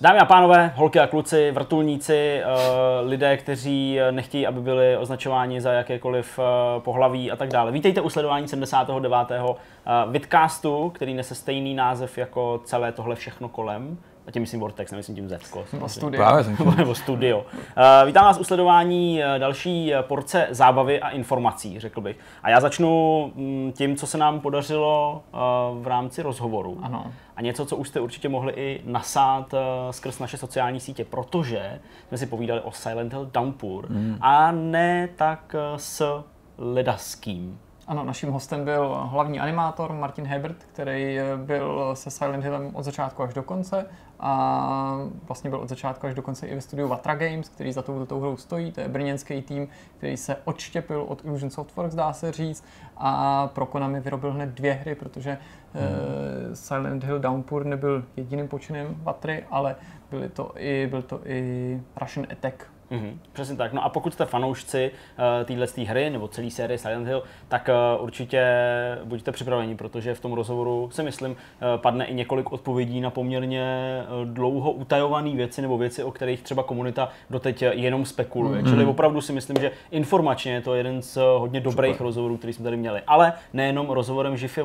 Dámy a pánové, holky a kluci, vrtulníci, uh, lidé, kteří nechtějí, aby byli označováni za jakékoliv uh, pohlaví a tak dále. Vítejte u sledování 79. Uh, vidcastu, který nese stejný název jako celé tohle všechno kolem. A tím myslím Vortex, nemyslím tím Z. Nebo studio. Právě jsem Nebo studio. Uh, vítám vás u sledování další porce zábavy a informací, řekl bych. A já začnu mm, tím, co se nám podařilo uh, v rámci rozhovoru. Ano a něco, co už jste určitě mohli i nasát uh, skrz naše sociální sítě, protože jsme si povídali o Silent Hill Downpour mm. a ne tak s Ledaským. Ano, naším hostem byl hlavní animátor Martin Hebert, který eh, byl se Silent Hillem od začátku až do konce a vlastně byl od začátku až do konce i ve studiu Vatra Games, který za touto hrou stojí. To je brněnský tým, který se odštěpil od Illusion Softworks, dá se říct, a pro Konami vyrobil hned dvě hry, protože hmm. Silent Hill Downpour nebyl jediným počinem Vatry, ale byly to i, byl to i Russian Attack Mm-hmm, přesně tak. No a pokud jste fanoušci uh, téhle hry nebo celé série Silent Hill, tak uh, určitě buďte připraveni, protože v tom rozhovoru si myslím uh, padne i několik odpovědí na poměrně uh, dlouho utajované věci nebo věci, o kterých třeba komunita doteď jenom spekuluje. Mm-hmm. Čili opravdu si myslím, že informačně je to jeden z hodně dobrých Super. rozhovorů, který jsme tady měli. Ale nejenom rozhovorem Žify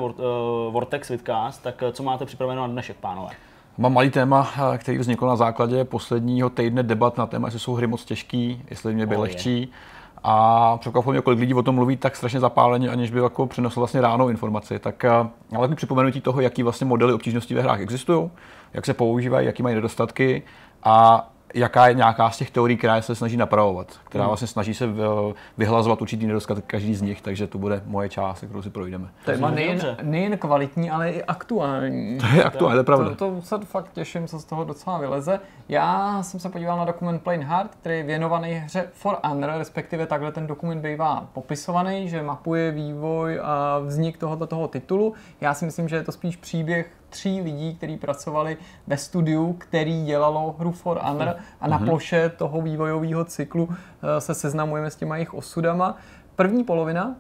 Vortex Vidcast, tak co máte připraveno na dnešek, pánové? Mám malý téma, eh, který vznikl na základě posledního týdne debat na téma, jestli jsou hry moc těžký, jestli mě by oh, lehčí. A překvapilo mě, kolik lidí o tom mluví tak strašně zapáleně, aniž by jako přinesl vlastně ránou informaci. Tak eh, ale mi připomenutí toho, jaký vlastně modely obtížnosti ve hrách existují, jak se používají, jaký mají nedostatky a jaká je nějaká z těch teorií, která se snaží napravovat, která hmm. vlastně snaží se vyhlazovat určitý nedostatek každý z nich, takže to bude moje část, kterou si projdeme. Téma nejen, nejen kvalitní, ale i aktuální. To je aktuální, to je pravda. To, to se fakt těším, co z toho docela vyleze. Já jsem se podíval na dokument Plain Heart, který je věnovaný hře For Honor, respektive takhle ten dokument bývá popisovaný, že mapuje vývoj a vznik tohoto toho titulu. Já si myslím, že je to spíš příběh tří lidí, kteří pracovali ve studiu, který dělalo hru For Honor a na mhm. ploše toho vývojového cyklu eh, se seznamujeme s těma jejich osudama. První polovina,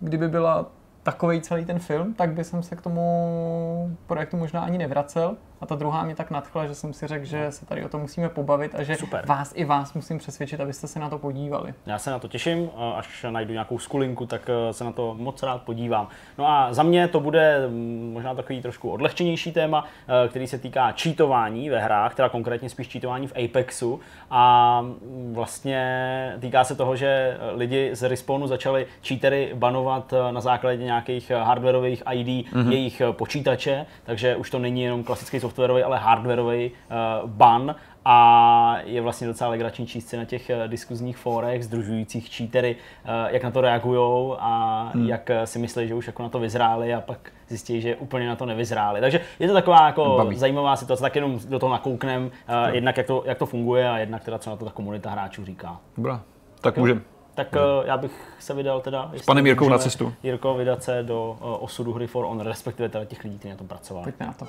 kdyby byla takový celý ten film, tak by jsem se k tomu projektu možná ani nevracel. A ta druhá mě tak nadchla, že jsem si řekl, že se tady o tom musíme pobavit a že Super. vás i vás musím přesvědčit, abyste se na to podívali. Já se na to těším, až najdu nějakou skulinku, tak eh, se na to moc rád podívám. No a za mě to bude mm, možná takový trošku odlehčenější téma, eh, který se týká čítování ve hrách, teda konkrétně spíš čítování v Apexu. A mm, vlastně týká se toho, že lidi z Respawnu začali cheatery banovat eh, na základě nějakých hardwareových ID mm-hmm. jejich počítače, takže už to není jenom klasický softwarový, ale hardwarový uh, ban a je vlastně docela legrační číst si na těch uh, diskuzních fórech združujících cheatery, uh, jak na to reagují a hmm. jak si myslí, že už jako na to vyzráli a pak zjistí, že úplně na to nevyzráli. Takže je to taková jako Baví. zajímavá situace, tak jenom do toho nakouknem, uh, jednak jak to, jak to funguje a jednak teda co na to ta komunita hráčů říká. Dobrá, tak můžeme. Tak uh, já bych se vydal teda... S panem Jirkou na cestu. Jirko vydat se do osudu hry For On, respektive teda těch lidí, kteří na tom pracovali. Pojďme na to.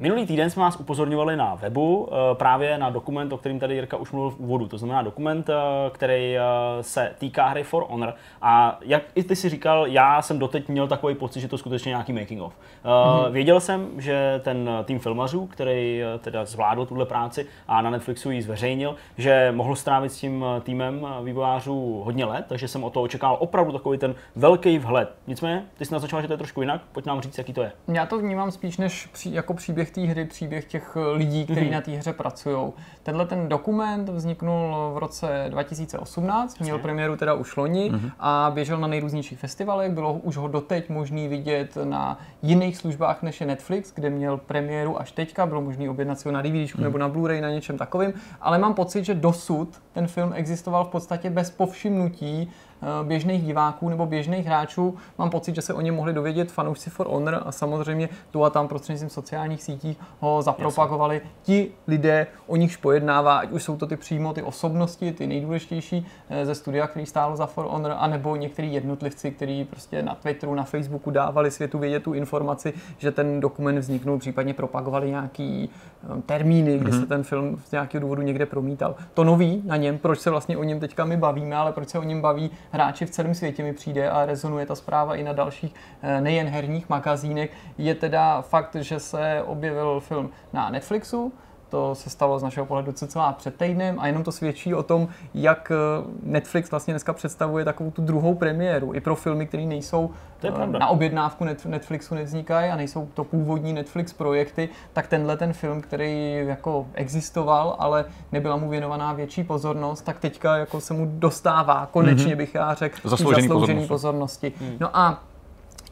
Minulý týden jsme vás upozorňovali na webu eh, právě na dokument, o kterém tady Jirka už mluvil v úvodu. To znamená dokument, eh, který eh, se týká hry For Honor. A jak i ty si říkal, já jsem doteď měl takový pocit, že to skutečně nějaký making of. Mm-hmm. Věděl jsem, že ten tým filmařů, který teda zvládl tuhle práci a na Netflixu ji zveřejnil, že mohl strávit s tím týmem vývojářů hodně let, takže jsem o to očekával opravdu takový ten velký vhled. Nicméně, ty jsi naznačoval, že to je trošku jinak. Pojď nám říct, jaký to je. Já to vnímám spíš než pří, jako příběh příběh té hry, příběh těch eh, lidí, kteří mm-hmm. na té hře pracují. Tenhle ten dokument vzniknul v roce 2018, měl premiéru teda už loni mm-hmm. a běžel na nejrůznějších festivalech. Bylo už ho doteď možný vidět na jiných službách než je Netflix, kde měl premiéru až teďka. Bylo možný objednat si ho na DVD mm-hmm. nebo na Blu-ray, na něčem takovým. Ale mám pocit, že dosud ten film existoval v podstatě bez povšimnutí Eh, běžných diváků nebo běžných hráčů. Mám pocit, že se o něm mohli dovědět fanoušci For Honor a samozřejmě tu a tam prostřednictvím sociálních sítí ho zapropagovali Jasně. ti lidé, o nichž pojednává, ať už jsou to ty přímo ty osobnosti, ty nejdůležitější eh, ze studia, který stálo za For Honor, anebo některý jednotlivci, kteří prostě na Twitteru, na Facebooku dávali světu vědět tu informaci, že ten dokument vzniknul, případně propagovali nějaký eh, termíny, kdy mm-hmm. se ten film z nějakého důvodu někde promítal. To nový na něm, proč se vlastně o něm teďka my bavíme, ale proč se o něm baví hráči v celém světě mi přijde a rezonuje ta zpráva i na dalších eh, nejen herních magazínech, je teda fakt, že se objevil film na Netflixu, to se stalo z našeho pohledu cca před týdnem a jenom to svědčí o tom, jak eh, Netflix vlastně dneska představuje takovou tu druhou premiéru i pro filmy, které nejsou eh, na objednávku Netflixu nevznikají a nejsou to původní Netflix projekty, tak tenhle ten film, který jako existoval, ale nebyla mu věnovaná větší pozornost, tak teďka jako se mu dostává, konečně mhm. bych já řekl, zasloužený, zasloužený pozornosti. pozornosti. Hmm. No a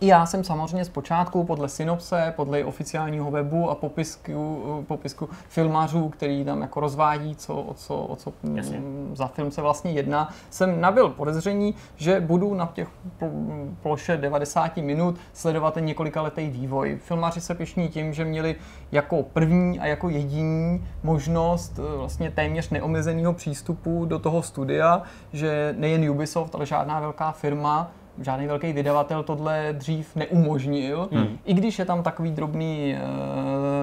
já jsem samozřejmě zpočátku podle synopse, podle oficiálního webu a popisku, popisku filmařů, který tam jako rozvádí, co, o co, o co Jasně. za film se vlastně jedná, jsem nabil podezření, že budu na těch ploše 90 minut sledovat ten několika letý vývoj. Filmaři se pišní tím, že měli jako první a jako jediný možnost eh, vlastně téměř neomezeného přístupu do toho studia, že nejen Ubisoft, ale žádná velká firma žádný velký vydavatel tohle dřív neumožnil, hmm. i když je tam takový drobný,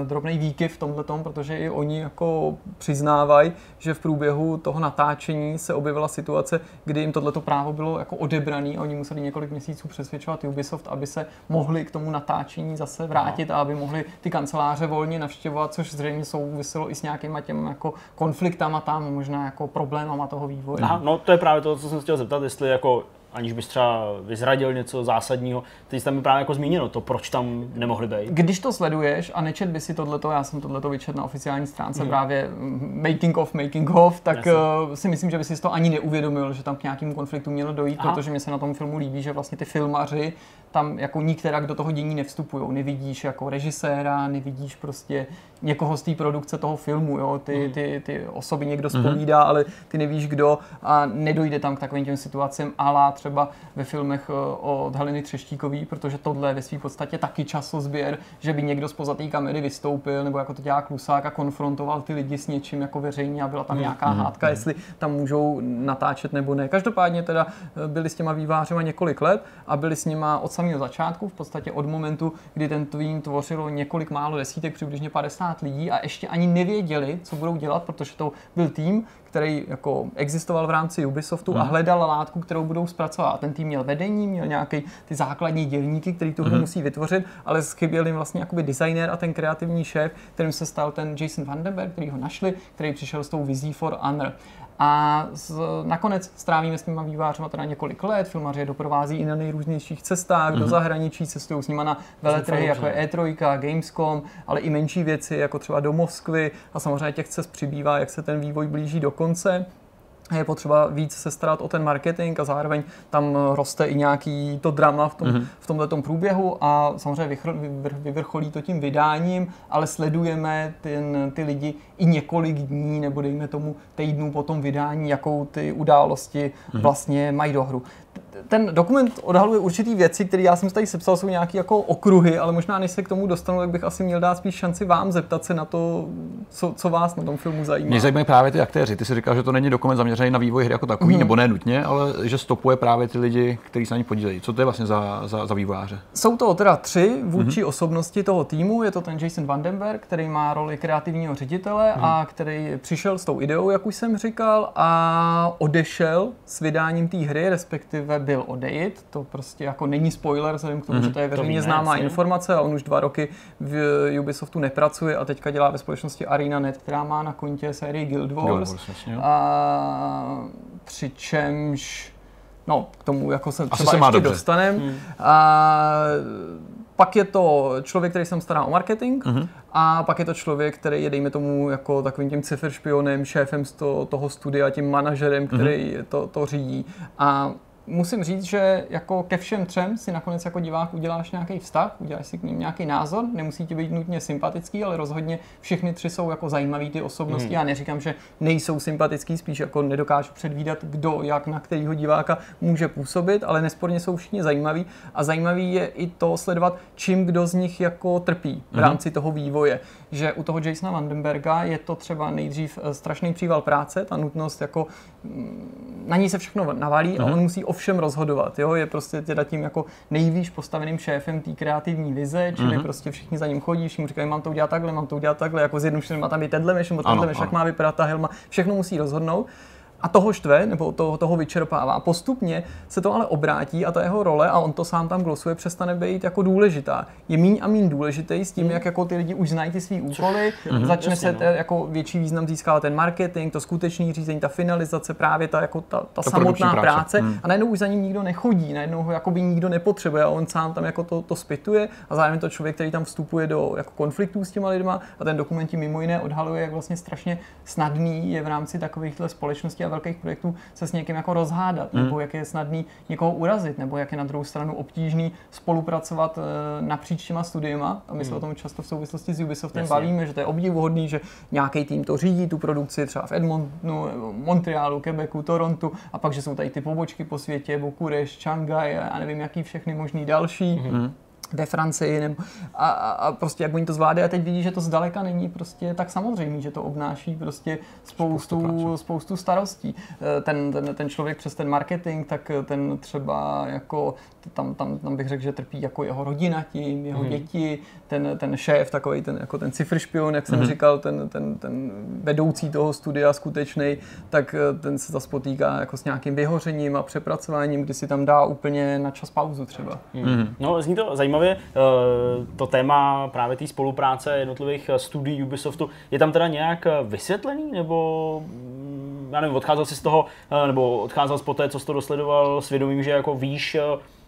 uh, drobný výkyv v tomhle tom, protože i oni jako přiznávají, že v průběhu toho natáčení se objevila situace, kdy jim tohleto právo bylo jako odebrané a oni museli několik měsíců přesvědčovat Ubisoft, aby se mohli k tomu natáčení zase vrátit no. a aby mohli ty kanceláře volně navštěvovat, což zřejmě souviselo i s nějakýma těm jako konfliktama tam, možná jako problémama toho vývoje. Aha, no to je právě to, co jsem chtěl zeptat, jestli jako aniž bys třeba vyzradil něco zásadního. Teď tam mi právě jako zmínilo to, proč tam nemohli být. Když to sleduješ a nečet by si tohleto, já jsem tohleto vyčet na oficiální stránce hmm. právě making of, making of, tak uh, si myslím, že by si to ani neuvědomil, že tam k nějakému konfliktu mělo dojít, Aha. protože mi se na tom filmu líbí, že vlastně ty filmaři tam jako nikterak do toho dění nevstupují. Nevidíš jako režiséra, nevidíš prostě někoho z té produkce toho filmu, jo? Ty, hmm. ty, ty osoby někdo spovídá, mm-hmm. ale ty nevíš kdo a nedojde tam k takovým těm situacím, ale třeba ve filmech eh, od Heleny Třeštíkový, protože tohle je ve své podstatě taky časozběr, že by někdo z pozatý kamery vystoupil, nebo jako to dělá Klusák a konfrontoval ty lidi s něčím jako veřejně a byla tam mm-hmm. nějaká mm-hmm. hádka, jestli tam můžou natáčet nebo ne. Každopádně teda eh, byli s těma vývářema několik let a byli s nima od samého začátku, v podstatě od momentu, kdy ten tým tvořilo několik málo desítek, přibližně 50 lidí a ještě ani nevěděli, co budou dělat, protože to byl tým, který jako existoval v rámci Ubisoftu hmm. a hledal látku, kterou budou zpracovat. Ten tým měl vedení, měl nějaký ty základní dělníky, který tu hru hmm. musí vytvořit, ale chyběl jim vlastně jakoby designer a ten kreativní šéf, kterým se stal ten Jason Vandenberg, který ho našli, který přišel s tou vizí For Honor. A z, nakonec strávíme s těma vývářema teda několik let, filmaři je doprovází i na nejrůznějších cestách mm-hmm. do mhm. zahraničí, cestují s nima na veletrhy, jako je E3, Gamescom, ale i menší věci, jako třeba do Moskvy a samozřejmě těch cest přibývá, jak se ten vývoj blíží do konce je potřeba víc se starat o ten marketing a zároveň tam roste i nějaký to drama v, tom, mm-hmm. v tomhle průběhu a samozřejmě vyvrcholí to tím vydáním, ale sledujeme ten, ty lidi i několik dní nebo dejme tomu týdnů po tom vydání, jakou ty události mm-hmm. vlastně mají do hru ten dokument odhaluje určitý věci, které já jsem tady sepsal, jsou nějaké jako okruhy, ale možná než se k tomu dostanu, tak bych asi měl dát spíš šanci vám zeptat se na to, co, co vás na tom filmu zajímá. Mě zajímají právě ty aktéři. Ty si říkal, že to není dokument zaměřený na vývoj hry jako takový, mm. nebo ne nutně, ale že stopuje právě ty lidi, kteří se na ní podílejí. Co to je vlastně za, za, za vývojáře? Jsou to teda tři vůdčí mm. osobnosti toho týmu. Je to ten Jason Vandenberg, který má roli kreativního ředitele mm. a který přišel s tou ideou, jak už jsem říkal, a odešel s vydáním té hry, respektive byl odejít. To prostě jako není spoiler, vzhledem k tomu, mm-hmm. že to je veřejně to známá jasně. informace a on už dva roky v Ubisoftu nepracuje a teďka dělá ve společnosti ArenaNet, která má na kontě sérii Guild Wars. Guild Wars a přičemž No, k tomu jako se třeba se ještě dostaneme. Hmm. A pak je to člověk, který se stará o marketing uh-huh. a pak je to člověk, který je, dejme tomu, jako takovým tím ciferšpionem, šéfem z to, toho studia, tím manažerem, který uh-huh. to, to řídí. A musím říct, že jako ke všem třem si nakonec jako divák uděláš nějaký vztah, uděláš si k ním nějaký názor, nemusí ti být nutně sympatický, ale rozhodně všechny tři jsou jako zajímavý ty osobnosti. Hmm. Já neříkám, že nejsou sympatický, spíš jako nedokážu předvídat, kdo jak na kterého diváka může působit, ale nesporně jsou všichni zajímaví a zajímavý je i to sledovat, čím kdo z nich jako trpí v hmm. rámci toho vývoje. Že u toho Jasona Vandenberga je to třeba nejdřív eh, strašný příval práce, ta nutnost jako mm, na ní se všechno navalí hmm. a on musí všem rozhodovat. Jo? Je prostě teda tím jako nejvýš postaveným šéfem té kreativní vize, čili mm-hmm. prostě všichni za ním chodí, všichni říkají, mám to udělat takhle, mám to udělat takhle, jako zjednodušeně má tam i tenhle nebo tenhle meš, jak má vypadat ta helma, všechno musí rozhodnout. A toho štve, nebo toho, toho vyčerpává. Postupně se to ale obrátí a ta jeho role, a on to sám tam glosuje, přestane být jako důležitá. Je míň a míň důležitý s tím, hmm. jak jako ty lidi už znají ty svý úkoly, Což, začne jasně, se no. jako větší význam získávat ten marketing, to skutečný řízení, ta finalizace, právě ta, jako ta, ta samotná práce. práce. Hmm. A najednou už za ním nikdo nechodí, najednou ho jakoby nikdo nepotřebuje a on sám tam jako to, to spituje a zároveň to člověk, který tam vstupuje do jako konfliktů s těma lidma a ten dokument mimo jiné odhaluje, jak vlastně strašně snadný je v rámci takovýchhle společností a velkých projektů se s někým jako rozhádat, mm. nebo jak je snadný někoho urazit, nebo jak je na druhou stranu obtížný spolupracovat e, napříč těma studiema. A my mm. se o tom často v souvislosti s Ubisoftem Jasně. bavíme, že to je obdivuhodný, že nějaký tým to řídí, tu produkci třeba v Edmontonu, Montrealu, Quebecu, Torontu, a pak, že jsou tady ty pobočky po světě, Bukurešť, Shanghai a nevím, jaký všechny možný další. Mm ve Francii, nebo, a, a, prostě jak oni to zvládají a teď vidí, že to zdaleka není prostě tak samozřejmé, že to obnáší prostě spoustu, spoustu, spoustu starostí. Eh, ten, ten, ten člověk přes ten marketing, tak ten třeba jako, tam, tam, tam bych řekl, že trpí jako jeho rodina tím, jeho hmm. děti, ten, ten šéf, takový ten, jako ten cifršpion, jak jsem hmm. říkal, ten, ten, ten vedoucí toho studia skutečný, tak eh, ten se zase potýká jako s nějakým vyhořením a přepracováním, kdy si tam dá úplně na čas pauzu třeba. Hmm. No, zní to zajímavě eh, to téma právě té spolupráce jednotlivých studií Ubisoftu. Je tam teda nějak eh, vysvětlený, nebo mm, já nevím, odcházel jsi z toho, nebo odcházel jsi po té, co jsi to dosledoval, svědomím, že jako víš,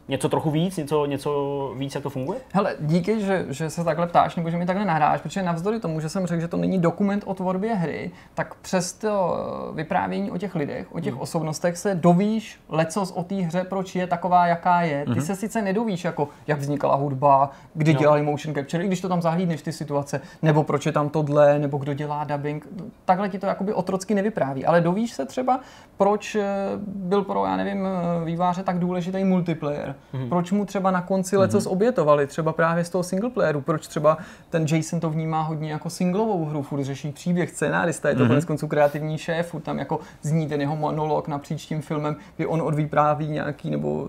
něco trochu víc, něco, něco víc, jak to funguje? Hele, díky, že, že se takhle ptáš, nebo že mi takhle nahráš, protože navzdory tomu, že jsem řekl, že to není dokument o tvorbě hry, tak přes to vyprávění o těch lidech, o těch hmm. osobnostech se dovíš lecos o té hře, proč je taková, jaká je. Ty hmm. se sice nedovíš, jako jak vznikala hudba, kdy no. dělali motion capture, i když to tam zahlídneš ty situace, nebo proč je tam tohle, nebo kdo dělá dubbing. Takhle ti to jakoby otrocky nevypráví, ale dovíš se třeba, proč eh, byl pro, já nevím, eh, výváře tak důležitý multiplayer Mm-hmm. Proč mu třeba na konci lecos mm-hmm. obětovali, třeba právě z toho single playeru, proč třeba ten Jason to vnímá hodně jako singlovou hru, furt řeší příběh, scénárista, je to mm-hmm. konec konců kreativní šéf, furt tam jako zní ten jeho monolog napříč tím filmem, kdy on odvypráví nějaký nebo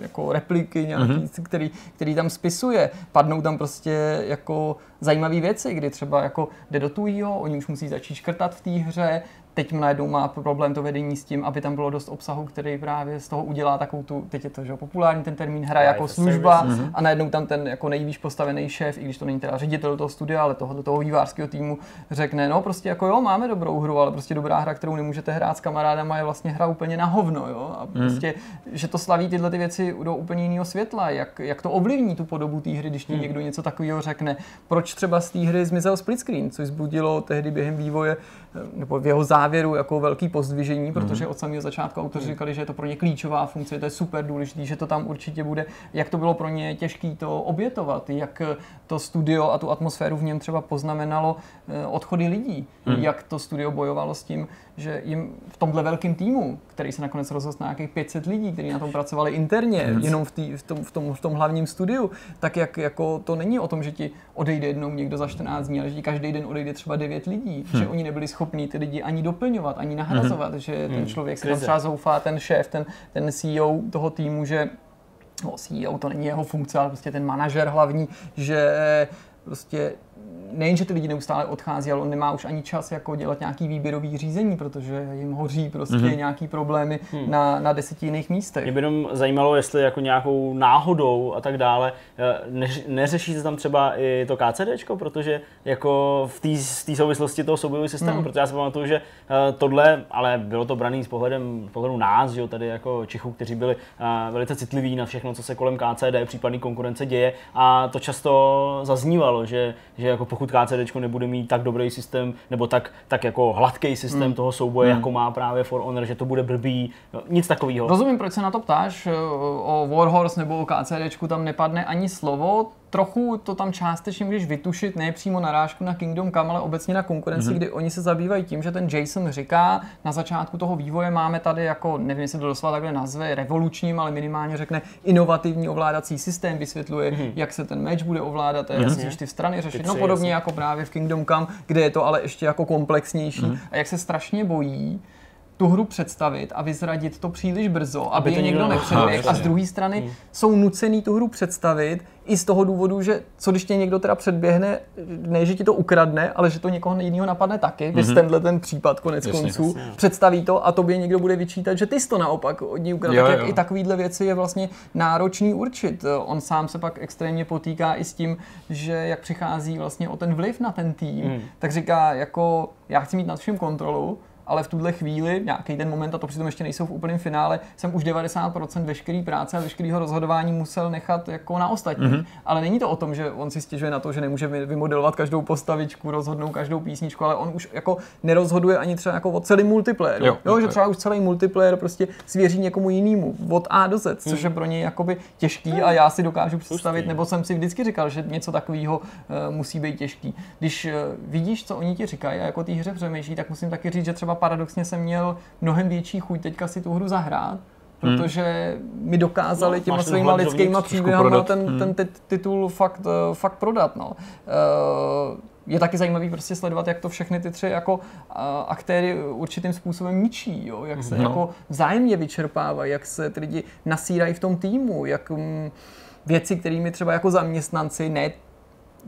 jako repliky nějaký, mm-hmm. který, který tam spisuje. Padnou tam prostě jako zajímavé věci, kdy třeba jako jde do tujího, oni už musí začít škrtat v té hře, teď najednou má problém to vedení s tím, aby tam bylo dost obsahu, který právě z toho udělá takovou tu, teď je to že populární ten termín hra jako služba service. a najednou tam ten jako nejvýš postavený šéf, i když to není teda ředitel toho studia, ale toho, toho vývářského týmu, řekne, no prostě jako jo, máme dobrou hru, ale prostě dobrá hra, kterou nemůžete hrát s kamarádama, je vlastně hra úplně na hovno, jo? A mhm. prostě, mm. že to slaví tyhle ty věci do úplně jiného světla, jak, jak to ovlivní tu podobu té hry, když ti mm. někdo něco takového řekne. Proč třeba z té hry zmizel split screen, což zbudilo tehdy během vývoje nebo v jeho závěru jako velký pozdvižení, mhm. protože od samého začátku autoři mhm. říkali, že je to pro ně klíčová funkce, to je super důležité, že to tam určitě bude, jak to bylo pro ně těžké to obětovat, jak to studio a tu atmosféru v něm třeba poznamenalo eh, odchody lidí, hmm. jak to studio bojovalo s tím, že jim v tomhle velkém týmu, který se nakonec rozhodl na nějakých 500 lidí, kteří na tom pracovali interně, yes. jenom v, tý, v, tom, v, tom, v tom hlavním studiu, tak jak jako to není o tom, že ti odejde jednou někdo za 14 dní, ale že ti každý den odejde třeba 9 lidí, hmm. že oni nebyli schopni ty lidi ani doplňovat, ani nahrazovat, hmm. že ten hmm. člověk se tam třeba zoufá, ten šéf, ten, ten CEO toho týmu, že no, CEO to není jeho funkce, ale prostě ten manažer hlavní, že prostě nejen, že ty lidi neustále odchází, ale on nemá už ani čas jako dělat nějaký výběrový řízení, protože jim hoří prostě mm-hmm. nějaký problémy hmm. na, na deseti jiných místech. Mě by jenom zajímalo, jestli jako nějakou náhodou a tak dále eh, ne, neřeší se tam třeba i to KCDčko, protože jako v té souvislosti toho soubojového systému, mm. protože já si pamatuju, že eh, tohle, ale bylo to braný s pohledem, pohledu nás, že jo, tady jako Čichů, kteří byli uh, velice citliví na všechno, co se kolem KCD, případný konkurence děje a to často zaznívalo, že, že jako pokud KCD nebude mít tak dobrý systém, nebo tak, tak jako hladký systém mm. toho souboje, mm. jako má právě For Honor, že to bude blbý, no, nic takového. Rozumím, proč se na to ptáš, o Warhorse nebo o KCD tam nepadne ani slovo, trochu to tam částečně můžeš vytušit, ne přímo narážku na Kingdom Come, ale obecně na konkurenci, mm-hmm. kdy oni se zabývají tím, že ten Jason říká, na začátku toho vývoje máme tady jako, nevím, jestli to doslova takhle nazve, revolučním, ale minimálně řekne inovativní ovládací systém, vysvětluje, mm-hmm. jak se ten meč bude ovládat, jak mm-hmm. musíš ty strany řešit. Ty no podobně jasně. jako právě v Kingdom Come, kde je to ale ještě jako komplexnější mm-hmm. a jak se strašně bojí, tu hru představit a vyzradit to příliš brzo, aby, Aby to je někdo někdo nepředběh. nepředběhl. A z druhé strany jsou nucený tu hru představit i z toho důvodu, že co když tě někdo teda předběhne, ne, že ti to ukradne, ale že to někoho jiného napadne taky, mm-hmm. Mhm. tenhle ten případ konec Jasně. konců, představí to a tobě někdo bude vyčítat, že ty jsi to naopak od ní ukradl. Jo, Tak jo. i takovýhle věci je vlastně náročný určit. On sám se pak extrémně potýká i s tím, že jak přichází vlastně o ten vliv na ten tým, Hmm. tak říká jako já chci mít nad vším kontrolu, ale v tuhle chvíli, nějaký ten moment, a to přitom ještě nejsou v úplném finále, jsem už 90% veškerý práce a veškerého rozhodování musel nechat jako na ostatní. Mhm. Mm-hmm. Ale není to o tom, že on si stěžuje na to, že nemůže vy- vymodelovat každou postavičku, rozhodnout každou písničku, ale on už jako nerozhoduje ani třeba jako o celém multiplayeru. Jo, Jo, jo, že třeba už celý multiplayer prostě svěří někomu jinému od A do Z, což je pro něj jakoby těžký a já si dokážu představit, Hustý. nebo jsem si vždycky říkal, že něco takového uh, musí být těžký. Když uh, vidíš, co oni ti říkají a jako té hře přemýšlí, tak musím taky říct, že třeba paradoxně jsem měl mnohem větší chuť teďka si tu hru zahrát, protože mi dokázali No, těma svýma lidskýma příběhama ten, Hmm. ten tit- titul fakt, eh, fakt prodat. No. Eh, je taky zajímavý prostě sledovat, jak to všechny ty tři jako eh, aktéry určitým způsobem ničí, jo? jak se No. jako vzájemně vyčerpávají, jak se ty lidi nasírají v tom týmu, jak mm, věci, kterými třeba jako zaměstnanci, ne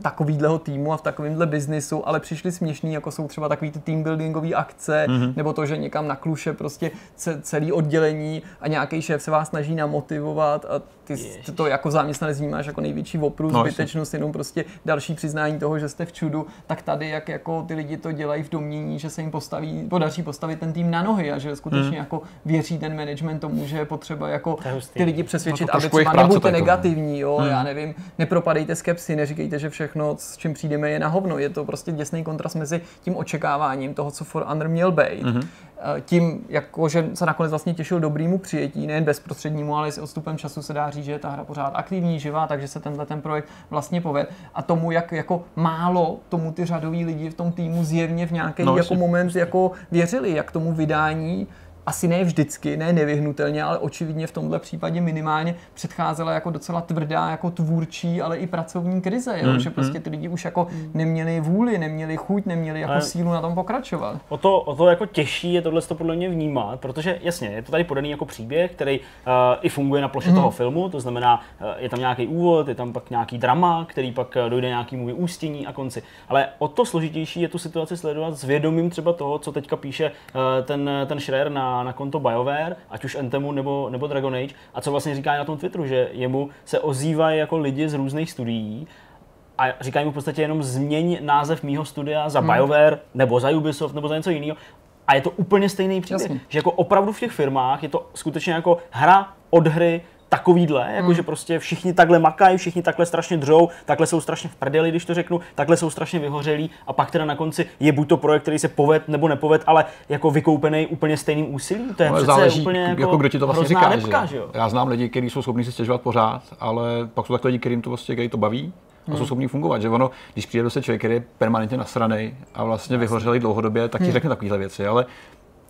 takovýhleho týmu a v takovémhle biznisu, ale přišli směšný, jako jsou třeba takový ty team buildingové akce, Mhm. mm-hmm. nebo to, že někam nakluše prostě ce- celý oddělení a nějaký šéf se vás snaží namotivovat a ty, ty to jako zaměstnanec vnímáš jako největší oprus, No, no, zbytečnost, jenom prostě další přiznání toho, že jste v čudu, tak tady jak jako ty lidi to dělají v domění, že se jim postaví, podaří postavit ten tým na nohy a že skutečně Mhm. mm. jako věří ten management tomu, že je potřeba jako ty lidi přesvědčit, No to aby třeba nebuďte negativní, jo, Hmm. já nevím, nepropadejte skepsy, neříkejte, že všechno, s čím přijdeme, je na hovno. Je to prostě děsný kontrast mezi tím očekáváním toho, co For Honor měl být, Mhm. Eh, tím, jako, že se nakonec vlastně těšil dobrýmu přijetí, nejen bezprostřednímu, ale i s odstupem času se dá říct, že je ta hra pořád aktivní, živá, takže se tenhle ten projekt vlastně poved. A tomu, jak jako málo tomu ty řadoví lidi v tom týmu zjevně v nějaký No, jako moment jako věřili, jak tomu vydání asi ne vždycky, ne nevyhnutelně, ale očividně v tomhle případě minimálně předcházela jako docela tvrdá, jako tvůrčí, ale i pracovní krize, jo? Mm, že prostě ty lidi už jako neměli vůli, neměli chuť, neměli jako Ale- sílu na tom pokračovat. O to, o to jako těžší je tohle to podle mě vnímat, protože jasně, je to tady podaný jako příběh, který uh, i funguje na ploše toho filmu, to znamená, uh, je tam nějaký úvod, je tam pak nějaký drama, který pak uh, dojde nějakému vyústění a konci. Ale o to složitější je tu situaci sledovat s vědomím třeba toho, co teďka píše uh, ten, ten Schreier na, na konto BioWare, ať už Anthemu nebo, nebo Dragon Age, a co vlastně říká na tom Twitteru, že jemu se ozývají jako lidi z různých studií, a říkají mu v podstatě jenom změň název mýho studia za BioWare, nebo za Ubisoft, nebo za něco jiného. A je to úplně stejný příběh. Jasně. Že jako opravdu v těch firmách je to skutečně jako hra od hry takovýhle, jako že prostě všichni takhle makají, všichni takhle strašně dřou, takhle jsou strašně v prdeli, když to řeknu, takhle jsou strašně vyhořelí a pak teda na konci je buď to projekt, který se poved nebo nepoved, ale jako vykoupený úplně stejným úsilím. To je Ale přece záleží, úplně jako, jako, kdo ti to vlastně říká. repka, že? že jo? Já znám lidi, kteří jsou schopni si stěžovat pořád, ale pak jsou tak lidi, kterým to vlastně, který to baví a Hmm. jsou schopní fungovat. Že ono, když přijde do se člověk, který je permanentně nasranej a vlastně vyhořelý dlouhodobě, tak ti řekne takovéhle věci, ale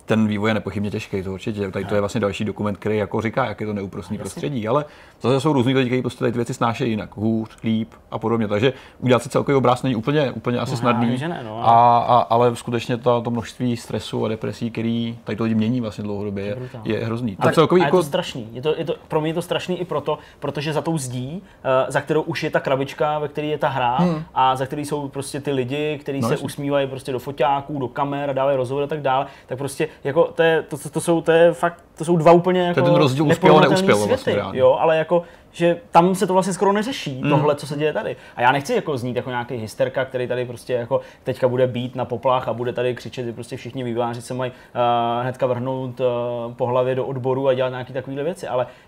ten vývoj je nepochybně těžký, to určitě. Tady to je vlastně další dokument, který jako říká, jak je to neúprostný prostředí, ale zase jsou různí lidi, kteří prostě tady ty věci snášejí jinak, hůř, líp a podobně. Takže udělat si celkový obraz není úplně, úplně asi No, snadný. ne, no, ale- a, a, ale skutečně to, to množství stresu a depresí, který tady to lidi mění vlastně dlouhodobě, je, je hrozný. Tak, celkový a je jako, to strašný. Je to, je to, pro mě je to strašný i proto, protože za tou zdí, uh, za kterou už je ta krabička, ve které je ta hra hmm. a za který jsou prostě ty lidi, kteří No, se jasně. usmívají prostě do foťáků, do kamer a dávají rozhovor a tak dále, tak prostě jako to, je, to, to, to, jsou, to je fakt, to jsou dva úplně jako ten rozdíl uspěl a neporovnatelný neuspěl vlastně světy, reálně. jo, ale jako že tam se to vlastně skoro neřeší, mm. tohle, co se děje tady. A já nechci jako znít jako nějaký hysterka, který tady prostě jako teďka bude být na poplach a bude tady křičet, že prostě všichni vývojáři se mají uh, hnedka vrhnout uh, po hlavě do odboru a dělat nějaké takovéhle věci, ale jako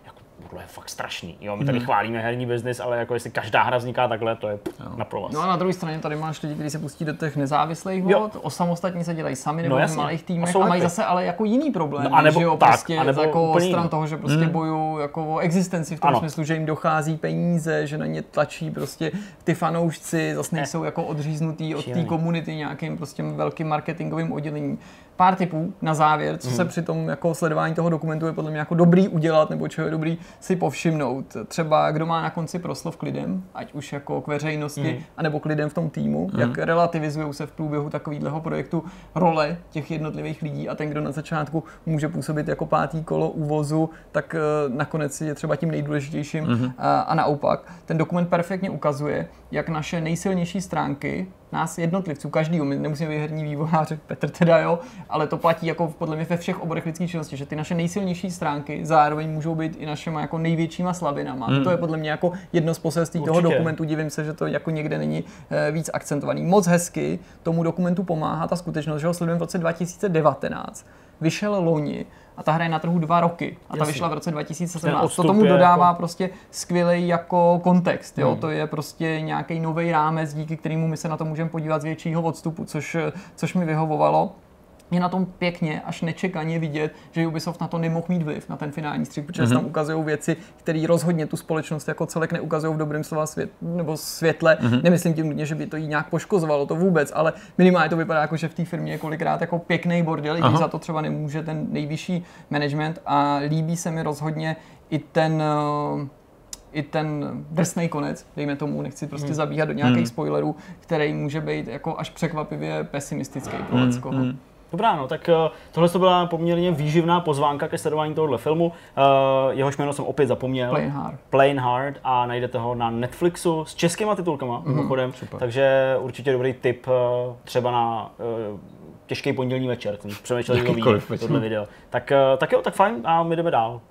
tohle je fakt strašný. Jo, my tady chválíme herní biznis, ale jako jestli každá hra vzniká takhle, to je na provaz. No a na druhé straně tady máš lidi, kteří se pustí do těch nezávislých Jo. vod, osamostatní se dělají sami nebo No v malých A týmech jsou a mají zase ale jako jiný problém, No a nebo že jo, tak, prostě a nebo jako úplně stran toho, že prostě Hmm. bojují jako o existenci v tom Ano. smyslu, že jim dochází peníze, že na ně tlačí prostě ty fanoušci, zase nejsou jako odříznutý od té komunity nějakým prostě velkým marketingovým oddělením. Pár tipů na závěr, co se při tom jako sledování toho dokumentu je podle mě jako dobrý udělat, nebo čeho je dobrý si povšimnout. Třeba kdo má na konci proslov k lidem, ať už jako k veřejnosti, mm. anebo k lidem v tom týmu, mm. jak relativizují se v průběhu takového projektu role těch jednotlivých lidí a ten, kdo na začátku může působit jako pátý kolo úvozu, tak eh, nakonec je třeba tím nejdůležitějším mm. a, a naopak. Ten dokument perfektně ukazuje, jak naše nejsilnější stránky nás jednotlivců, každý, my nemusíme být herní vývojáři, Petr teda jo, ale to platí jako podle mě ve všech oborech lidské činnosti, že ty naše nejsilnější stránky zároveň můžou být i našimi jako největšíma slabinama. Hmm. To je podle mě jako jedno z poselství toho dokumentu, divím se, že to jako někde není eh, víc akcentovaný. Moc hezky tomu dokumentu pomáhá ta skutečnost, že ho sledujeme v roce 2019. Vyšel loni a ta hra je na trhu dva roky a ta Jasně. vyšla v roce 2017. To tomu dodává jako... prostě skvělý jako kontext. Jo? Hmm. To je prostě nějaký nový rámec, díky kterému my se na to můžeme podívat z většího odstupu, což, což mi vyhovovalo je na tom pěkně, až nečekaně vidět, že Ubisoft na to nemohl mít vliv, na ten finální střih, protože mm-hmm. tam ukazují věci, které rozhodně tu společnost jako celek neukazují v dobrém slova svět, nebo světle. Mm-hmm. Nemyslím tím nutně, že by to jí nějak poškozovalo, to vůbec, ale minimálně to vypadá jako, že v té firmě je kolikrát jako pěkný bordel, i za to třeba nemůže ten nejvyšší management a líbí se mi rozhodně i ten uh, i ten drsný konec, dejme tomu, nechci prostě hmm. zabíhat do nějakých hmm. spoilerů, který může být jako až překvapivě pesimistický pro hmm. Hmm. Dobrá, no, tak uh, tohle to byla poměrně výživná pozvánka ke sledování tohohle filmu. Uh, jehož jméno jsem opět zapomněl. Plain Hard. Plain Hard a najdete ho na Netflixu s českýma titulkama, mm, mimochodem. Super. Takže určitě dobrý tip uh, třeba na těžký pondělní večer, jsem přemýšlel, že to tohle video. Tak, tak jo, tak fajn a my jdeme dál.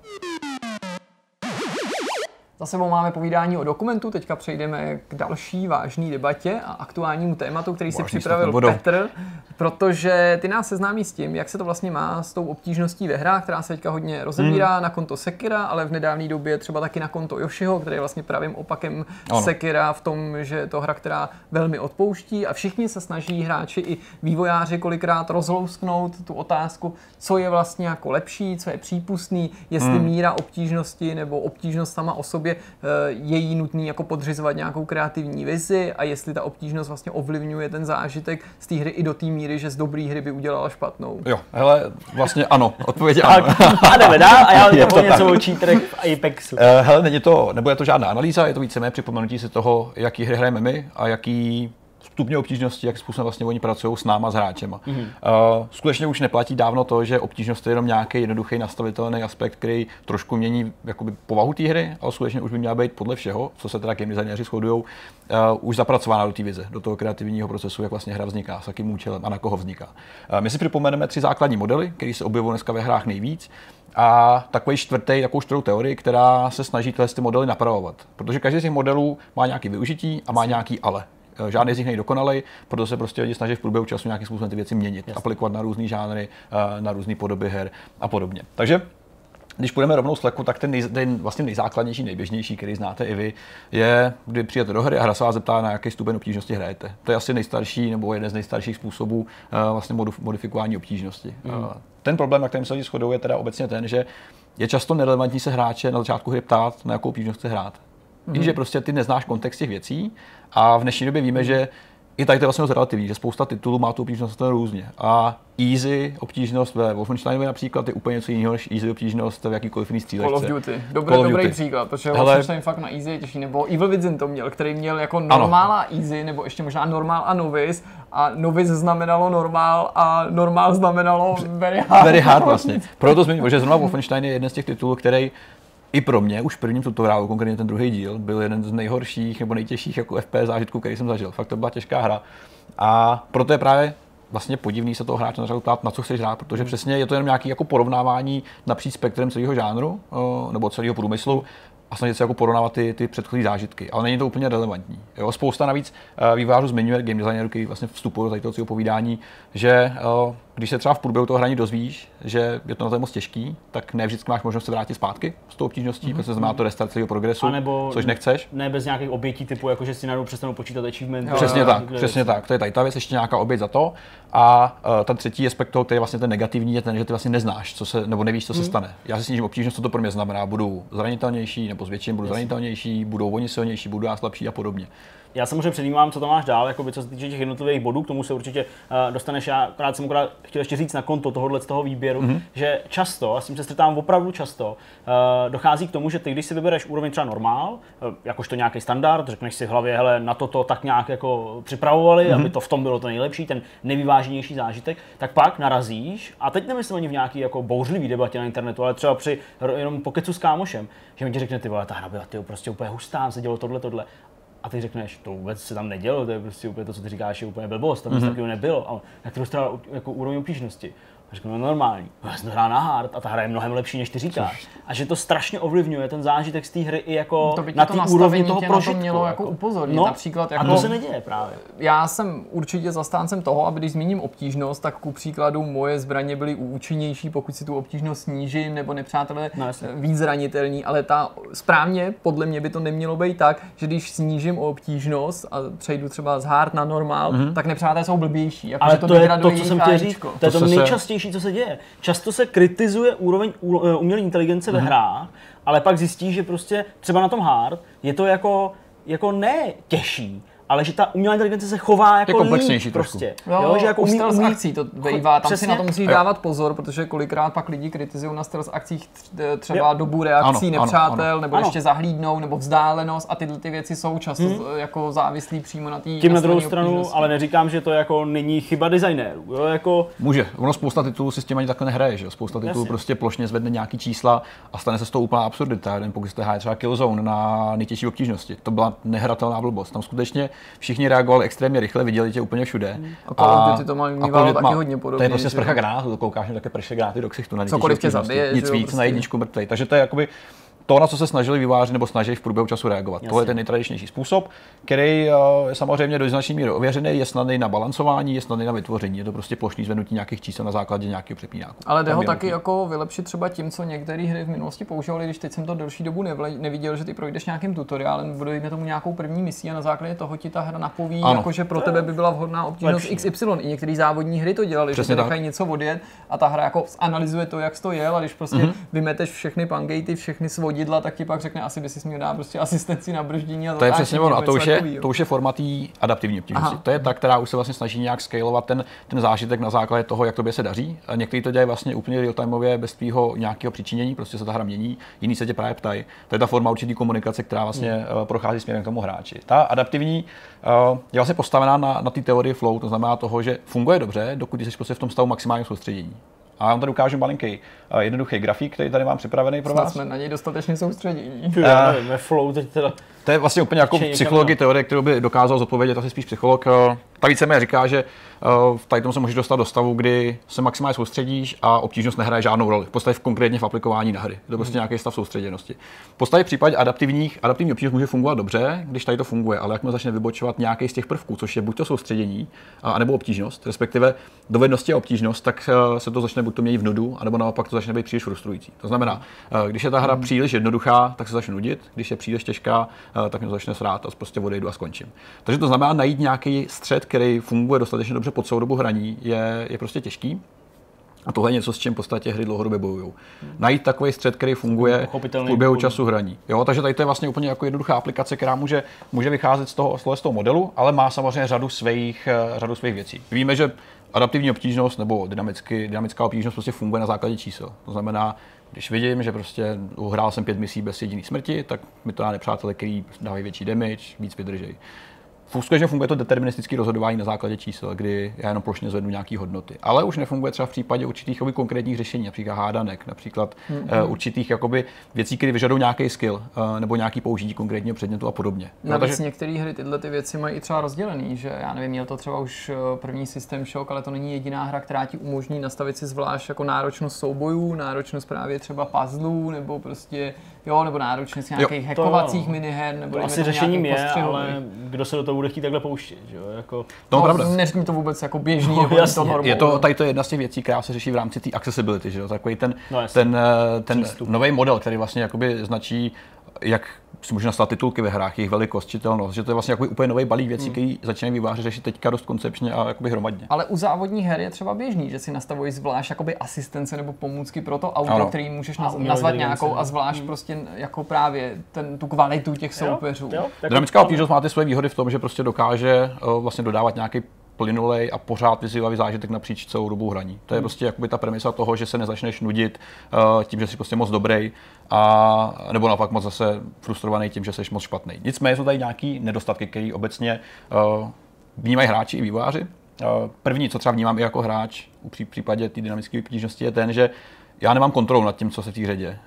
Za sebou máme povídání o dokumentu, teďka přejdeme k další vážné debatě a aktuálnímu tématu, který si připravil Petr, protože ty nás seznámí s tím, jak se to vlastně má s tou obtížností ve hrách, která se teďka hodně rozebírá hmm. na konto Sekira, ale v nedávné době třeba taky na konto Yoshiho, který je vlastně pravým opakem ano. Sekira v tom, že je to hra, která velmi odpouští a všichni se snaží hráči i vývojáři kolikrát rozlousknout tu otázku, co je vlastně jako lepší, co je přípustný, jestli hmm. míra obtížnosti nebo obtížnost sama o sobě Eh, je jí nutný jako podřizovat nějakou kreativní vizi a jestli ta obtížnost vlastně ovlivňuje ten zážitek z té hry i do té míry, že z dobré hry by udělala špatnou. Jo, hele, vlastně ano, odpověď ano. a jdeme dál a já je to něco o cheaterech v Apexu. Uh, hele, není to, nebude to žádná analýza, je to víceméně připomenutí si toho, jaký hry hrajeme my a jaký stupně obtížnosti, jak způsobem vlastně oni pracují s náma, s hráčema. Mm-hmm. Uh, skutečně už neplatí dávno to, že obtížnost je jenom nějaký jednoduchý nastavitelný aspekt, který trošku mění jakoby, povahu té hry, ale skutečně už by měla být podle všeho, co se teda game designéři shodují, uh, už zapracována do té vize, do toho kreativního procesu, jak vlastně hra vzniká, s jakým účelem a na koho vzniká. Uh, my si připomeneme tři základní modely, které se objevují dneska ve hrách nejvíc. A takový čtvrtý, takovou čtvrtou teorii, která se snaží tyhle ty modely napravovat. Protože každý z těch modelů má nějaký využití a má nějaký ale. Eh, žádný z nich není dokonalý, proto se prostě lidi snaží v průběhu času nějakým způsobem ty věci měnit, Jasně. aplikovat na různé žánry, eh, na různé podoby her a podobně. Takže když půjdeme rovnou s leku, tak ten, nej, ten vlastně nejzákladnější, nejběžnější, který znáte i vy, je, kdy přijete do hry a hra se vás zeptá, na jaký stupeň obtížnosti hrajete. To je asi nejstarší nebo jeden z nejstarších způsobů uh, vlastně modifikování obtížnosti. Mm. Uh, ten problém, na kterém se lidi shodují, je teda obecně ten, že je často nerelevantní se hráče na začátku hry ptát, na jakou obtížnost chce hrát. Mm. Víš, že prostě ty neznáš kontext těch věcí a v dnešní době víme, že i tady to je vlastně relativní, že spousta titulů má tu obtížnost různě. A easy obtížnost ve Wolfensteinovi například je úplně něco jiného než easy obtížnost v jakýkoliv jiný střílečce. Call of Duty. Dobrý, Call of dobrý Duty. příklad, protože Hele, Wolfenstein fakt na easy je těžší. Nebo Evil Within to měl, který měl jako normál a easy, nebo ještě možná normál a novice. A novice znamenalo normál a normál znamenalo very hard. Very hard vlastně. Proto zmiňuji, že zrovna Wolfenstein je jeden z těch titulů, který i pro mě, už v prvním tutoriálu, konkrétně ten druhý díl, byl jeden z nejhorších nebo nejtěžších jako FPS zážitků, který jsem zažil. Fakt to byla těžká hra. A proto je právě vlastně podivný se toho hráče na ptát, na co chceš hrát, protože přesně je to jenom nějaký jako porovnávání napříč spektrem celého žánru nebo celého průmyslu a snažit se jako porovnávat ty, ty předchozí zážitky. Ale není to úplně relevantní. Jo? Spousta navíc uh, vývářů zmiňuje, game designerů, který vlastně vstupují do toho povídání, že uh, když se třeba v průběhu toho hraní dozvíš, že je to na to moc těžký, tak ne vždycky máš možnost se vrátit zpátky s tou obtížností, mm-hmm. protože znamená to restart celého progresu, a nebo což nechceš. Ne bez nějakých obětí typu, jako že si najednou přestanou počítat achievement. Přesně tak, přesně tak. To je tady ta věc, ještě nějaká oběť za to. A uh, ten třetí aspekt toho, který je vlastně ten negativní, je ten, že ty vlastně neznáš, co se, nebo nevíš, co se mm. stane. Já si snížím obtížnost, co to pro mě znamená. Budu zranitelnější, nebo s větším budu zranitelnější, budou oni silnější, budu já slabší a podobně. Já samozřejmě předjímám, co tam máš dál, jakoby, co se týče těch jednotlivých bodů, k tomu se určitě uh, dostaneš. Já akorát jsem akorát chtěl ještě říct na konto tohohle z toho výběru, mm-hmm. že často, a s tím se střetám opravdu často, uh, dochází k tomu, že ty, když si vybereš úroveň třeba normál, uh, jakožto nějaký standard, řekneš si v hlavě, hele, na toto tak nějak jako připravovali, mm-hmm. aby to v tom bylo to nejlepší, ten nevyváženější zážitek, tak pak narazíš, a teď nemyslím ani v nějaký jako bouřlivý debatě na internetu, ale třeba při jenom pokecu s kámošem, že mi ti řekne, ty vole, ta hra byla ty prostě úplně hustá, se dělo tohle, tohle a ty řekneš, to vůbec se tam nedělo, to je prostě úplně to, co ty říkáš, je úplně blbost, tam mm-hmm. takového nebylo. A jak to dostala jako úroveň obtížnosti? A řeknu, no normální. No, já jsem to hrál na hard a ta hra je mnohem lepší, než ty říkáš. A že to strašně ovlivňuje ten zážitek z té hry i jako to by na té úrovni toho prožitku. to mělo jako, jako upozornit. No, Například jako, a to se neděje právě. Já jsem určitě zastáncem toho, aby když zmíním obtížnost, tak ku příkladu moje zbraně byly účinnější, pokud si tu obtížnost snížím, nebo nepřátelé no, víc zranitelní, ale ta správně podle mě by to nemělo být tak, že když snížím o obtížnost a přejdu třeba z hard na normál, mm-hmm. tak nepřátelé jsou blbější. Jako, ale to, to je to, co jsem chtěl říct. To je to, to nejčastější nejčastější, co se děje. Často se kritizuje úroveň eh, umělé inteligence mm-hmm. ve mhm. hrách, ale pak zjistí, že prostě třeba na tom hard je to jako, jako ne těžší, ale že ta umělá inteligence se chová jako je komplexnější líp prostě. Jo, jo, že jako umí, umí, akcí to vejvá, tam přesně. si na to musíš jo. dávat pozor, protože kolikrát pak lidi kritizují na stealth akcích třeba jo. dobu reakcí ano, nepřátel, ano, ano. nebo ano. ještě zahlídnou, nebo vzdálenost a tyhle ty věci jsou často hmm. jako závislí přímo na té Tím na druhou stranu, ale neříkám, že to jako není chyba designérů. Jo, jako... Může, ono spousta titulů si s tím ani takhle nehraje, že spousta titulů Jasně. prostě plošně zvedne nějaký čísla a stane se z toho úplná absurdita. Jeden pokud jste třeba Killzone na nejtěžší obtížnosti. To byla nehratelná blbost. Tam skutečně všichni reagovali reagoval extrémně rychle, viděli tě úplně všude. Hmm. A Call of to má, mývalo taky má, hodně podobně. To je prostě sprcha granátů, to koukáš na také prše gráty do ksichtu. Na Cokoliv tě zabije. Nic víc, prostě. na jedničku mrtvej. Takže to je jakoby to, na co se snažili vyvářit nebo snaží v průběhu času reagovat. Jasně. Tohle je ten nejtradičnější způsob, který je samozřejmě do značné míry ověřený, je snadný na balancování, je snadný na vytvoření. Je to prostě plošný zvednutí nějakých čísel na základě nějakého přepínáku. Ale jde ho taky jako vylepšit třeba tím, co některé hry v minulosti používali, když teď jsem to delší dobu neviděl, že ty projdeš nějakým tutoriálem, bude tomu nějakou první misí a na základě toho ti ta hra napoví, jako že pro tebe by byla vhodná obtížnost XY. I některé závodní hry to dělali, Přesně že nechají něco odjet a ta hra jako analyzuje to, jak to jel a když prostě mm-hmm. vymeteš všechny pangejty, všechny svodidla, tak ti pak řekne, asi by si měl dát prostě asistenci na brždění a to je přesně ono. A to už je, to už je formatý adaptivní obtížnosti. To je ta, která už se vlastně snaží nějak scalovat ten, ten zážitek na základě toho, jak tobě se daří. A někteří to dělají vlastně úplně real-timeově bez tvýho nějakého přičinění, prostě se ta hra mění, jiný se tě právě ptají. To je ta forma určitý komunikace, která vlastně hmm. Eh, prochází směrem k tomu hráči. Ta adaptivní uh, je vlastně postavená na, na té teorii flow, to znamená toho, že funguje dobře, dokud jsi prostě v tom stavu maximálního soustředění. A já vám tady ukážu malinký uh, jednoduchý grafik, který tady mám připravený pro vás. jsme na něj dostatečně soustředění. Já nevím, flow teď teda... To je vlastně úplně jako psychologie teorie, kterou by dokázal zodpovědět asi spíš psycholog. Ta víceméně říká, že Eh, v tady tomu se můžeš dostat do stavu, kdy se maximálně soustředíš a obtížnost nehraje žádnou roli. V podstatě v konkrétně v aplikování na hry. Je to prostě hmm. nějaký stav soustředěnosti. V podstatě v případě adaptivních, adaptivní obtížnost může fungovat dobře, když tady to funguje, ale jakmile začne vybočovat nějaký z těch prvků, což je buď to soustředění, anebo obtížnost, respektive dovednosti a obtížnost, tak eh, se to začne buď to měnit v nudu, anebo naopak to začne být příliš frustrující. To znamená, eh, když je ta hra hmm. příliš jednoduchá, tak se začne nudit, když je příliš těžká, tak mě to začne srát a prostě odejdu a skončím. Takže to znamená najít nějaký střed, který funguje dostatečně dobře po celou dobu hraní, je, je prostě těžký. A tohle je něco, s čím v podstatě hry dlouhodobě bojují. Najít takový střed, který funguje v průběhu času hraní. Jo, takže tady to je vlastně úplně jako jednoduchá aplikace, která může, může vycházet z toho, z toho modelu, ale má samozřejmě řadu svých, eh, řadu svých věcí. Víme, že adaptivní obtížnost nebo dynamicky, dynamická obtížnost prostě funguje na základě čísel. To znamená, když vidím, že prostě uhrál jsem pět misí bez jediné smrti, tak mi to dá nepřátelé, který dávají větší damage, víc vydržej skutečně funguje to deterministické rozhodování na základě čísel, kdy já jenom plošně zvednu nějaké hodnoty. Ale už nefunguje třeba v případě určitých jakoby, konkrétních řešení, například hádanek, například mm-hmm. uh, určitých jakoby, věcí, které vyžadují nějaký skill uh, nebo nějaký použití konkrétního předmětu a podobně. No, Navíc takže... některé hry tyhle ty věci mají i třeba rozdělený, že já nevím, měl to třeba už eh, první systém shock, ale to není jediná hra, která ti umožní nastavit si zvlášť jako náročnost soubojů, náročnost právě třeba puzzlů nebo prostě jo, nebo náročnost nějakých hackovacích miniher, nebo to asi řešením je, ale kdo se do toho bude chtít takhle pouštět, že jo? Jako... No, no pravda. Neřekni to vůbec jako běžný, no, jasně. to normální. Je to, tady to je jedna z těch věcí, která se řeší v rámci té accessibility, že jo? Takový ten, no, ten, eh, ten nový model, který vlastně jakoby značí, jak si může nastavit titulky ve hrách, jejich velikost, čitelnost, že to je vlastně jako úplně nový balík věcí, hmm. který začínají výváři řešit teďka dost koncepčně a jakoby hromadně. Ale u závodních her je třeba běžný, že si nastavují zvlášť jakoby asistence nebo pomůcky pro to auto, ano. který můžeš naz- nazvat nějakou a zvlášť hmm. prostě jako právě ten, tu kvalitu těch soupeřů. Dynamická obtížnost má ty své výhody v tom, že prostě dokáže uh, vlastně dodávat nějaký plynulej a pořád vyzývavý zážitek napříč celou dobu hraní. To je hmm. prostě jakoby ta premisa toho, že se nezačneš nudit uh, tím, že jsi prostě moc dobrý, a, nebo naopak moc zase frustrovaný tím, že jsi moc špatný. Nicméně jsou tady nějaký nedostatky, které obecně uh, vnímají hráči i vývojáři. Uh, první, co třeba vnímám i jako hráč v případě té dynamické obtížnosti, je ten, že já nemám kontrolu nad tím, co se v té hře děje.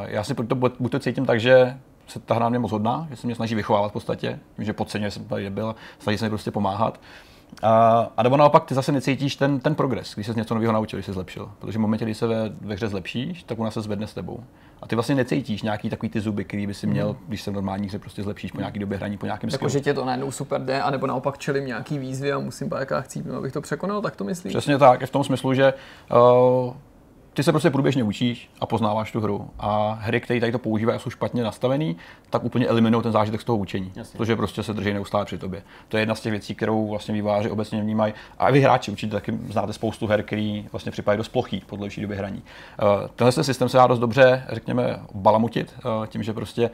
Uh, já si proto buď to cítím tak, že se ta hra mě moc hodná, že se mě snaží vychovávat v podstatě, že podceňuje, jsem tady nebyl, snaží se mi prostě pomáhat. A, a nebo naopak ty zase necítíš ten, ten progres, když se něco nového naučil, když se zlepšil. Protože v momentě, kdy se ve, ve hře zlepšíš, tak ona se zvedne s tebou. A ty vlastně necítíš nějaký takový ty zuby, který by si měl, mm. když se v normální hře prostě zlepšíš po nějaký době hraní, po nějakém Jako, že tě to najednou super jde, anebo naopak čelím nějaký výzvy a musím párkrát chcípnout, abych to překonal, tak to myslíš? Přesně tak, v tom smyslu, že uh, ty se prostě průběžně učíš a poznáváš tu hru. A hry, které tady to používají a jsou špatně nastavený, tak úplně eliminují ten zážitek z toho učení. Jasně. Protože prostě se drží neustále při tobě. To je jedna z těch věcí, kterou vlastně výváři obecně vnímají. A vy hráči určitě taky znáte spoustu her, které vlastně připadají dost plochý po dlouhší době hraní. Uh, tenhle systém se dá dost dobře, řekněme, balamutit uh, tím, že prostě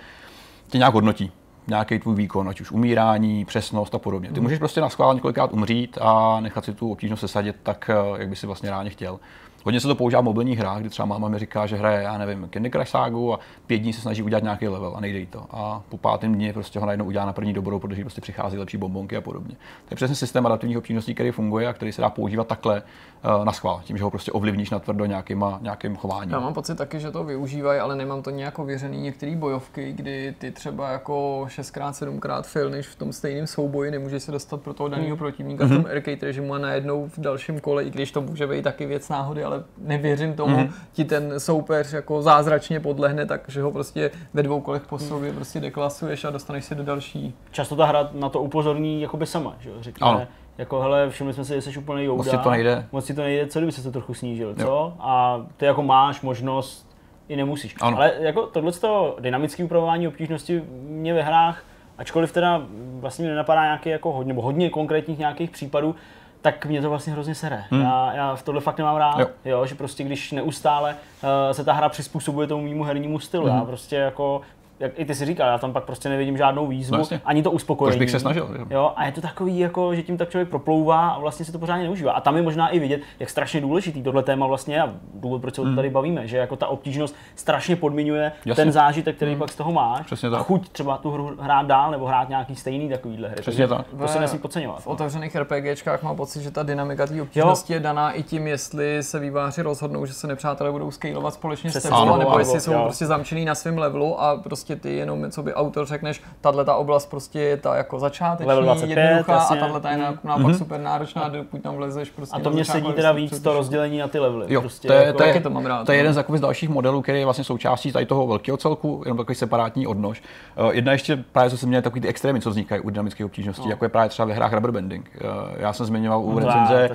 tě nějak hodnotí nějaký tvůj výkon, ať už umírání, přesnost a podobně. Ty hmm. můžeš prostě na schvál několikrát umřít a nechat si tu obtížnost sesadit tak, eh, jak by si vlastně ráně chtěl. Hodně se to používá v mobilních hrách, kdy třeba máma mi říká, že hraje, já nevím, Candy Crush Sagu a pět dní se snaží udělat nějaký level a nejde jí to. A po pátém dní prostě ho najednou udělá na první dobrou, protože prostě přichází lepší bombonky a podobně. To je přesně systém adaptivních obtížností, který funguje a který se dá používat takhle na schvál, tím, že ho prostě ovlivníš na tvrdo nějakým, nějakým chováním. Já mám pocit taky, že to využívají, ale nemám to nějak ověřený některé bojovky, kdy ty třeba jako 6x, 7x filneš v tom stejném souboji, nemůžeš se dostat pro toho daného hmm. protivníka mm-hmm. v tom mhm. arcade režimu a najednou v dalším kole, i když to může být taky věc náhody, ale nevěřím tomu, mm-hmm. ti ten soupeř jako zázračně podlehne, takže ho prostě ve dvou kolech po sobě prostě deklasuješ a dostaneš se do další. Často ta hra na to upozorní jakoby sama, že jo? Řekne, ano. Jako hele, všimli jsme si, že jsi úplně jouda. Moc to nejde. Moc ti to nejde, co kdyby se to trochu snížil, co? Jo. A ty jako máš možnost i nemusíš. Ano. Ale jako tohle dynamické upravování obtížnosti mě ve hrách, ačkoliv teda vlastně nenapadá nějaký jako hodně, nebo hodně konkrétních nějakých případů, tak mě to vlastně hrozně sere. Hmm. Já, já v tohle fakt nemám rád, jo. Jo, že prostě když neustále uh, se ta hra přizpůsobuje tomu mýmu hernímu stylu, hmm. já prostě jako jak i ty si říkal, já tam pak prostě nevidím žádnou výzvu, no ani to uspokojení. Proč bych se snažil. Jo. jo. a je to takový, jako, že tím tak člověk proplouvá a vlastně se to pořádně neužívá. A tam je možná i vidět, jak strašně důležitý tohle téma vlastně a důvod, proč se hmm. tady bavíme, že jako ta obtížnost strašně podmiňuje Jasně. ten zážitek, který hmm. pak z toho máš. Přesně tak. A chuť třeba tu hru hrát dál nebo hrát nějaký stejný takovýhle hry. Přesně tak. To se nesmí podceňovat. V no. otevřených RPGčkách mám pocit, že ta dynamika té obtížnosti jo. je daná i tím, jestli se výváři rozhodnou, že se nepřátelé budou scalovat společně s tebou, nebo jestli jsou prostě zamčený na svém levelu a prostě ty jenom co by autor řekneš, tahle ta oblast prostě je ta jako začáteční, Level 25, jednoduchá jasně. a tahle ta je naopak mm-hmm. super náročná, dokud tam vlezeš prostě. A to mě sedí teda víc to rozdělení na ty levely. Jo, prostě, to, je, jako, to, je, to, mám rád, to je no. jeden z, z dalších modelů, který je vlastně součástí tady toho velkého celku, jenom takový separátní odnož. Uh, jedna ještě právě, co se měl takový ty extrémy, co vznikají u dynamické obtížnosti, no. jako je právě třeba ve hrách rubber bending. Uh, já jsem zmiňoval u no, recenze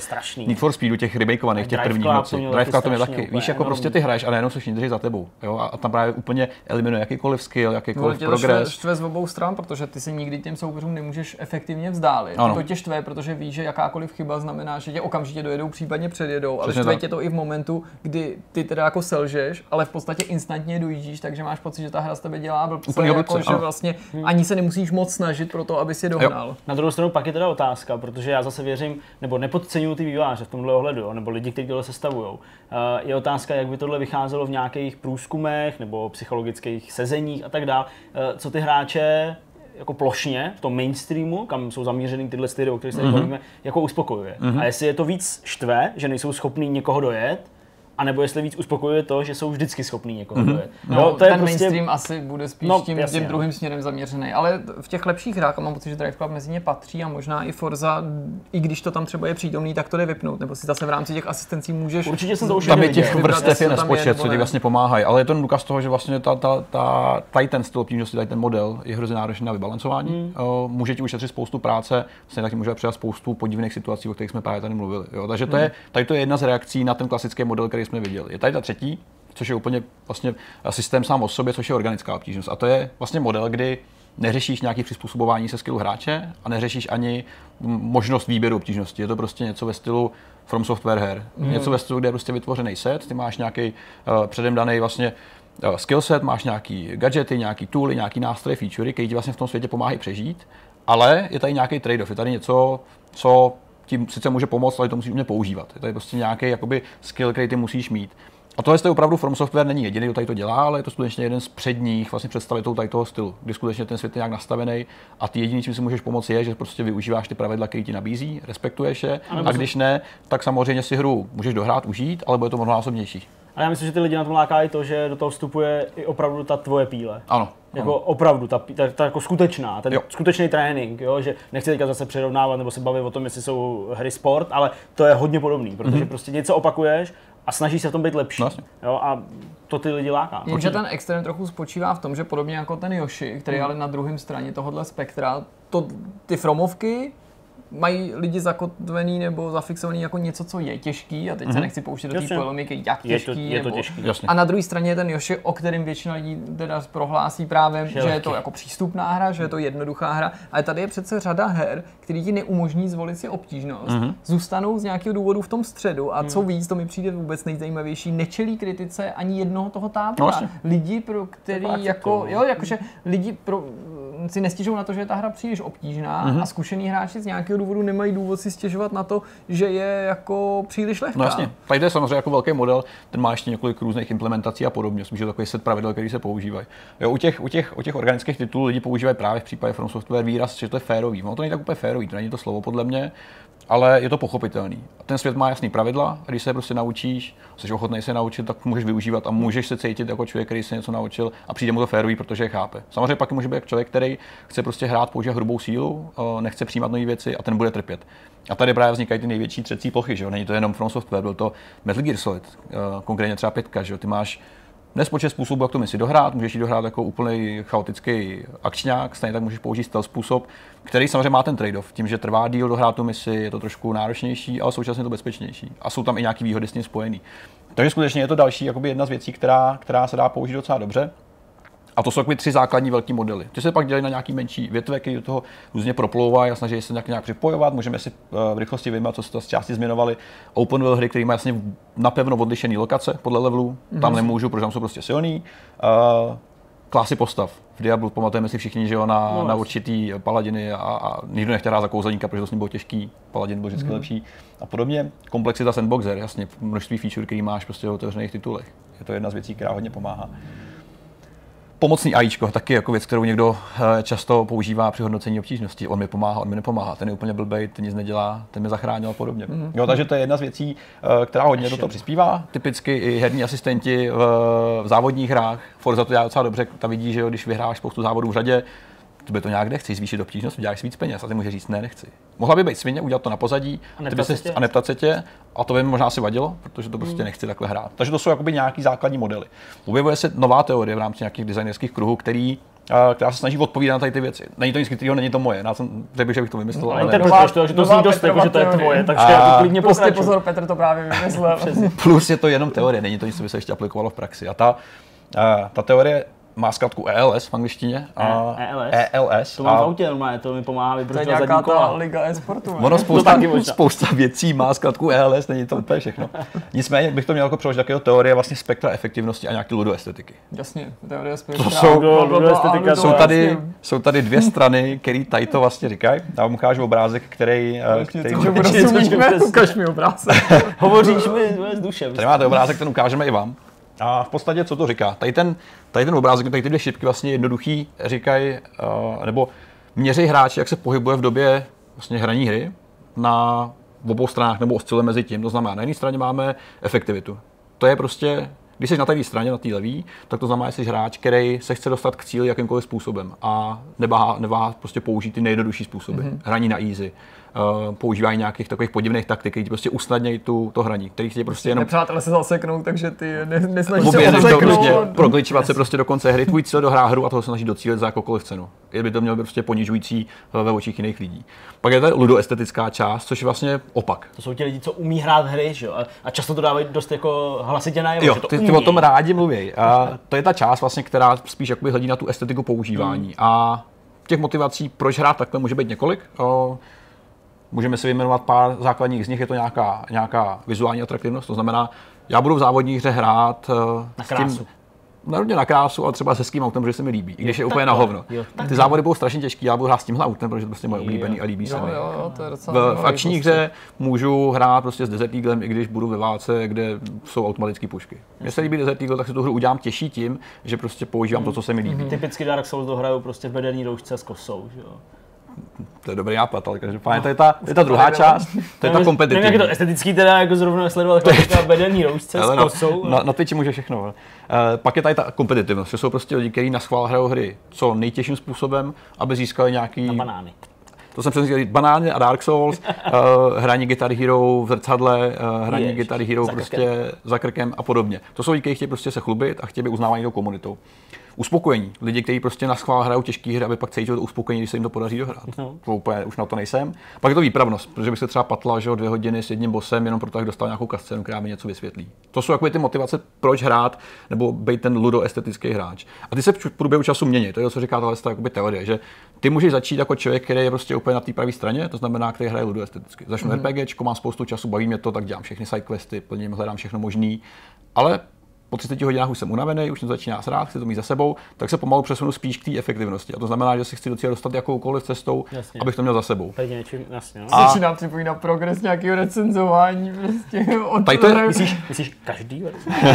Need for Speedu, těch remakeovaných, těch prvních nocí. Drive to mě taky. Víš, jako prostě ty hraješ a najednou se všichni za tebou. A tam právě úplně eliminuje jakýkoliv skill, jakýkoliv progres z obou stran, protože ty se nikdy těm soupeřům nemůžeš efektivně vzdálit. Ano. To tě štve, protože víš, že jakákoliv chyba znamená, že tě okamžitě dojedou, případně předjedou, ale štve tě to i v momentu, kdy ty teda jako selžeš, ale v podstatě instantně dojíždíš, takže máš pocit, že ta hra z tebe dělá blbce, jako, že vlastně hmm. ani se nemusíš moc snažit pro to, aby si dohnal. Jo. Na druhou stranu pak je teda otázka, protože já zase věřím, nebo nepodceňuju ty výváře v tomhle ohledu, nebo lidi, kteří tohle sestavují. Uh, je otázka, jak by tohle vycházelo v nějakých průzkumech nebo psychologických sezeních a tak dále. Uh, co ty hráče hráče jako plošně v tom mainstreamu, kam jsou zamířeny tyhle styly, o kterých se mm-hmm. bavíme, jako uspokojuje. Mm-hmm. A jestli je to víc štve, že nejsou schopní někoho dojet, a nebo jestli víc uspokojuje to, že jsou vždycky schopní někoho mm-hmm. No, no, to je ten prostě... mainstream asi bude spíš no, tím, jasně, tím no. druhým směrem zaměřený, ale v těch lepších hrách, a mám pocit, že Drive Club mezi ně patří a možná i Forza, i když to tam třeba je přítomný, tak to jde vypnout, nebo si zase v rámci těch asistencí můžeš. Určitě jsem to už Tam je těch vrstev je nespočet, co ti vlastně pomáhají, ale je to důkaz toho, že vlastně ta, ta, ta, tady ten styl obtížnosti, tady ten model je hrozně náročný na vybalancování. Mm. může ti ušetřit spoustu práce, vlastně taky může přidat spoustu podivných situací, o kterých jsme právě tady mluvili. Jo? Takže to mm. je, tady to je jedna z reakcí na ten klasický model, který jsme viděli. Je tady ta třetí, což je úplně vlastně systém sám o sobě, což je organická obtížnost. A to je vlastně model, kdy neřešíš nějaký přizpůsobování se skillu hráče a neřešíš ani možnost výběru obtížnosti. Je to prostě něco ve stylu From Software her. Mm. Něco ve stylu, kde je prostě vytvořený set, ty máš nějaký uh, předem daný vlastně uh, skill set, máš nějaký gadgety, nějaký tooly, nějaký nástroje, featurey, které ti vlastně v tom světě pomáhají přežít, ale je tady nějaký trade-off, je tady něco, co tím sice může pomoct, ale to musíš umět používat. To je prostě nějaký jakoby skill, který ty musíš mít. A tohle je opravdu From Software není jediný, kdo tady to dělá, ale je to skutečně jeden z předních vlastně představitelů tady toho stylu, kdy skutečně ten svět je nějak nastavený a ty jediný, čím si můžeš pomoci, je, že prostě využíváš ty pravidla, které ti nabízí, respektuješ je a když ne, tak samozřejmě si hru můžeš dohrát, užít, ale bude to mnohonásobnější. Ale já myslím, že ty lidi na tom láká i to, že do toho vstupuje i opravdu ta tvoje píle. Ano. Jako ano. opravdu, ta, ta, ta jako skutečná, ten jo. skutečný trénink, jo? že nechci teďka zase přirovnávat nebo se bavit o tom, jestli jsou hry sport, ale to je hodně podobný, protože mm-hmm. prostě něco opakuješ a snaží se v tom být lepší. Vlastně. Jo, a to ty lidi láká. Jenže ten extrém trochu spočívá v tom, že podobně jako ten Yoshi, který mm. ale na druhém straně tohohle spektra, to, ty Fromovky mají lidi zakotvený nebo zafixovaný jako něco, co je těžký a teď mm-hmm. se mhm. nechci pouštět do té polemiky, jak těžký je to, je to těžký. Jasně. A na druhé straně je ten Yoshi, o kterém většina lidí teda prohlásí právě, že, že je to jako přístupná hra, že je to jednoduchá hra, ale tady je přece řada her, které ti neumožní zvolit si obtížnost, mm-hmm. zůstanou z nějakého důvodu v tom středu a mm. co víc, to mi přijde vůbec nejzajímavější, nečelí kritice ani jednoho toho tábora. No, lidi, pro který jako, jo, jakože lidi pro, si nestěžují na to, že je ta hra příliš obtížná mm-hmm. a zkušený hráči z nějakého důvodu nemají důvod si stěžovat na to, že je jako příliš lehká. No jasně, tady je samozřejmě jako velký model, ten má ještě několik různých implementací a podobně. Myslím, že takový set pravidel, který se používají. Jo, u, těch, u, těch, u těch organických titulů lidi používají právě v případě From Software výraz, že to je férový. No to není tak úplně férový, to není to slovo podle mě, ale je to pochopitelný. Ten svět má jasný pravidla a když se prostě naučíš, jsi ochotný se naučit, tak můžeš využívat a můžeš se cítit jako člověk, který se něco naučil a přijde mu to férový, protože je chápe. Samozřejmě pak může být člověk, který chce prostě hrát, používat hrubou sílu, eh, nechce přijímat nové věci a ten bude trpět. A tady právě vznikají ty největší třecí plochy, že jo? Není to jenom From Software, byl to Metal Gear Solid, eh, konkrétně třeba pětka, že jo? Ty máš nespočet způsobů, jak to misi dohrát. Můžeš ji dohrát jako úplný chaotický akčňák, stejně tak můžeš použít stealth způsob, který samozřejmě má ten trade-off. Tím, že trvá díl dohrát tu misi, je to trošku náročnější, ale současně to bezpečnější. A jsou tam i nějaké výhody s tím spojený. Takže skutečně je to další jedna z věcí, která, která se dá použít docela dobře. A to jsou takové tři základní velké modely. Ty se pak dělají na nějaký menší větve, které do toho různě proplouvají a snaží se nějak, nějak připojovat. Můžeme si uh, v rychlosti vyjmenovat, co se to z části změnovali. Open world hry, které mají jasně napevno odlišené lokace podle levelu. Mm-hmm. Tam nemůžu, protože tam jsou prostě silný. Uh, klasy postav. V Diablu pamatujeme si všichni, že jo, na, no, na určitý paladiny a, a nikdo nechtěl hrát za kouzelníka, protože to s ním bylo těžký, paladin byl vždycky mm. lepší a podobně. Komplexita sandboxer, jasně, množství feature, který máš prostě v otevřených titulech. Je to jedna z věcí, která hodně pomáhá pomocný AIčko, taky jako věc, kterou někdo eh, často používá při hodnocení obtížnosti. On mi pomáhá, on mi nepomáhá, ten je úplně blbej, ten nic nedělá, ten mě zachránil a podobně. Mm. Jo, takže to je jedna z věcí, eh, která hodně do toho přispívá. Typicky i herní asistenti v, v závodních hrách, Forza to dělá docela dobře, ta vidí, že jo, když vyhráš spoustu závodů v řadě, by to nějak nechci, zvýšit obtížnost, uděláš víc peněz a ty může říct, ne, nechci. Mohla by být svině, udělat to na pozadí a neptat, se, tě. a neptat se tě a to by mi možná si vadilo, protože to prostě mm. nechci takhle hrát. Takže to jsou jakoby nějaký základní modely. Objevuje se nová teorie v rámci nějakých designerských kruhů, který která se snaží odpovídat na tady ty věci. Není to nic chytrého, není to moje. Já jsem řekl, že bych to vymyslel. No, ale nová, to, že to zní dost jako, že to je tvoje, takže a... já to klidně prostě pozor, Petr to právě vymyslel. Plus je to jenom teorie, není to nic, co by se ještě aplikovalo v praxi. A ta, a, ta teorie má zkrátku ELS v angličtině. A ELS? ELS. To mám v autě normálně, to mi pomáhá vybrat To je nějaká ta liga e-sportu. Ono spousta, spousta věcí má zkrátku ELS, není to úplně všechno. Nicméně bych to měl jako přeložit takového teorie vlastně spektra efektivnosti a nějaký ludoestetiky. Jasně, teorie spektra. To jsou, ludoestetika, jsou, tady, jsou tady dvě strany, které tady to vlastně říkají. Já vám ukážu obrázek, který... Eh, který ukaž mi obrázek. Hovoříš mi z duše. Tady máte obrázek, ten ukážeme i vám. A v podstatě, co to říká? Tady ten, tady ten obrázek, tady ty dvě šipky vlastně jednoduchý říkají, uh, nebo měří hráči, jak se pohybuje v době vlastně hraní hry na obou stranách nebo osciluje mezi tím. To znamená, na jedné straně máme efektivitu. To je prostě, když jsi na té straně, na té levé, tak to znamená, že jsi hráč, který se chce dostat k cíli jakýmkoliv způsobem a neváhá, neváhá prostě použít ty nejjednodušší způsoby. Mm-hmm. Hraní na easy, uh, používají nějakých takových podivných taktik, které prostě usnadnějí tu, to hraní, který chtějí prostě jenom... Nepřátelé se zaseknou, takže ty ne, nesnažíš se. Prostě, prokličovat se prostě do konce hry, tvůj cíl dohrá hru a toho se snaží docílit za jakoukoliv cenu. Je by to mělo být prostě ponižující eh, ve očích jiných lidí. Pak je ta ludoestetická část, což je vlastně opak. To jsou ti lidi, co umí hrát hry, že jo? A často to dávají dost jako hlasitě najevo, jo, ty, ty, o tom rádi mluví. A to je ta část vlastně, která spíš jakoby hledí na tu estetiku používání. Hmm. A těch motivací, proč hrát takhle, může být několik. O, Můžeme si vyjmenovat pár základních z nich, je to nějaká, nějaká vizuální atraktivnost, to znamená, já budu v závodní hře hrát eh, Na s tím, narodně na krásu, ale třeba se hezkým autem, že se mi líbí, i když je úplně na hovno. Ty závody budou strašně těžké, já budu hrát s tímhle autem, protože to prostě moje oblíbený a líbí se Jo, mi. jo, jo, to je V, v akční hře můžu hrát prostě s Desert Eaglem, i když budu ve válce, kde jsou automatické pušky. Mně se líbí Desert Eagle, tak si tu hru udělám těžší tím, že prostě používám to, co se mi líbí. Typicky Dark Souls dohrajou prostě v bederní roušce s kosou, že jo. To je dobrý nápad, ale každopádně to je ta, to je ta druhá část, to je ta Nevím, jak kompetitivní. to estetický teda jako zrovna sledovat taková bederní roušce s no, kosou. na, na Twitchi může všechno. Uh, pak je tady ta kompetitivnost, že jsou prostě lidi, kteří na schvál hrajou hry co nejtěžším způsobem, aby získali nějaký Na banány. To jsem přesně Banány a Dark Souls, uh, hraní Guitar Hero v zrcadle, uh, hraní Ježiš, Guitar Hero za prostě krkem. za krkem a podobně. To jsou lidi, kteří chtějí prostě se chlubit a chtějí být uznávaní tou komunitou. Uspokojení. Lidi, kteří prostě na schvál hrajou těžké hry, aby pak cítili to uspokojení, když se jim to podaří dohrát. No. To úplně už na to nejsem. Pak je to výpravnost, protože bych se třeba patla, že o dvě hodiny s jedním bosem, jenom proto, abych dostal nějakou kascenu, která mi něco vysvětlí. To jsou takové ty motivace, proč hrát, nebo být ten ludoestetický hráč. A ty se v průběhu času mění. To je to, co říká tahle ta jakoby teorie, že ty můžeš začít jako člověk, který je prostě úplně na té pravé straně, to znamená, který hraje ludoesteticky. Začnu mm. RPGčko, mám spoustu času, baví mě to, tak dělám všechny sidequesty, plním, hledám všechno možný. Ale po 30 hodinách už jsem unavený, už mě to začíná srát, chci to mít za sebou, tak se pomalu přesunu spíš k té efektivnosti. A to znamená, že si chci do cíle dostat jakoukoliv cestou, Jasně. abych to měl za sebou. Tady něčím, jasně, no. A- Začíná připomínat progres nějakého recenzování, prostě od Tady to je- Myslíš, myslíš každý?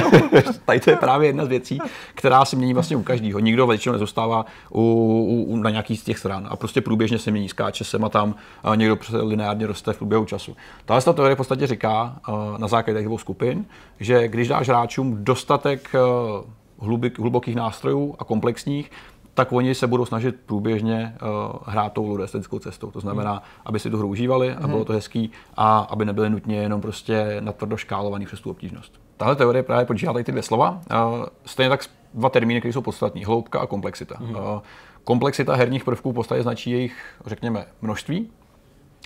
Tady to je právě jedna z věcí, která se mění vlastně u každého. Nikdo většinou nezůstává u, u, u, na nějaký z těch stran a prostě průběžně se mění, skáče sem a tam, a někdo prostě lineárně roste v průběhu času. Tahle ta teorie v podstatě říká eh, na základě těch dvou skupin, že když dáš hráčům dostatek eh, hlubik, hlubokých nástrojů a komplexních, tak oni se budou snažit průběžně uh, hrát tou ludoestetickou cestou. To znamená, aby si tu hru užívali a bylo to hezký a aby nebyly nutně jenom prostě natvrdo škálovaný přes tu obtížnost. Tahle teorie právě počítá tady ty dvě slova. Uh, stejně tak dva termíny, které jsou podstatní. Hloubka a komplexita. Uh, komplexita herních prvků v podstatě značí jejich, řekněme, množství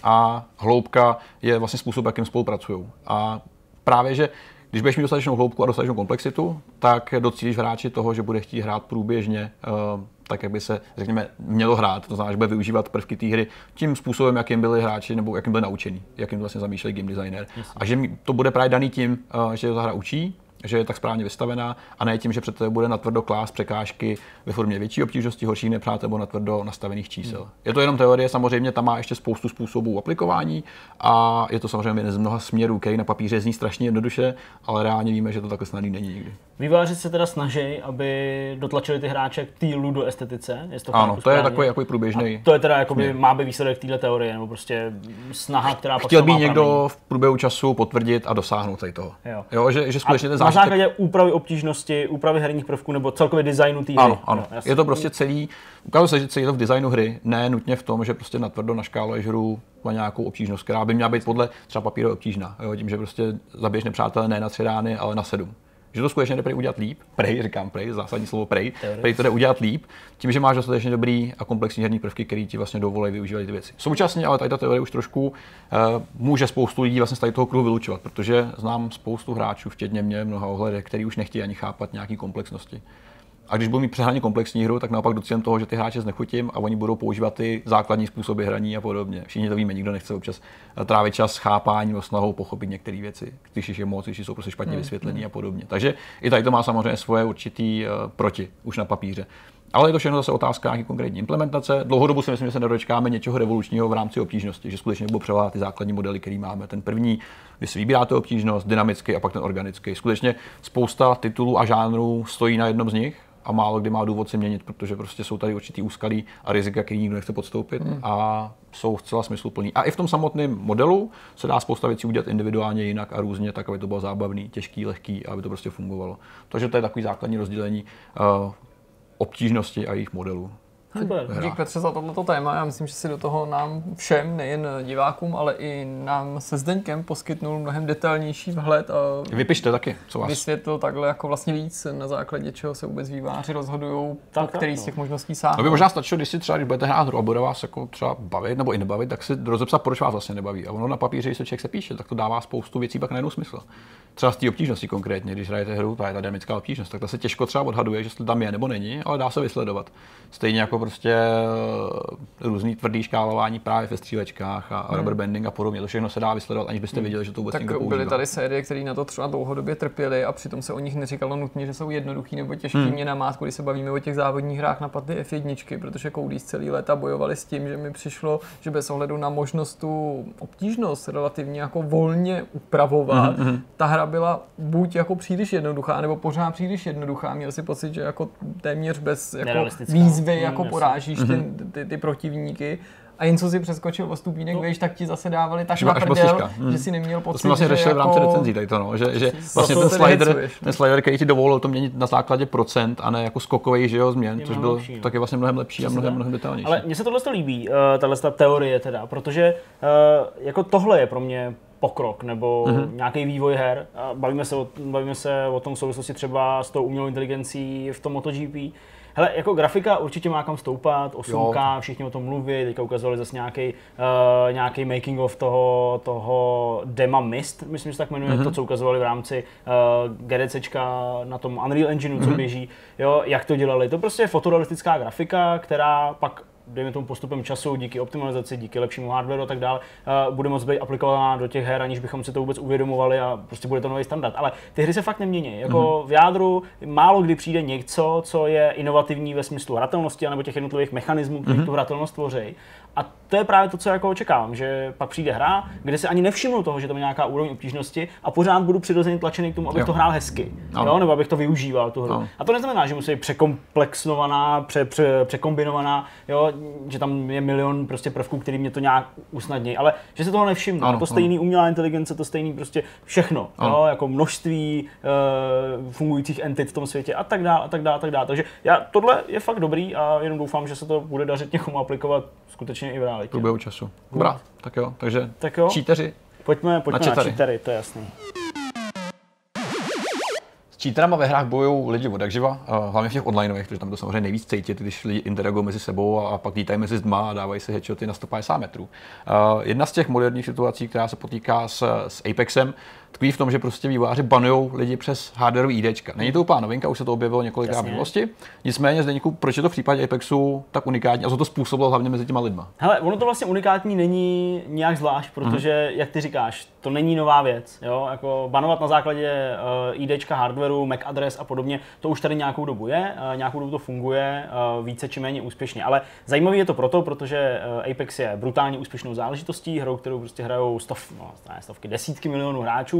a hloubka je vlastně způsob, jakým spolupracují. A právě, že když budeš mít dostatečnou hloubku a dostatečnou komplexitu, tak docílíš hráči toho, že bude chtít hrát průběžně uh, tak, jak by se, řekněme, mělo hrát. To znamená, že bude využívat prvky té hry tím způsobem, jakým byli hráči nebo jakým byli naučení, jakým to vlastně zamýšlel game designer. A že to bude právě daný tím, uh, že ta hra učí, že je tak správně vystavená a ne tím, že před tebe bude natvrdo klás překážky ve formě větší obtížnosti, horších nepřátel nebo natvrdo nastavených čísel. Je to jenom teorie, samozřejmě tam má ještě spoustu způsobů aplikování a je to samozřejmě jeden z mnoha směrů, který na papíře zní strašně jednoduše, ale reálně víme, že to takhle snadný není nikdy. Vývojáři se teda snaží, aby dotlačili ty hráče k té ludo estetice. Jestli to Ano, to je takový jako průběžný. To je teda jakoby, má být výsledek téhle teorie, nebo prostě snaha, která Chtěl by někdo v průběhu času potvrdit a dosáhnout tady toho. Jo. Jo, že, že skutečně ten. Na základě úpravy obtížnosti, úpravy herních prvků nebo celkově designu té hry. Ano, ano. Jasně. Je to prostě celý, ukázalo se, že celý to v designu hry, ne nutně v tom, že prostě natvrdo naškáluješ hru na nějakou obtížnost, která by měla být podle třeba papíru obtížná. Jo, tím, že prostě zabiješ nepřátelé ne na tři rány, ale na sedm. Že to skutečně jde prej udělat líp, prej, říkám prej, zásadní slovo prej, prej to jde udělat líp, tím, že máš dostatečně dobrý a komplexní herní prvky, které ti vlastně dovolí využívat ty věci. Současně ale tady ta teorie už trošku uh, může spoustu lidí vlastně z tady toho kruhu vylučovat, protože znám spoustu hráčů, včetně mě, mnoha ohledech, který už nechtějí ani chápat nějaký komplexnosti. A když budu mít přehnaně komplexní hru, tak naopak docílím toho, že ty hráče znechutím a oni budou používat ty základní způsoby hraní a podobně. Všichni to víme, nikdo nechce občas eh, trávit čas chápáním o snahou pochopit některé věci, když je moc, když jsou prostě špatně vysvětlení a podobně. Takže i tady to má samozřejmě svoje určitý uh, proti, už na papíře. Ale je to všechno zase otázka nějaké konkrétní implementace. Dlouhodobu si myslím, že se nedočkáme něčeho revolučního v rámci obtížnosti, že skutečně budou převádět ty základní modely, které máme. Ten první, vy si vybíráte obtížnost, dynamický a pak ten organický. Skutečně spousta titulů a žánrů stojí na jednom z nich a málo kdy má důvod se měnit, protože prostě jsou tady určitý úskalí a rizika, který nikdo nechce podstoupit Hmm. a jsou zcela smysluplný. A i v tom samotném modelu se dá spousta věcí udělat individuálně jinak a různě, tak aby to bylo zábavný, těžký, lehký, a aby to prostě fungovalo. Takže to je takový základní rozdělení uh, obtížnosti a jejich modelů. Super. Dík Petře za tohleto téma. Já myslím, že si do toho nám všem, nejen divákům, ale i nám se Zdeňkem poskytnul mnohem detailnější vhled a Vypište taky, co vás vysvětlil takhle jako vlastně víc, na základě čeho se vůbec výváři rozhodují, Tak, po tak, který no. z těch možností No sáhnout. by možná stačilo, když si třeba, když budete hrát hru a bude vás jako třeba bavit nebo i nebavit, tak si rozepsat, proč vás vlastně nebaví. A ono na papíře, když se člověk se píše, tak to dává spoustu věcí pak najednou smysl. Třeba z té obtížnosti konkrétně, když hrajete hru, ta je ta dynamická obtížnost, tak ta se těžko třeba odhaduje, jestli tam je nebo není, ale dá se vysledovat. Stejně jako prostě eh, různý tvrdý škálování právě ve střílečkách a hmm. rubber banding a podobně. To všechno se dá vysledovat, aniž byste hmm. viděli, že to vůbec tak někdo používá. byly tady série, které na to třeba dlouhodobě trpěly a přitom se o nich neříkalo nutně, že jsou jednoduchý nebo těžký. Hmm. Mě namátku, když se bavíme o těch závodních hrách na paty F1, protože Koudí celý léta bojovali s tím, že mi přišlo, že bez ohledu na možnost tu obtížnost relativně jako volně upravovat, hmm. ta hra byla buď jako příliš jednoduchá, nebo pořád příliš jednoduchá. Měl si pocit, že jako téměř bez jako výzvy mm, jako porážíš ty, mhm. ty, ty, protivníky a jen co si přeskočil o stupínek, no. víš, tak ti zase dávali tak na prdel, hmm. že si neměl pocit, To jsme vlastně řešili jako... v rámci jako recenzí tady to, no, že, že vlastně ten slider, hecuješ, ten slider, který ti dovolil to měnit na základě procent a ne jako skokový, že jo, změn, což byl lepší, no. taky vlastně mnohem lepší Přesně a mnohem, mnohem detailnější. Ale mně se tohle líbí, uh, tahle teorie teda, protože uh, jako tohle je pro mě pokrok nebo mm-hmm. nějaký vývoj her. Bavíme se, o, bavíme se o tom v souvislosti třeba s tou umělou inteligencí v tom MotoGP. Hele, jako grafika určitě má kam stoupat, 8K, jo. všichni o tom mluví, teďka ukazovali zase nějaký, uh, nějaký making of toho, toho Dema Mist, myslím, že se tak jmenuje, mm-hmm. to, co ukazovali v rámci uh, GDCčka na tom Unreal Engineu, mm-hmm. co mhm. běží, jo, jak to dělali. To prostě je fotorealistická grafika, která pak dejme tomu postupem času, díky optimalizaci, díky lepšímu hardwareu a tak dále, uh, bude moct být aplikovaná do těch her, aniž bychom si to vůbec uvědomovali a prostě bude to nový standard. Ale ty hry se fakt nemění. Jako mm-hmm. v jádru málo kdy přijde něco, co je inovativní ve smyslu hratelnosti nebo těch jednotlivých mechanismů, které mm-hmm. tu hratelnost tvoří. A to je právě to, co jako očekávám, že pak přijde hra, kde si ani nevšimnu toho, že tam je nějaká úroveň obtížnosti a pořád budu přirozeně tlačený k tomu, abych jo. to hrál hezky, jo, nebo abych to využíval tu hru. No. A to neznamená, že musí být překomplexovaná, pře, pře, překombinovaná, jo, že tam je milion prostě prvků, který mě to nějak usnadní, ale že se toho nevšimnu. Ano, to stejný ano. umělá inteligence, to stejný prostě všechno, jo, jako množství uh, fungujících entit v tom světě a tak dále, a tak dále, a tak dále. Takže já, tohle je fakt dobrý a jenom doufám, že se to bude dařit někomu aplikovat skutečně i v realitě. Průběhu času. Dobrá, tak jo, takže tak jo. číteři. Pojďme, pojďme na, na čítery, to je jasný cheaterama ve hrách bojují lidi od jakživa, hlavně v těch onlineových, protože tam to samozřejmě nejvíc cítit, když lidi interagují mezi sebou a pak lítají mezi zdma a dávají si headshoty na 150 metrů. Jedna z těch moderních situací, která se potýká s, s Apexem, tkví v tom, že prostě vývojáři banují lidi přes hardwareový IDčka. Není to úplná novinka, už se to objevilo několikrát v minulosti. Nicméně, Zdeníku, proč je to v případě Apexu tak unikátní a co to způsobilo hlavně mezi těma lidma? Hele, ono to vlastně unikátní není nějak zvlášť, protože, hmm. jak ty říkáš, to není nová věc. Jo? Jako banovat na základě uh, IDčka hardwareu, MAC adres a podobně, to už tady nějakou dobu je, uh, nějakou dobu to funguje, uh, více či méně úspěšně. Ale zajímavé je to proto, protože uh, Apex je brutálně úspěšnou záležitostí, hrou, kterou prostě hrajou stov, no, stovky, desítky milionů hráčů,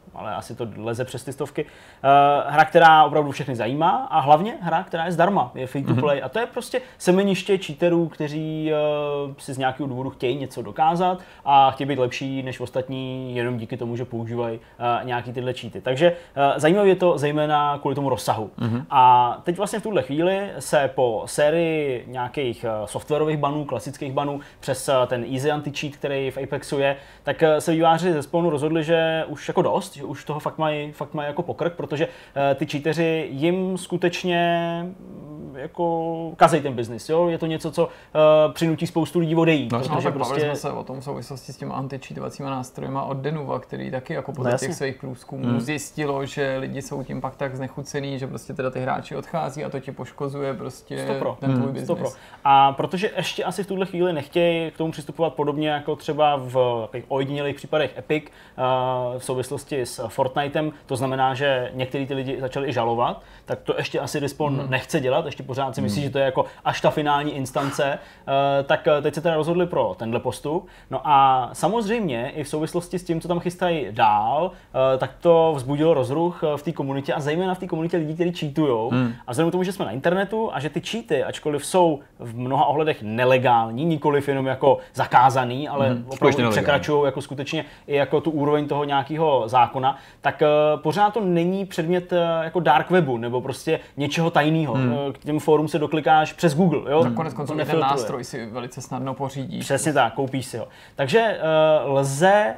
ale asi to leze přes ty stovky. Uh, hra, která opravdu všechny zajímá a hlavně hra, která je zdarma, je free to mhm. play. Mm-hmm. A to je prostě semeniště cheaterů, kteří uh, si z nějakého důvodu chtějí něco dokázat a chtějí být lepší než ostatní jenom díky tomu, že používají uh, nějaký tyhle cheaty. Takže uh, zajímavé je to zejména kvůli tomu rozsahu. Mm-hmm. A teď vlastně v tuhle chvíli se po sérii nějakých uh, softwarových banů, klasických banů, přes uh, ten easy anti-cheat, který v Apexu je, tak uh, se výváři ze spolu rozhodli, že už jako dost, že už toho fakt mají, fakt mají jako pokrk, protože uh, ty cheateři jim skutečně jako kazej ten biznis, jo? Je to něco, co uh, přinutí spoustu lidí odejít. No, protože no, prostě... jsme se o tom v souvislosti s těmi antičítovacími nástroji od Denuva, který taky jako podle no, těch svých průzkumů hmm. zjistilo, že lidi jsou tím pak tak znechucený, že prostě teda ty hráči odchází a to ti poškozuje prostě Stopro. ten tvůj hmm. biznis. Stopro. A protože ještě asi v tuhle chvíli nechtějí k tomu přistupovat podobně jako třeba v ojedinělých případech Epic uh, v souvislosti s Fortniteem, to znamená, že některý ty lidi začali i žalovat, tak to ještě asi Respawn hmm. nechce dělat, ještě pořád si myslí, hmm. že to je jako až ta finální instance, uh, tak eh, teď se teda rozhodli pro tenhle postup. No a samozřejmě i v souvislosti s tím, co tam chystají dál, uh, tak to vzbudilo rozruch v té komunitě a zejména v té komunitě lidí, kteří cheatujou. Hmm. A vzhledem k tomu, že jsme na internetu a že ty cheaty, ačkoliv jsou v mnoha ohledech nelegální, nikoliv jenom jako zakázaný, ale hmm. opravdu překračují jako skutečně i jako tu úroveň toho nějakého zákona, tak uh, pořád to není předmět uh, jako dark webu nebo prostě něčeho tajného. Hmm. K těm fórum se doklikáš přes Google. Jo? Tak konec konců ten nástroj si velice snadno pořídíš. Přesně tak, koupíš si ho. Takže lze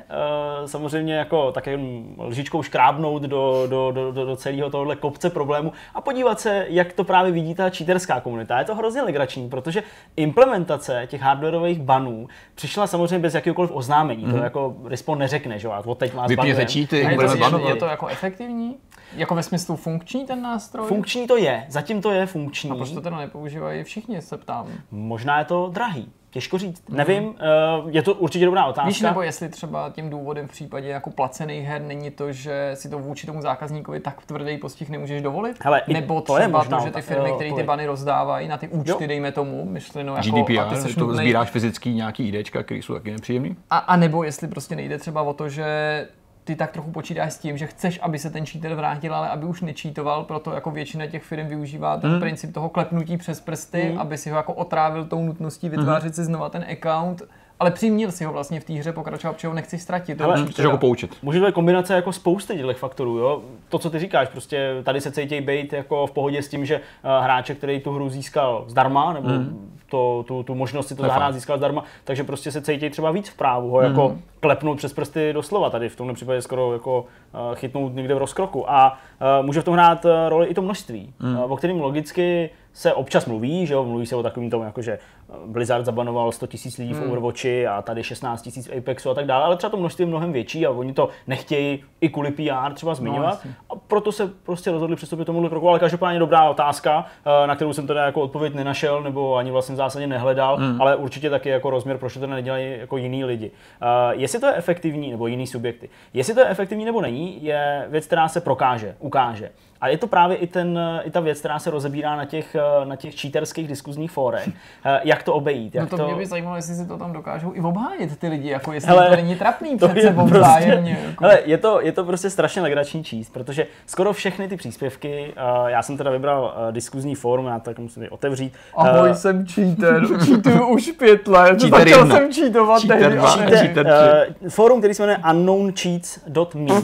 samozřejmě jako také lžičkou škrábnout do, do, do, do, do celého tohohle kopce problému a podívat se, jak to právě vidí ta cheaterská komunita. Je to hrozně legrační, protože implementace těch hardwareových banů přišla samozřejmě bez jakéhokoliv oznámení. Mm. To jako Respawn neřekne, že jo, a od teď má Vypněte cheaty, je, to, je to jako efektivní? Jako ve smyslu funkční ten nástroj? Funkční to je, zatím to je funkční. A proč to teda nepoužívají všichni, se ptám. Možná je to drahý. Těžko říct. Mm. Nevím, eh, je to určitě dobrá otázka. Víš, nebo jestli třeba tím důvodem v případě jako placených her není to, že si to vůči tomu zákazníkovi tak tvrdý postih nemůžeš dovolit? Hele, nebo to je třeba to, že ty firmy, které ty bany rozdávají na ty účty, jo. dejme tomu, myšleno jako... GDPR, a ty seš to sbíráš fyzický nějaký IDčka, které jsou taky nepříjemný? A, a nebo jestli prostě nejde třeba o to, že ty tak trochu počítáš s tím, že chceš, aby se ten cheater vrátil, ale aby už nečítoval, proto jako většina těch firm využívá ten mm. princip toho klepnutí přes prsty, mm. aby si ho jako otrávil tou nutností vytvářet mm. si znova ten account ale přiměl si ho vlastně v té hře pokračovat, protože ho nechci ztratit. Ale můžeš ho poučit. Může to kombinace jako spousty těchto faktorů. Jo? To, co ty říkáš, prostě tady se cítí být jako v pohodě s tím, že uh, hráče, který tu hru získal zdarma, nebo mm. To, tu, tu možnost si to zahrát získal zdarma, takže prostě se cítí třeba víc v právu ho mm. jako mhm. klepnout přes prsty doslova. Tady v tomhle případě skoro jako uh, chytnout někde v rozkroku. A uh, může v tom hrát uh, roli i to množství, mm. o kterém logicky se občas mluví, že jo, mluví se o takovým tom, jako že Blizzard zabanoval 100 000 lidí hmm. v Overwatchi a tady 16 000 v Apexu a tak dále, ale třeba to množství je mnohem větší a oni to nechtějí i kvůli PR třeba zmiňovat. No, a proto se prostě rozhodli přistoupit tomu kroku, ale každopádně dobrá otázka, eh, na kterou jsem teda jako odpověď nenašel nebo ani vlastně v zásadě nehledal, hmm. ale určitě taky jako rozměr, proč to nedělají jako jiní lidi. Uh, jestli to je efektivní, nebo jiný subjekty, jestli to je efektivní nebo není, je věc, která se prokáže, ukáže. A je to právě i, ten, i ta věc, která se rozebírá na těch, na těch cheaterských diskuzních fórech. Eh, jak to obejít? Jak no to, to, mě by zajímalo, jestli si to tam dokážou i obhájit ty lidi, jako jestli hele, to není trapný to přece prostě, Jako. Hele, je, to, je to prostě strašně legrační číst, protože skoro všechny ty příspěvky, uh, já jsem teda vybral diskuzní fórum, já tak musím otevřít. Ahoj, uh, jsem cheater, cheatuju už pět let, začal jsem cheatovat cheater, cheater, cheater, uh, Fórum, který se jmenuje unknowncheats.me,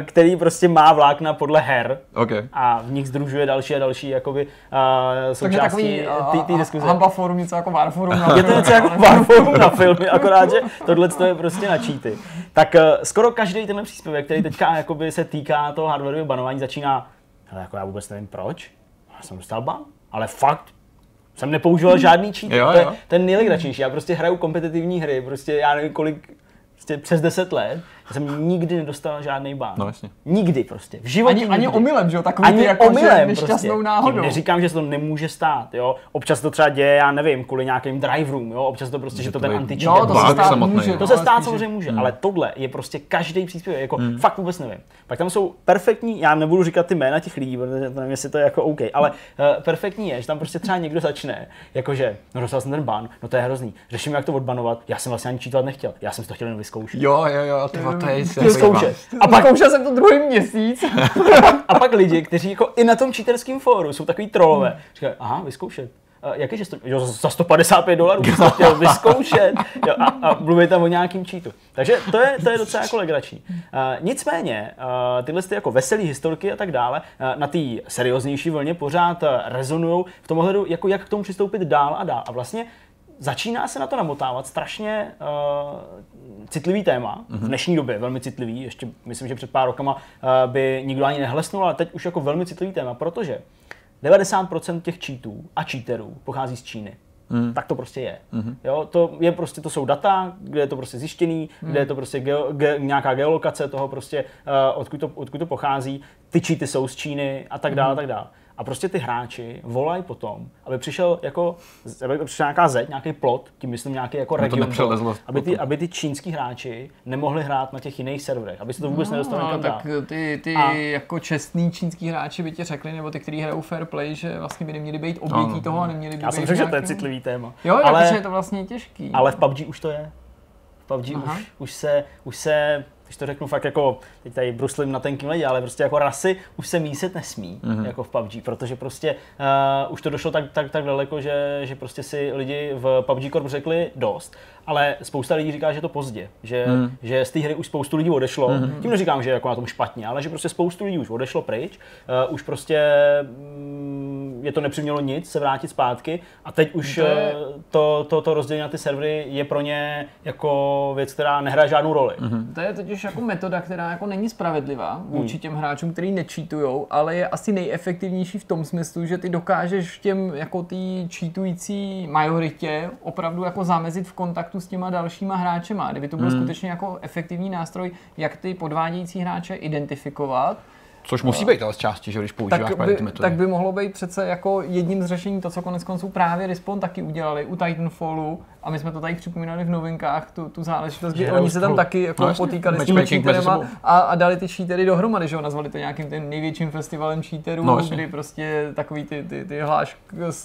který prostě má vlákna podle her okay. a v nich združuje další a další jakoby, uh, součástí té diskuze. Hamba forum, něco jako Warforum na Je to něco jako Warforum na filmy, akorát, že tohle je prostě na cheaty. Tak uh, skoro každý tenhle příspěvek, který teďka jakoby se týká toho hardwareového banování, začíná, hele, jako já vůbec nevím proč, já jsem dostal ban, ale fakt, jsem nepoužíval žádný cheat. Jo, jo. To je ten nejlegračnější. Já prostě hraju kompetitivní hry, prostě já nevím kolik, prostě přes 10 let já jsem nikdy nedostal žádný bán. No jasně. Nikdy prostě. V životě ani, nikdy. ani omylem, že jo? Takový ani jako, omylem, nešťastnou prostě. náhodou. Tím neříkám, že se to nemůže stát, jo. Občas to třeba děje, já nevím, kvůli nějakým driverům, jo. Občas to prostě, že, že to ten anti Jo, to se stát samotný, může. To se stát samozřejmě může, hmm. ale tohle je prostě každý příspěvek, jako hmm. fakt vůbec nevím. Pak tam jsou perfektní, já nebudu říkat ty jména těch lidí, protože nevím, jestli to je jako OK, ale uh, perfektní je, že tam prostě třeba někdo začne, jakože, no dostal jsem ten ban, no to je hrozný, řeším, jak to odbanovat, já jsem vlastně ani čítovat nechtěl, já jsem to chtěl jen vyzkoušet. Jo, jo, jo, to, to je zkoušet. A pak zkoušel jsem to druhý měsíc. a pak lidi, kteří jako i na tom cheaterském fóru jsou takový trollové, říkají, aha, vyzkoušet. Jak je, že to, jo, za 155 dolarů jsem chtěl vyzkoušet jo, a, a mluví tam o nějakým cheatu. Takže to je, to je docela jako legrační. Uh, nicméně, uh, tyhle ty jako veselé historky a tak dále uh, na té serióznější vlně pořád uh, rezonují v tom ohledu, jako jak k tomu přistoupit dál a dál. A vlastně začíná se na to namotávat strašně uh, citlivý téma, mm-hmm. v dnešní době velmi citlivý, ještě myslím, že před pár rokama uh, by nikdo ani nehlesnul, ale teď už jako velmi citlivý téma, protože 90% těch cheatů a cheaterů pochází z Číny. Mm. Tak to prostě je. Mm. Jo, to je prostě, to jsou data, kde je to prostě zjištěný, mm. kde je to prostě geo, ge, nějaká geolokace toho prostě, uh, odkud, to, odkud to pochází. Ty cheaty jsou z Číny a tak dále, mm. tak dále. A prostě ty hráči volají potom, aby přišel jako, aby přišel nějaká zeď, nějaký plot, tím myslím nějaký jako region, aby ty, aby ty čínský hráči nemohli hrát na těch jiných serverech, aby se to vůbec no, nedostalo někam tak ty, ty a... jako čestní čínský hráči by ti řekli, nebo ty, kteří hrajou fair play, že vlastně by neměli být obětí no, toho a neměli by Já jsem řekl, že to je citlivý téma. Jo, ale, je to vlastně těžký. Ale v PUBG už to je. V PUBG už, už, se, už se když to řeknu fakt jako, teď tady bruslím na tenkým ledě, ale prostě jako rasy už se mísit nesmí, mm-hmm. jako v PUBG, protože prostě uh, už to došlo tak, tak, tak daleko, že, že prostě si lidi v PUBG Corp řekli dost ale spousta lidí říká, že je to pozdě, že, mm. že z té hry už spoustu lidí odešlo. Mm. Tím neříkám, že je jako na tom špatně, ale že prostě spoustu lidí už odešlo pryč, uh, už prostě um, je to nepřimělo nic se vrátit zpátky a teď už to, je... to, to, to rozdělení na ty servery je pro ně jako věc, která nehraje žádnou roli. Mm. To je totiž jako metoda, která jako není spravedlivá vůči mm. těm hráčům, kteří nečítujou, ale je asi nejefektivnější v tom smyslu, že ty dokážeš těm jako ty čítující majoritě opravdu jako zamezit v kontaktu kontaktu s těma dalšíma hráčema. Kdyby to byl hmm. skutečně jako efektivní nástroj, jak ty podvádějící hráče identifikovat, Což musí být ale z části, že když používáš tak by, metody. tak by mohlo být přece jako jedním z řešení to, co konec konců právě Respawn taky udělali u Titanfallu. A my jsme to tady připomínali v novinkách, tu, tu záležitost, kdy Že oni se tam taky jako No potýkali s těmi cheaterema a, a, dali ty cheatery dohromady, že jo, nazvali to nějakým tím největším festivalem cheaterů, No jasně. kdy prostě takový ty, ty, ty hlášky,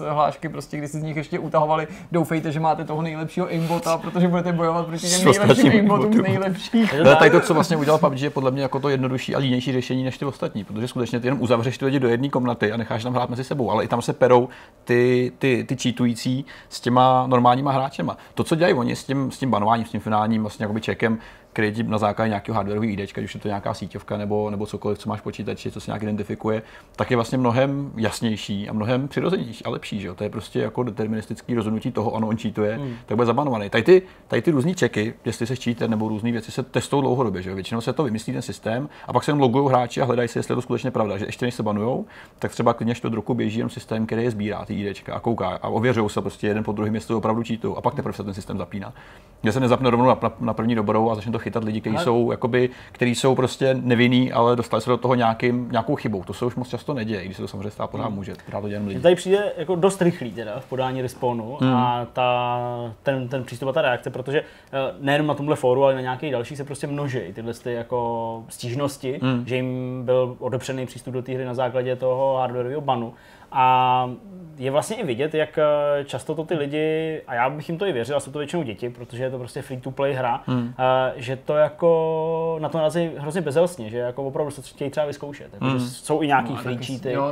hlášky, prostě, kdy si z nich ještě utahovali, doufejte, že máte toho nejlepšího aimbota, protože budete bojovat proti těm nejlepším aimbotům z nejlepších. Ale tady to, co vlastně udělal PUBG, je podle mě jako to jednodušší a línější řešení než ty ostatní, protože skutečně ty jenom uzavřeš ty lidi do jedné komnaty a necháš tam hrát mezi sebou, ale i tam se perou ty, ty, ty cheatující s těma normálníma hráčema. To, co dělají oni s tím, s tím banováním, s tím finálním vlastně checkem, ti na základě nějakého hardwareového ID, už je to nějaká síťovka nebo, nebo cokoliv, co máš počítači, co se nějak identifikuje, tak je vlastně mnohem jasnější a mnohem přirozenější a lepší. Že jo? To je prostě jako deterministický rozhodnutí toho, ano, on cheatuje, hmm. tak bude zabanovaný. Tady ty, tady ty různý checky, jestli se cheater nebo různé věci se testují dlouhodobě. Že jo? Většinou se to vymyslí ten systém a pak se logují hráči a hledají si, jestli je to skutečně pravda. Že ještě než se banujou, tak třeba klidně čtvrt roku běží jenom systém, který je sbírá ty IDčka a kouká a ověřují se prostě jeden po druhém, jestli opravdu cheatují a pak teprve se ten systém zapíná. Kde se nezapne rovnou na, na, na první dobrou a začne to chytat lidi, kteří Ale- jsou, jakoby, kteří jsou prostě nevinní, ale dostali se do toho nějakým, nějakou chybou. To se už moc často neděje, i když se to samozřejmě stát pořád může. Právě to jenom lidi. tady přijde jako dost rychlý teda v podání respawnu hmm. a ta, ten, ten přístup a ta reakce, protože eh, nejenom na tomhle fóru, ale na nějakých dalších se prostě množí tyhle ty jako stížnosti, hmm. že jim byl odepřený přístup do té hry na základě toho hardwareového banu. A je vlastně i vidět, jak eh, často to ty lidi, a já bych jim to i věřil, a jsou to většinou děti, protože je to prostě free to play hra, hmm. že to jako na to narazí hrozně bezelstně, že jako opravdu se to chtějí třeba vyzkoušet. Jako, že jsou i nějaký No, a free cheaty. Jo.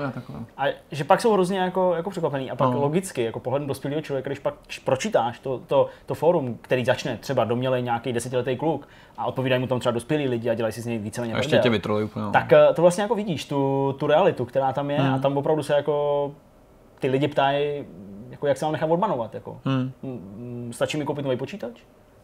A že pak jsou hrozně jako, jako překvapený. A pak No. logicky, jako pohledem dospělého člověka, když pak pročítáš to, to, to fórum, který začne třeba domělej nějaký desetiletý kluk a odpovídají mu tam třeba dospělí lidi a dělají si z něj víceméně A ještě tě vytrolují úplně. no. tak eh, to vlastně jako vidíš, tu, tu realitu, která tam je Hmm. a tam opravdu se jako ty lidi ptají, jako jak se mám nechat odbanovat. Jako. Hmm. Mm, Stačí mi koupit nový počítač?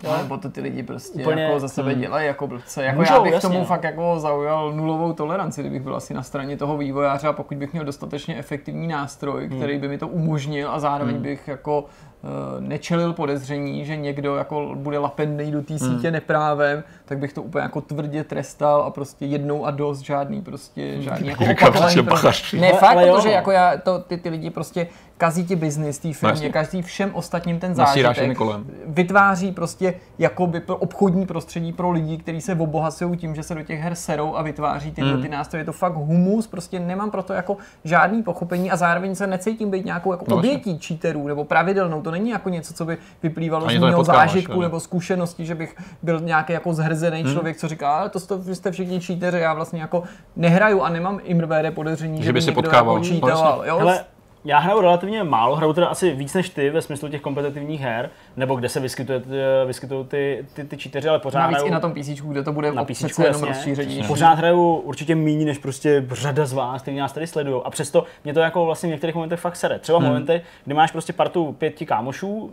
No, nebo to ty lidi prostě Úplně- jako za sebe dělají jako blbce. Jako Můžou, já bych jasně, tomu no. fakt jako zaujal nulovou toleranci, kdybych byl asi na straně toho vývojáře a pokud bych měl dostatečně efektivní nástroj, který by mi to umožnil a zároveň bych jako eh, nečelil podezření, že někdo jako bude lapený do té sítě neprávem, tak bych to úplně jako tvrdě trestal a prostě jednou a dost žádný prostě žádný jako pro- bachař. Ne, fakt, ale jo, protože no. jako já, to, ty, ty lidi prostě kazí ti biznis té firmě, jasně. kazí všem ostatním ten zážitek kolem. vytváří prostě jakoby pro obchodní prostředí pro lidi, kteří se obohacují tím, že se do těch her serou a vytváří tyhle Hmm. ty nástroje. Je to fakt humus, prostě nemám pro to jako žádný pochopení a zároveň se necítím být nějakou jako No, obětí cheaterů nebo pravidelnou. To není jako něco, co by vyplývalo Ani z mého zážitku jo. nebo zkušenosti, že bych byl nějaký jako zhrzený Hmm. člověk, co říká, ale to jste, vy jste všichni cheateři, já vlastně jako nehraju a nemám imrvére podezření, že, by si někdo potkával. Jako No, cheatoval. jasně. jo? Hele, já hraju relativně málo, hraju teda asi víc než ty ve smyslu těch kompetitivních her, nebo kde se vyskytuje, vyskytují ty, ty, ty cheateři, ale pořád Navíc hraju, i na tom PC, kde to bude na PC, přece jenom rozšíření. Pořád hraju určitě méně než prostě řada z vás, kteří nás tady sledují. A přesto mě to jako vlastně v některých momentech fakt sere. Třeba hmm. momenty, kdy máš prostě partu pěti kámošů,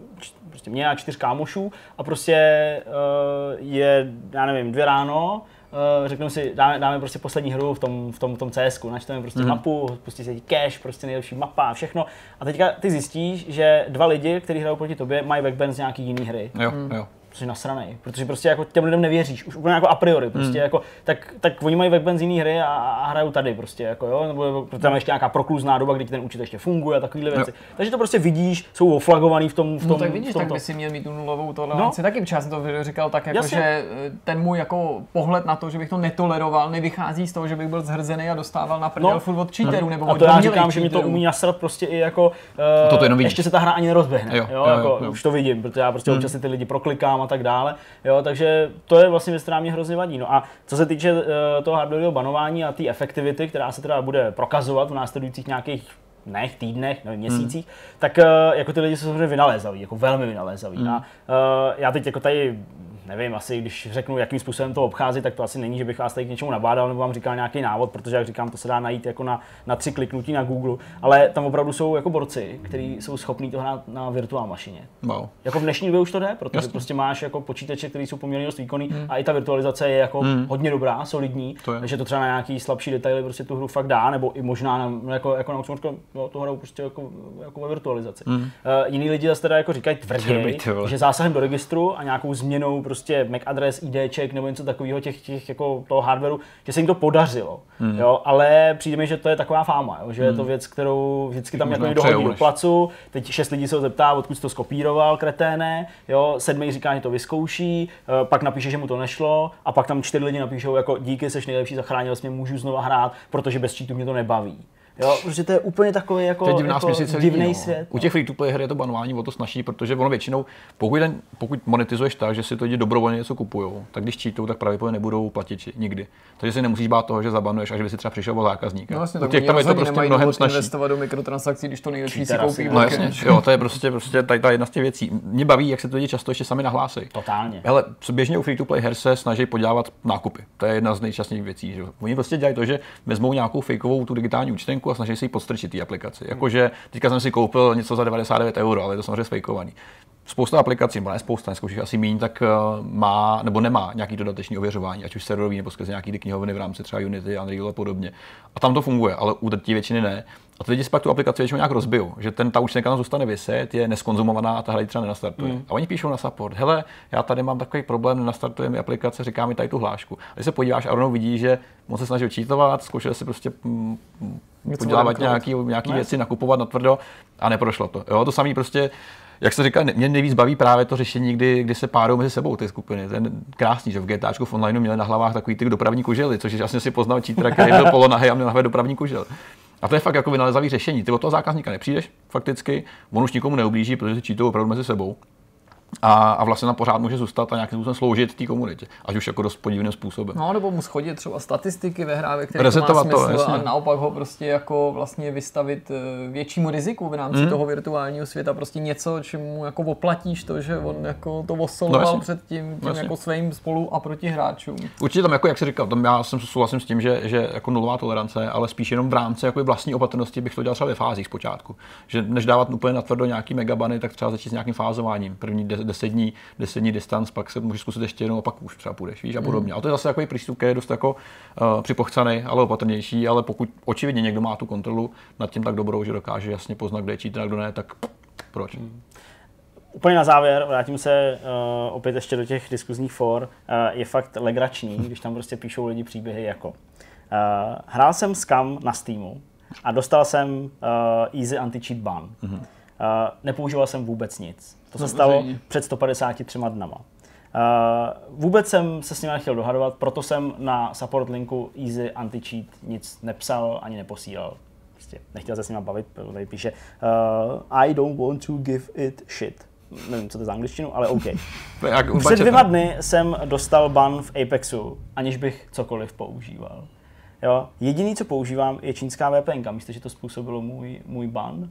prostě mě a čtyř kámošů a prostě uh, je, já nevím, dvě ráno, řeknu si, dáme, dáme prostě poslední hru v tom, v tom, v tom CSku, načteme prostě Mhm. mm. mapu, pustí se ti cache, prostě nejlepší mapa a všechno. A teďka ty zjistíš, že dva lidi, kteří hrajou proti tobě, mají backband z nějaký jiný hry Jo, jo. Jsi nasranej, protože prostě jako těm lidem nevěříš, už úplně jako a priori, prostě Hmm. jako, tak, tak oni mají webben z jiný hry a, a hrajou tady prostě, jako jo, nebo protože tam je ještě nějaká prokluzná doba, kdy ti ten účet ještě funguje a takovéhle věci. Takže to prostě vidíš, jsou oflagovaný v tom, v tom, No tak vidíš, v tom tak by si měl mít tu nulovou toleranci. No. Taky protože já jsem to říkal tak, jako, Jasně. že eh, ten můj jako pohled na to, že bych to netoleroval, nevychází z toho, že bych byl zhrzený a dostával na prdel No. furt od cheaterů, nebo a to já říkám, že mi to umí nasrat prostě i jako, uh, to to jenom vidíš. ještě se ta hra ani nerozběhne, Jo, jo, jo, jo, jako, jo. už to vidím, protože já prostě občas si ty lidi proklikám a tak dále, jo, takže to je vlastně věc, která mě hrozně vadí. No a co se týče uh, toho hardwareového banování a té efektivity, která se teda bude prokazovat v následujících nějakých dnech, týdnech, nevím, měsících, hmm. tak uh, jako ty lidi jsou samozřejmě vynalézaví, jako velmi vynalézaví. Hmm. A uh, já teď jako tady nevím, asi když řeknu, jakým způsobem to obchází, tak to asi není, že bych vás tady k něčemu nabádal nebo vám říkal nějaký návod, protože jak říkám, to se dá najít jako na, na tři kliknutí na Google, ale tam opravdu jsou jako borci, kteří jsou schopní to hrát na virtuální mašině. Wow. Jako v dnešní době už to jde, protože Jasně. prostě máš jako počítače, které jsou poměrně dost výkonný a i ta virtualizace je jako hodně dobrá, solidní, To je. takže to třeba na nějaký slabší detaily prostě tu hru fakt dá, nebo i možná na, jako, jako na no, to hrajou prostě jako, jako ve virtualizaci. Uh, jiní lidi zase teda jako říkají vole. že zásahem do registru a nějakou změnou prostě MAC adres, IDček nebo něco takového těch, těch jako toho hardwareu, že se jim to podařilo. Hmm. Jo, ale přijde mi, že to je taková fáma, jo, že hmm. je to hmm. věc, kterou vždycky tam jako někdo hodí do placu, teď šest lidí se ho zeptá, odkud jsi to skopíroval, kreténe, jo, sedmý říká, že to vyzkouší, eh, pak napíše, že mu to nešlo a pak tam čtyři lidi napíšou jako díky, seš nejlepší, zachránil jsi mě, můžu znova hrát, protože bez cheatu mě to nebaví. Jo, protože to je úplně takový jako, to je divná jako divný no. svět. U těch free-to-play her je to banování o to snaží, protože ono většinou, pokud, pokud monetizuješ tak, že si to lidi dobrovolně něco kupují, tak když čítou, tak pravděpodobně nebudou platit nikdy. Takže si nemusíš bát toho, že zabanuješ, až by si třeba přišel o zákazníka. No vlastně, tak těch tam je to prostě mnohem snažší. investovat do mikrotransakcí, když to nejlepší si koupí. No jasně, jo, to je prostě, prostě tady ta jedna z těch věcí. Mě baví, jak se to lidi často ještě sami nahlásí. Totálně. Ale co běžně u free-to-play her se snaží podívat nákupy. To je jedna z nejčastějších věcí. Že? Oni prostě dělají to, že vezmou nějakou fakeovou tu digitální účtenku a snaží se ji podstrčit té aplikaci. Jakože teďka jsem si koupil něco za 99 euro, ale je to samozřejmě fejkovaný. Spousta aplikací, nebo ne spousta, dneska asi méně, tak eh, má nebo nemá nějaký dodatečný ověřování, ať už serverový nebo skrze nějaký knihovny v rámci třeba Unity, Unreal a podobně. A tam to funguje, ale u drtí většiny ne. A ty lidi si pak tu aplikaci většinou nějak rozbijou, že ten, ta účtenka tam zůstane vyset, je neskonzumovaná a ta hra třeba nenastartuje. Mm. A oni píšou na support, hele, já tady mám takový problém, nenastartuje mi aplikace, říká mi tady tu hlášku. A když se podíváš a rovnou vidí, že moc se snažil čítovat, zkoušel si prostě mm, podělávat nějaký, nějaký věci, nakupovat na tvrdo a neprošlo to. Jo, to samý prostě jak se říká, mě nejvíc baví právě to řešení, kdy, kdy se párují mezi sebou ty skupiny. Je krásný, že v GTAčku v online měli na hlavách takový ty dopravní kužely, což je jasně si poznal cheatera, který byl polonahy a měl na hlavě dopravní kužel. A to je fakt jako vynalezavý řešení. Ty od toho zákazníka nepřijdeš fakticky, on už nikomu neublíží, protože si čítou opravdu mezi sebou a, a vlastně na pořád může zůstat a nějakým způsobem sloužit té komunitě, až už jako dost podivným způsobem. No, nebo mu schodit třeba statistiky ve hrách, které to má smysl to, a naopak ho prostě jako vlastně vystavit eh, většímu riziku v rámci mm. toho virtuálního světa, prostě něco, čemu jako oplatíš to, že on jako to osoloval no, před tím, tím jako svým spolu a proti hráčům. Určitě tam, jako jak jsi říkal, tam já jsem souhlasím s tím, že, že jako nulová tolerance, ale spíš jenom v rámci jako vlastní opatrnosti bych to dělal třeba ve fázích zpočátku. Že než dávat úplně natvrdo nějaký megabany, tak třeba začít s nějakým fázováním. První 10 dní, 10 dní distanc, pak se můžeš zkusit ještě jednou a pak už třeba půjdeš, víš, a podobně. Mm. A to je zase takový přístup, který je dost jako uh, připochcaný, ale opatrnější, ale pokud očividně někdo má tu kontrolu nad tím tak dobrou, že dokáže jasně poznat, kde je cheater a kdo ne, tak proč? Mm. Úplně na závěr, vrátím se uh, opět ještě do těch diskuzních for, uh, je fakt legrační, když tam prostě píšou lidi příběhy jako uh, hrál jsem Scam na Steamu a dostal jsem uh, Easy Anti-Cheat Ban. Mm-hmm. Uh, nepoužíval jsem vůbec nic. To se stalo před 153 dnama. Uh, vůbec jsem se s ním nechtěl dohadovat, proto jsem na support linku Easy Anti-Cheat nic nepsal ani neposílal. Prostě nechtěl se s ním bavit, tady píše uh, I don't want to give it shit. Nevím, co to je za angličtinu, ale OK. Před dvěma dny jsem dostal ban v Apexu, aniž bych cokoliv používal. Jo? Jediný, co používám, je čínská VPN. Myslíte, že to způsobilo můj, můj ban?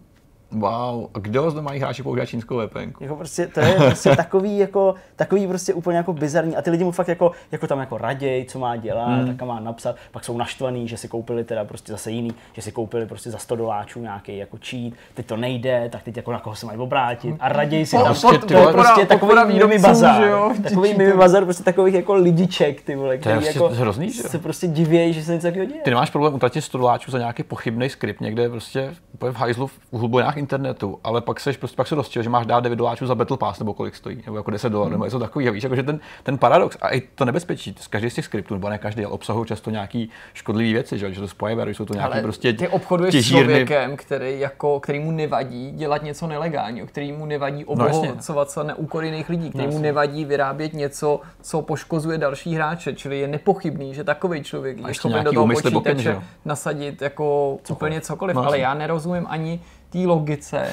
Wow, a kdo zde mají hráči používat čínskou VPN? Jako prostě, to je prostě takový, jako, takový prostě úplně jako bizarní. A ty lidi mu fakt jako, jako tam jako raději, co má dělat, hmm. tak má napsat, pak jsou naštvaný, že si koupili teda prostě zase jiný, že si koupili prostě za 100 doláčů nějaký jako cheat, teď to nejde, tak teď jako na koho se mají obrátit. A raději si tam prostě, ty vole, prostě takový mimi bazar, takový mimi bazar, prostě takových jako lidiček, ty vole, který jako hrozný, se prostě divějí, že se něco takového děje. Ty nemáš problém utratit 100 doláčů za nějaký pochybný skript někde prostě úplně v hajzlu v hlubinách internetu, ale pak, seš, prostě, pak se rozčil, že máš dát 9 doláčů za Battle Pass nebo kolik stojí, nebo jako 10 dolarů, hmm. nebo něco takového. Víš, jako, že ten, ten paradox. A i to nebezpečí, z každý z těch skriptů, nebo ne každý, ale obsahují často nějaký škodlivé věci, že, že to spojuje, jsou to nějaký ale prostě ty obchoduješ s člověkem, který, jako, který mu nevadí dělat něco nelegálního, který mu nevadí no, obohacovat no, se na úkor jiných lidí, který no, mu nevadí vyrábět něco, co poškozuje další hráče, čili je nepochybný, že takový člověk je schopen do toho počítače nasadit jako úplně cokoliv, no, ale já nerozumím ani té logice,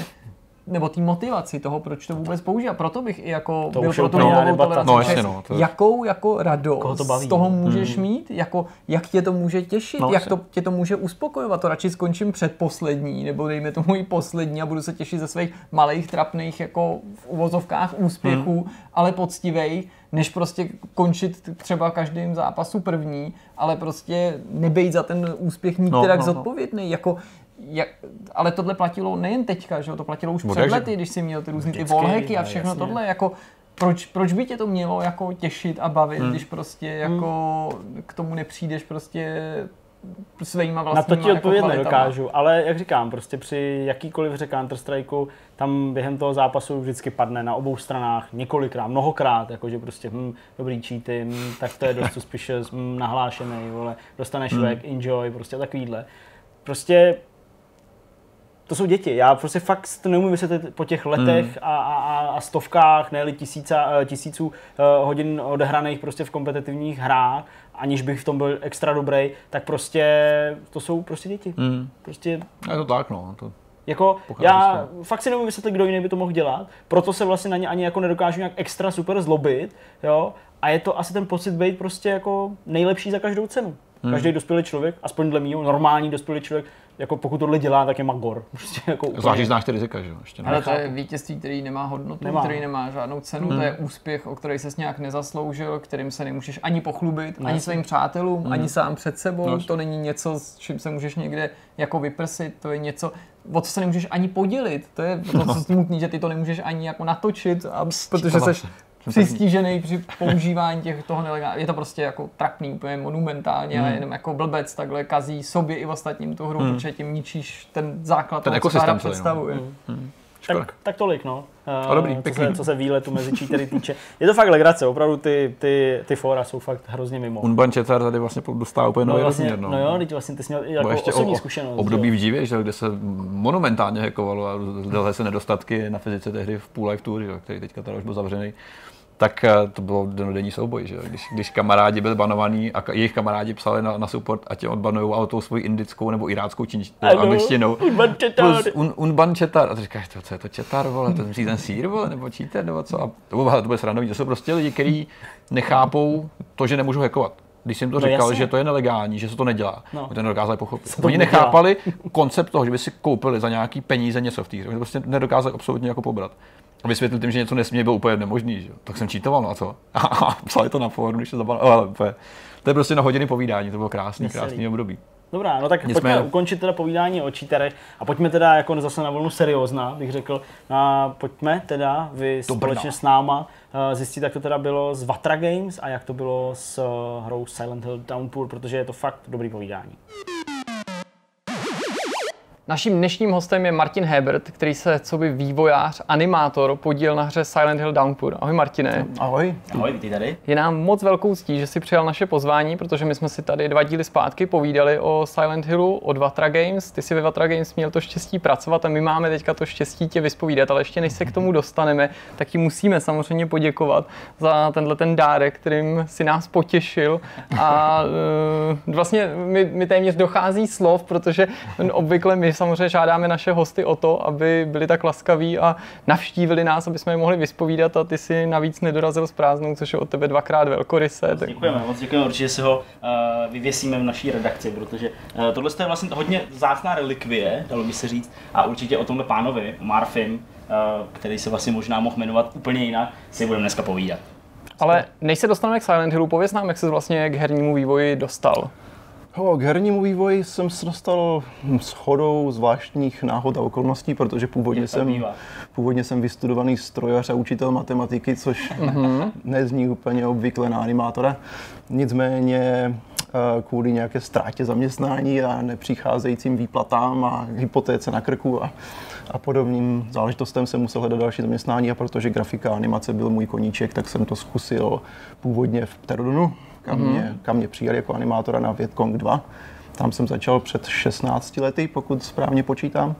nebo té motivaci toho, proč to vůbec používá. Proto bych i jako to byl pro tu nulovou toleranci. No, no, to... Jakou jako radost to baví? z toho můžeš hmm. mít? Jako, jak tě to může těšit? No, jak to, tě to může uspokojovat? To radši skončím předposlední, nebo dejme tomu i poslední a budu se těšit ze svých malých, trapných jako v uvozovkách úspěchů, hmm. ale poctivej, než prostě končit třeba každým zápasu první, ale prostě nebejt za ten úspěch nikterak no, no, no. zodpovědný. Jako jak, ale tohle platilo nejen teďka, že to platilo už před lety, když jsi měl ty různé ty volheky a všechno jasně. tohle, jako proč, proč by tě to mělo jako těšit a bavit, hmm. když prostě jako hmm. k tomu nepřijdeš prostě svýma Na vlastníma to ti odpovědět jako kvalitama. nedokážu, ale jak říkám, prostě při jakýkoliv hře counter strikeu tam během toho zápasu vždycky padne na obou stranách několikrát, mnohokrát, jakože prostě hm, dobrý cheaty, hm, tak to je dost suspicious, hm, nahlášený, vole, dostaneš Hmm. vek, enjoy, prostě takovýhle. Prostě to jsou děti. Já prostě fakt si to neumím vysvětlit po těch letech Hmm. a, a, a, stovkách, ne tisíca, eh, tisíců uh, hodin odehraných prostě v kompetitivních hrách, aniž bych v tom byl extra dobrý, tak prostě to jsou prostě děti. Mm. Prostě Je to tak, no. To, jako já fakt si neumím vysvětlit, kdo jiný by to mohl dělat, proto se vlastně na ně ani jako nedokážu nějak extra super zlobit, jo, a je to asi ten pocit být prostě jako nejlepší za každou cenu. Hmm. Každý dospělý člověk, aspoň dle mýho, normální dospělý člověk, jako pokud tohle dělá, tak je magor. Prostě jako úplně. zvlášť, znáš ty rizika, že jo? Ještě ne. Ale to je vítězství, který nemá hodnotu, Nemá. který nemá žádnou cenu, to je úspěch, o který ses nějak nezasloužil, kterým se nemůžeš ani pochlubit, ani svým přátelům, ani sám před sebou. No. To není něco, s čím se můžeš někde jako vyprsit, to je něco, o co se nemůžeš ani podělit. To je to, co smutný, že ty to nemůžeš ani jako natočit, a, protože zase. Přistížený při používání těch toho nelegálního. Je to prostě jako trapný, úplně monumentálně Hmm. a jenom jako blbec takhle kazí sobě i ostatním tu hru, protože tím ničíš ten základ, Ten ekosystém no. představuje. Škoda. Tak, tak tolik, no. A dobrý, co, pěkný. se, co se výletu mezi cheatery týče. Je to fakt legrace, opravdu ty, ty, ty fora jsou fakt hrozně mimo. Unban Četar tady vlastně dostává úplně No, nový vlastně, rozměr. no jo, teď vlastně ty jsi měl jako ještě osobní o- zkušenost. období v Dívě, že, kde se monumentálně hackovalo a dělaly se nedostatky na fyzice tehdy v Pool Life Tour, který teďka teda už byl zavřený. Tak eh, to bylo denodenní souboj, že? Když, když kamarádi byli banovaní a jejich kamarádi psali na, na support, ať tě odbanujou a tou svojí indickou nebo iráckou čínš, Ano, angličtinou. Urban Četar. Plus un, unban četar. A ty říkáš, to, co je to četar, vole, to je ten sír, vole, nebo cheater, nebo co. A to bylo, to bude srandový. To jsou prostě lidi, kteří nechápou to, že nemůžou hackovat. Když jsem to No říkal, jasně. že to je nelegální, že se to nedělá, No. to nedokázali pochopit. to Oni nechápali koncept toho, že by si koupili za nějaký peníze něco v té hře. Oni to prostě nedokázali absolutně jako pobrat. A vysvětlit tím, že něco nesmí, bylo úplně nemožný. Že? Tak jsem čítoval, no a co? A psali to na fóru, když se zabal. Ale úplně. To je prostě na hodiny povídání, to bylo krásný, Veselý. krásný období. Dobrá, no tak Nicméně- pojďme ukončit teda povídání o cheaterech a pojďme teda jako zase na vlnu seriózna, bych řekl. A pojďme teda vy Do společně s náma eh, zjistit, jak to teda bylo s Vatra Games a jak to bylo s eh, hrou Silent Hill Downpour, protože je to fakt dobrý povídání. Naším dnešním hostem je Martin Hebert, který se co by vývojář, animátor podíl na hře Silent Hill Downpour. Ahoj Martine. Ahoj. Ahoj, ty tady. Je nám moc velkou ctí, že si přijal naše pozvání, protože my jsme si tady dva díly zpátky povídali o Silent Hillu, od Vatra Games. Ty si ve Vatra Games měl to štěstí pracovat a my máme teďka to štěstí tě vyspovídat, ale ještě než se k tomu dostaneme, tak ti musíme samozřejmě poděkovat za tenhle ten dárek, kterým si nás potěšil. A uh, vlastně mi, mi téměř dochází slov, protože obvykle my samozřejmě žádáme naše hosty o to, aby byli tak laskaví a navštívili nás, aby jsme je mohli vyspovídat a ty si navíc nedorazil s prázdnou, což je od tebe dvakrát velkoryse. Tak Děkujeme, moc děkujeme, určitě si ho uh, vyvěsíme v naší redakci, protože uh, tohle je vlastně hodně vzácná relikvie, dalo by se říct, a určitě o tomhle pánovi, o Marfim, uh, který se vlastně možná mohl jmenovat úplně jinak, si budeme dneska povídat. Ale než se dostaneme k Silent Hillu, pověz nám, jak se vlastně k hernímu vývoji dostal. Ho, k hernímu vývoji jsem se dostal s chodou zvláštních náhod a okolností, protože původně jsem, bývá. původně jsem vystudovaný strojař a učitel matematiky, což nezní úplně obvykle na animátora. Nicméně eh, kvůli nějaké ztrátě zaměstnání a nepřicházejícím výplatám a hypotéce na krku a, a podobným záležitostem jsem musel hledat další zaměstnání a protože grafika a animace byl můj koníček, tak jsem to zkusil původně v Pterodonu, kam, mě, kam mě přijali jako animátora na Vietcong 2. Tam jsem začal před 16 lety, pokud správně počítám.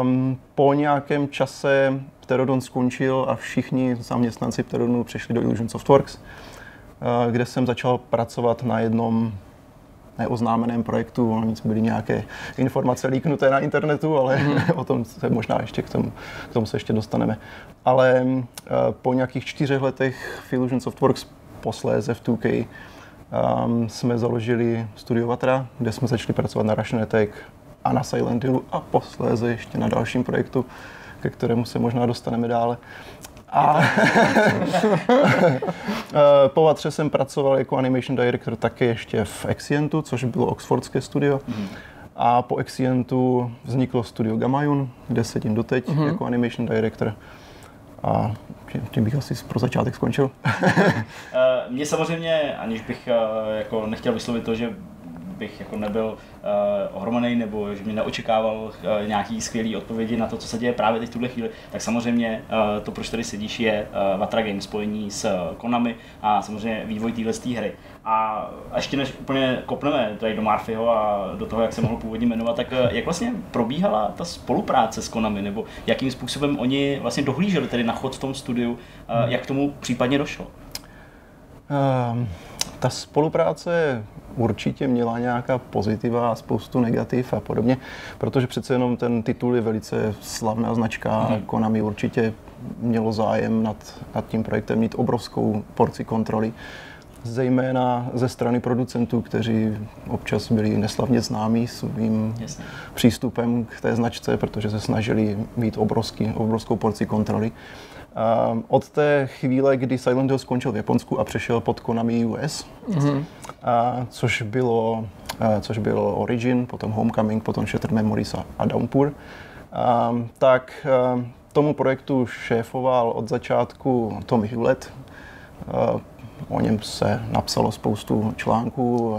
Um, po nějakém čase Pterodon skončil a všichni zaměstnanci Pterodonu přešli do Illusion Softworks, uh, kde jsem začal pracovat na jednom neoznámeném projektu, ono nic byly nějaké informace líknuté na internetu, ale o tom se možná ještě k tomu, k tomu se ještě dostaneme. Ale uh, po nějakých čtyřech letech v Illusion Softworks, posléze v 2K, um, jsme založili Studio Vatra, kde jsme začali pracovat na Russian Attack a na Silent Hillu a posléze ještě na dalším projektu, ke kterému se možná dostaneme dále. A Eh, po Vatře jsem pracoval jako animation director také ještě v Exientu, což bylo oxfordské studio. A po Exientu vzniklo studio Gamayun, kde sedím doteď jako animation director. A tím- bych asi pro začátek skončil. Uh, mě samozřejmě, aniž bych uh, jako nechtěl vyslovit to, že bych jako nebyl uh, ohromený nebo že mě neočekával uh, nějaký skvělý odpovědi na to, co se děje právě teď v tuhle chvíli, tak samozřejmě uh, to, proč tady sedíš, je uh, Vatra Games spojení s Konami a samozřejmě vývoj téhle hry. A ještě než úplně kopneme tady do Marfyho a do toho, jak se mohl původně jmenovat, tak jak vlastně probíhala ta spolupráce s Konami, nebo jakým způsobem oni vlastně dohlíželi tedy na chod v tom studiu, jak k tomu případně došlo? Um, ta spolupráce určitě měla nějaká pozitiva a spoustu negativ a podobně, protože přece jenom ten titul je velice slavná značka. Hmm. Konami určitě mělo zájem nad, nad tím projektem mít obrovskou porci kontroly zejména ze strany producentů, kteří občas byli neslavně známí svým Jasně. přístupem k té značce, protože se snažili mít obrovský, obrovskou porci kontroly. Od té chvíle, kdy Silent Hill skončil v Japonsku a přešel pod Konami US, mm-hmm. uh, což, bylo, uh, což byl Origin, potom Homecoming, potom Shattered Memories a, a Downpour, uh, tak uh, tomu projektu šéfoval od začátku Tommy Hewlett, o něm se napsalo spoustu článků.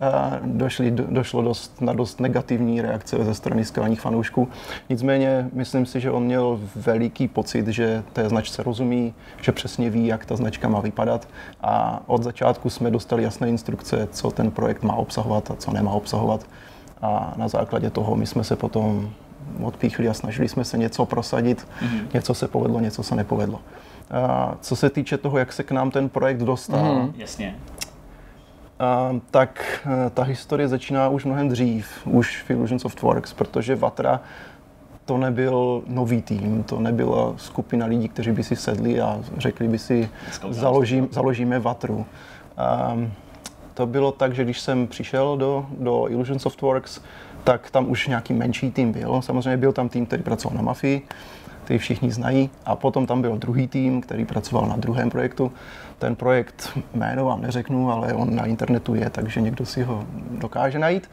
a došli, došlo dost, na dost negativní reakce ze strany skalních fanoušků. Nicméně myslím si, že on měl veliký pocit, že té značce rozumí, že přesně ví, jak ta značka má vypadat a od začátku jsme dostali jasné instrukce, co ten projekt má obsahovat a co nemá obsahovat. A na základě toho my jsme se potom odpíchli a snažili jsme se něco prosadit. Mm-hmm. Něco se povedlo, něco se nepovedlo. A co se týče toho, jak se k nám ten projekt dostal, mm, jasně. A, tak e, ta historie začíná už mnohem dřív, už v Illusion Softworks, protože Vatra to nebyl nový tým, to nebyla skupina lidí, kteří by si sedli a řekli by si, založím, založíme Vatru. A, to bylo tak, že když jsem přišel do, do Illusion Softworks, tak tam už nějaký menší tým byl. Samozřejmě byl tam tým, který pracoval na Mafii, který všichni znají. A potom tam byl druhý tým, který pracoval na druhém projektu. Ten projekt jméno vám neřeknu, ale on na internetu je, takže někdo si ho dokáže najít.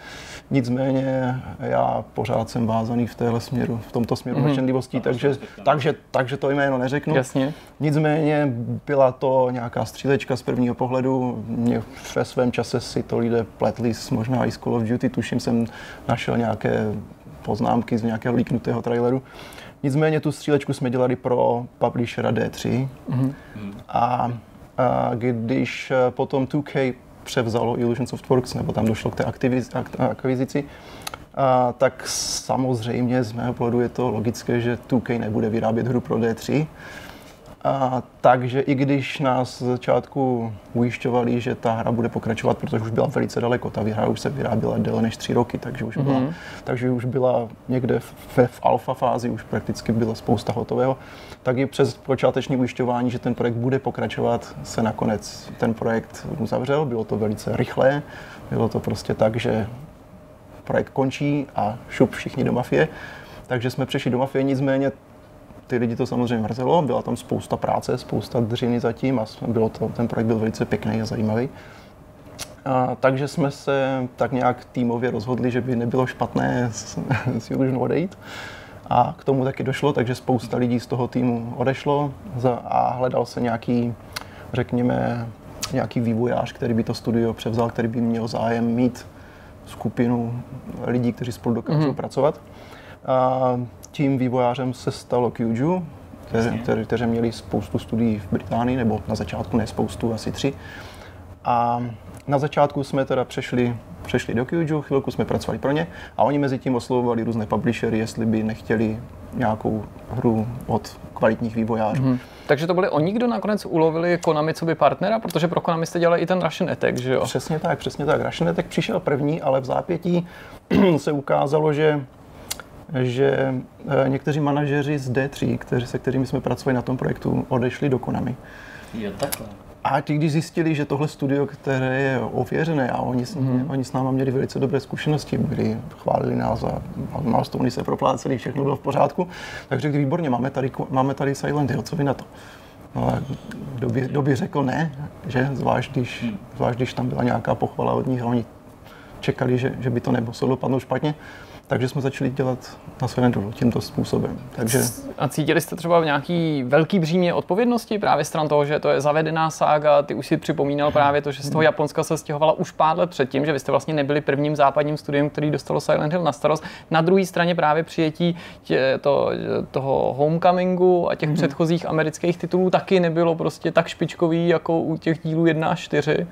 Nicméně já pořád jsem vázaný v téhle směru, v tomto směru mm-hmm. mlčenlivostí, takže, takže, takže to jméno neřeknu. Jasně. Nicméně byla to nějaká střílečka z prvního pohledu. Mě ve svém čase si to lidé pletli s možná i z Call of Duty, tuším jsem našel nějaké poznámky z nějakého líknutého traileru. Nicméně tu střílečku jsme dělali pro publishera D3 mm-hmm. a, a když eh, potom 2K převzalo Illusion Softworks, nebo tam došlo k té akvizici, a, tak samozřejmě z mého pohledu je to logické, že 2K nebude vyrábět hru pro D3, a, takže i když nás z začátku ujišťovali, že ta hra bude pokračovat, protože už byla velice daleko, ta hra už se vyráběla déle než tři roky, takže už, byla, mm-hmm. takže už byla někde v, v alfa fázi, už prakticky byla spousta hotového, tak i přes počáteční ujišťování, že ten projekt bude pokračovat, se nakonec ten projekt uzavřel, bylo to velice rychlé, bylo to prostě tak, že projekt končí a šup všichni do mafie, takže jsme přešli do mafie, nicméně ty lidi to samozřejmě mrzelo, byla tam spousta práce, spousta dřiny zatím a bylo to, ten projekt byl velice pěkný a zajímavý. A, takže jsme se tak nějak týmově rozhodli, že by nebylo špatné s, s Illusion odejít. A k tomu taky došlo, takže spousta lidí z toho týmu odešlo a hledal se nějaký, řekněme, nějaký vývojář, který by to studio převzal, který by měl zájem mít skupinu lidí, kteří spolu dokážou mm-hmm. pracovat. A tím vývojářem se stalo Kyuju, kteří, kteří, kteří měli spoustu studií v Británii, nebo na začátku ne spoustu, asi tři. A na začátku jsme teda přešli, přešli do Kyuju, chvilku jsme pracovali pro ně a oni mezi tím oslovovali různé publishery, jestli by nechtěli nějakou hru od kvalitních vývojářů. Mm-hmm. Takže to byli oni, kdo nakonec ulovili Konami co by partnera, protože pro Konami jste dělali i ten Russian Attack, že jo? Přesně tak, přesně tak. Russian Attack přišel první, ale v zápětí se ukázalo, že že eh, někteří manažeři z D3, kteří, se kterými jsme pracovali na tom projektu, odešli do Konami. Jo, takhle. A ti, když zjistili, že tohle studio, které je ověřené a oni, mm. oni s námi měli velice dobré zkušenosti, byli, chválili nás a milestone se propláceli, všechno bylo v pořádku, tak řekli, výborně, máme tady, máme tady Silent Hill, co vy na to? No a kdo by, kdo by řekl ne, že zvlášť když, hmm. zvlášť když tam byla nějaká pochvala od nich a oni čekali, že, že by to nemuselo dopadnout špatně, takže jsme začali dělat na Silent Hill tímto způsobem. Takže... A cítili jste třeba v nějaký velký břímě odpovědnosti právě stran toho, že to je zavedená sága, ty už si připomínal právě to, že z toho Japonska se stěhovala už pár let předtím, že vy jste vlastně nebyli prvním západním studiem, který dostalo Silent Hill na starost. Na druhé straně právě přijetí tě, to, toho Homecomingu a těch mm-hmm. předchozích amerických titulů taky nebylo prostě tak špičkový jako u těch dílů 1 až 4.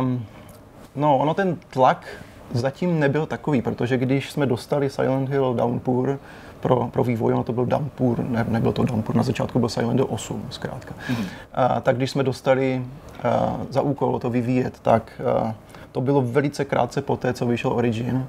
Um, no, ono ten tlak zatím nebyl takový, protože když jsme dostali Silent Hill Downpour pro, pro vývoj, ono to byl Downpour, ne, nebyl to Downpour, na začátku byl Silent Hill 8 zkrátka. Mm-hmm. A, tak když jsme dostali a, za úkol to vyvíjet, tak a, to bylo velice krátce po té, co vyšel Origin,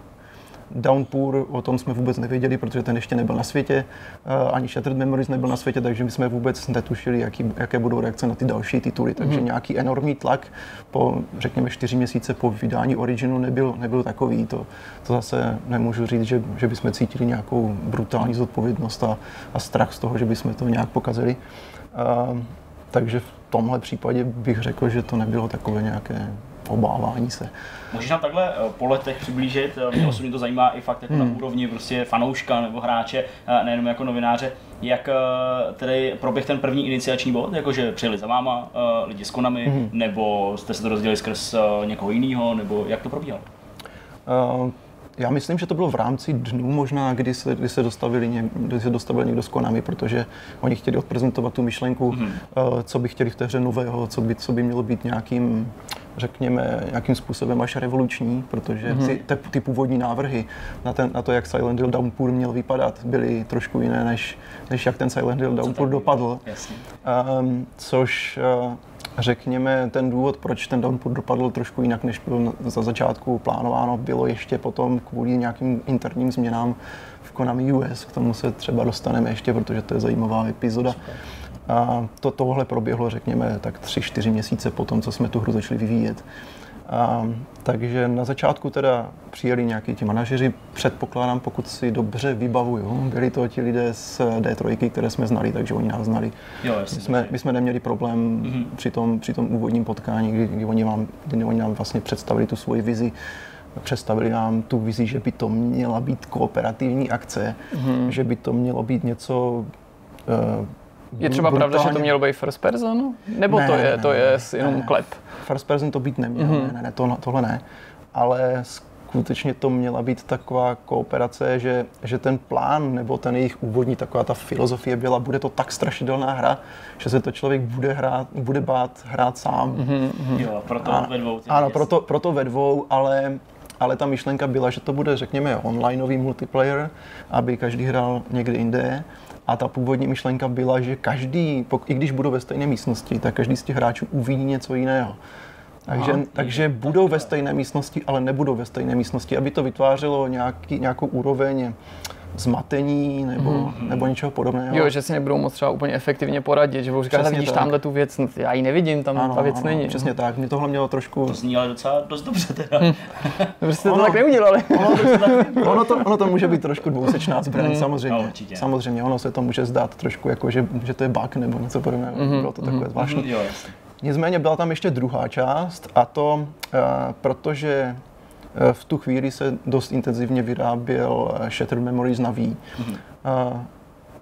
Downpour, o tom jsme vůbec nevěděli, protože ten ještě nebyl na světě, eh, ani Shattered Memories nebyl na světě, takže my jsme vůbec netušili, jaký, jaké budou reakce na ty další tituly. Takže mm-hmm. nějaký enormní tlak po, řekněme, čtyři měsíce po vydání Originu nebyl, nebyl takový. To, to zase nemůžu říct, že, že bychom cítili nějakou brutální zodpovědnost a, a strach z toho, že bychom to nějak pokazili. Uh, takže v tomhle případě bych řekl, že to nebylo takové nějaké obávání se. Můžeš nám takhle eh, po letech přiblížit, eh, mě osobně to zajímá i fakt jako hmm. na úrovni prostě fanouška nebo hráče, eh, nejenom jako novináře, jak tedy proběh ten první iniciační bod, jakože přijeli za váma lidi s Konami, hmm. nebo jste se to rozdělili skrz někoho jiného, nebo jak to probíhalo? Uh, já myslím, že to bylo v rámci dnů možná, kdy se, kdy se, dostavili, kdy se dostavil někdo s Konami, protože oni chtěli odprezentovat tu myšlenku, mm-hmm. co by chtěli v té hře nového, co by, co by mělo být nějakým, řekněme, nějakým způsobem až revoluční, protože mm-hmm. ty, ty původní návrhy na, ten, na to, jak Silent Hill Downpour měl vypadat, byly trošku jiné, než, než jak ten Silent Hill Downpour dopadl. Um, což uh, řekněme, ten důvod, proč ten downpour dopadl trošku jinak, než byl za začátku plánováno, bylo ještě potom kvůli nějakým interním změnám v Konami US. K tomu se třeba dostaneme ještě, protože to je zajímavá epizoda. A to, tohle proběhlo, řekněme, tak tři, čtyři měsíce po tom, co jsme tu hru začali vyvíjet. A, takže na začátku teda přijeli nějaký ti manažeři, předpokládám, pokud si dobře vybavuju, byli to ti lidé z D3, které jsme znali, takže oni nás znali. Jo, jasný, my, jsme, my jsme neměli problém mm-hmm. při, tom, při tom úvodním potkání, kdy, kdy, oni vám, kdy oni nám vlastně představili tu svoji vizi, představili nám tu vizi, že by to měla být kooperativní akce, mm-hmm. že by to mělo být něco uh, je třeba brutálně... pravda, že to mělo být first person? Nebo ne, to je, ne, to je ne, jenom ne. klep? First person to být nemělo, mm-hmm. ne, ne, ne, to, tohle ne. Ale skutečně to měla být taková kooperace, že, že ten plán nebo ten jejich úvodní taková ta filozofie byla, bude to tak strašidelná hra, že se to člověk bude, hrát, bude bát hrát sám. Mm-hmm. Jo, proto a, ve dvou. Ano, proto, proto ve dvou, ale ale ta myšlenka byla, že to bude, řekněme, onlineový multiplayer, aby každý hrál někde jinde a ta původní myšlenka byla, že každý, i když budou ve stejné místnosti, tak každý z těch hráčů uvidí něco jiného. Takže, Aha, takže budou ve stejné místnosti, ale nebudou ve stejné místnosti, aby to vytvářelo nějaký, nějakou úroveň zmatení nebo, mm-hmm. nebo něčeho podobného. Jo, že si nebudou moc třeba úplně efektivně poradit, že budou říkat, vidíš tamhle tu věc, no, já ji nevidím, tam ano, ta věc ano, není. Přesně tak, mě tohle mělo trošku... To zní ale docela dost dobře teda. Hm. Prostě ono, to tak neudělali. ono, ono, to, ono to může být trošku dvousečná zbraň, mm. samozřejmě. No, samozřejmě, ono se to může zdát trošku jako, že, že to je bug nebo něco podobného. Mm-hmm. Bylo to takové mm-hmm. zvláštní. Mm-hmm. Nicméně byla tam ještě druhá část a to, uh, protože v tu chvíli se dost intenzivně vyráběl eh, Shattered Memories na Wii. Mm-hmm. Uh,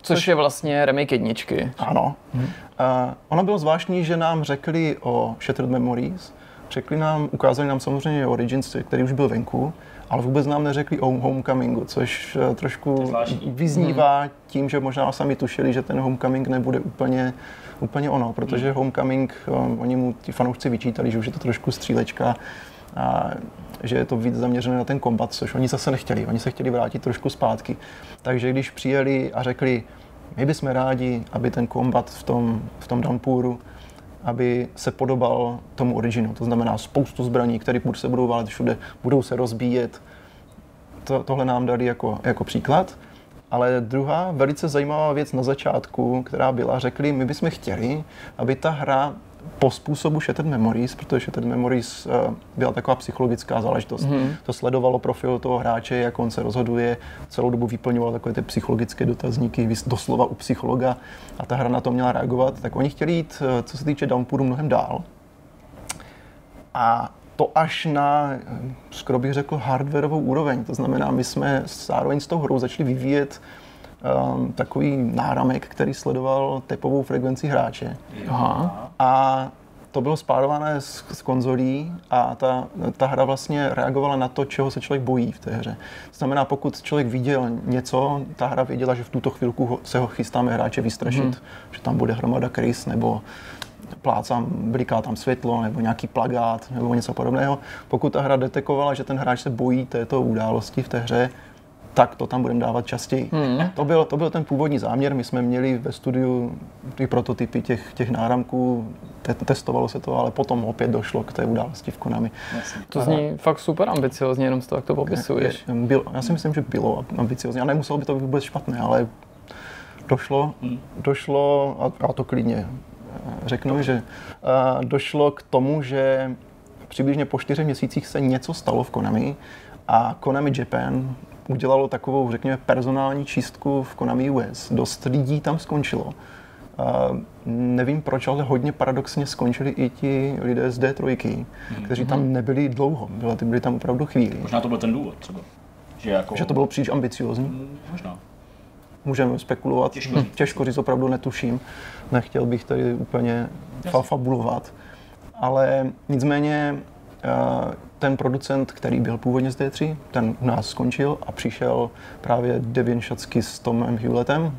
což, což je vlastně remake jedničky. Ano. Mm-hmm. Uh, ono bylo zvláštní, že nám řekli o Shattered Memories, řekli nám, ukázali nám samozřejmě Origins, který už byl venku, ale vůbec nám neřekli o Homecomingu, což trošku vyznívá mm-hmm. tím, že možná sami tušili, že ten Homecoming nebude úplně, úplně ono, protože mm. Homecoming, oni mu ti fanoušci vyčítali, že už je to trošku střílečka, a že je to víc zaměřené na ten kombat, což oni zase nechtěli. Oni se chtěli vrátit trošku zpátky. Takže když přijeli a řekli, my bychom rádi, aby ten kombat v tom, v tom downpouru aby se podobal tomu originu. To znamená spoustu zbraní, které se budou válet všude, budou se rozbíjet. To, tohle nám dali jako, jako příklad. Ale druhá velice zajímavá věc na začátku, která byla, řekli, my bychom chtěli, aby ta hra po způsobu Shattered Memories, protože Shattered Memories uh, byla taková psychologická záležitost. Mm-hmm. To sledovalo profil toho hráče, jak on se rozhoduje, celou dobu vyplňoval takové ty psychologické dotazníky, doslova u psychologa a ta hra na to měla reagovat. Tak oni chtěli jít, uh, co se týče Downpouru, mnohem dál. A to až na, skoro bych řekl, hardwareovou úroveň. To znamená, my jsme zároveň s tou hrou začali vyvíjet um, takový náramek, který sledoval tepovou frekvenci hráče. Aha. A to bylo spárované s, s konzolí a ta, ta hra vlastně reagovala na to, čeho se člověk bojí v té hře. To znamená, pokud člověk viděl něco, ta hra věděla, že v tuto chvilku ho, se ho chystáme hráče vystrašit, hmm. že tam bude hromada krys nebo plácám, bliká tam světlo nebo nějaký plagát nebo něco podobného. Pokud ta hra detekovala, že ten hráč se bojí této události v té hře, tak to tam budeme dávat častěji. Hmm. To, byl, to byl ten původní záměr. My jsme měli ve studiu ty prototypy těch, těch náramků, te, testovalo se to, ale potom opět došlo k té události v Konami. To zní a, fakt super ambiciozně, jenom z toho, jak to popisuješ. Je, byl, já si myslím, že bylo ambiciozně a nemuselo by to být vůbec špatné, ale došlo, hmm. došlo a, a to klidně řeknu, že došlo k tomu, že přibližně po čtyřech měsících se něco stalo v Konami a Konami Japan udělalo takovou, řekněme, personální čistku v Konami US. Dost lidí tam skončilo. Uh, nevím proč, ale hodně paradoxně skončili i ti lidé z D3, mm-hmm. kteří tam nebyli dlouho, byli, byli tam opravdu chvíli. Možná to byl ten důvod třeba. Že, jako... že to bylo příliš ambiciozní? Mm, možná. Můžeme spekulovat, těžko, těžko říct, opravdu netuším. Nechtěl bych tady úplně fa- fabulovat. Ale nicméně uh, ten producent, který byl původně z D3, ten u nás skončil a přišel právě Devin Šacky s Tomem Hewlettem,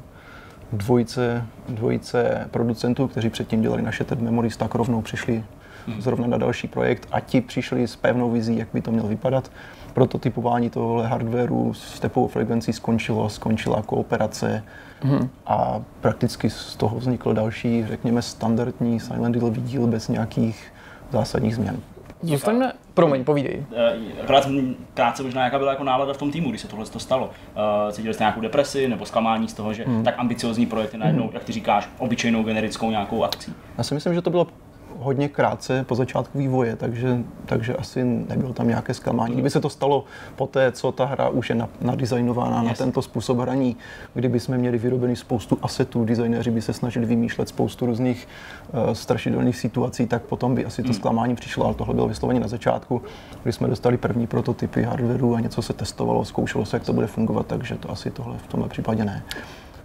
dvojice, dvojice producentů, kteří předtím dělali naše TED Memories, tak rovnou přišli hmm. zrovna na další projekt a ti přišli s pevnou vizí, jak by to mělo vypadat. Prototypování tohohle hardwareu s tepovou frekvencí skončilo, skončila kooperace hmm. a prakticky z toho vznikl další, řekněme, standardní Silent Hill díl bez nějakých zásadních změn. Zůstaňme, promiň, povídej. Eh, akorát krátce možná, jaká byla jako nálada v tom týmu, když se tohle to stalo. Uh, cítili jste nějakou depresi nebo zklamání z toho, že hmm. tak ambiciozní projekt je najednou, hmm. jak ty říkáš, obyčejnou generickou nějakou akcí? Já si myslím, že to bylo hodně krátce po začátku vývoje, takže, takže asi nebylo tam nějaké zklamání. Kdyby se to stalo po té, co ta hra už je nadizajnována yes. na tento způsob hraní, kdyby jsme měli vyrobený spoustu asetů, designéři by se snažili vymýšlet spoustu různých uh, strašidelných situací, tak potom by asi to hmm. zklamání přišlo, ale tohle bylo vysloveně na začátku, kdy jsme dostali první prototypy hardwareu a něco se testovalo, zkoušelo se, jak to bude fungovat, takže to asi tohle v tomhle případě ne.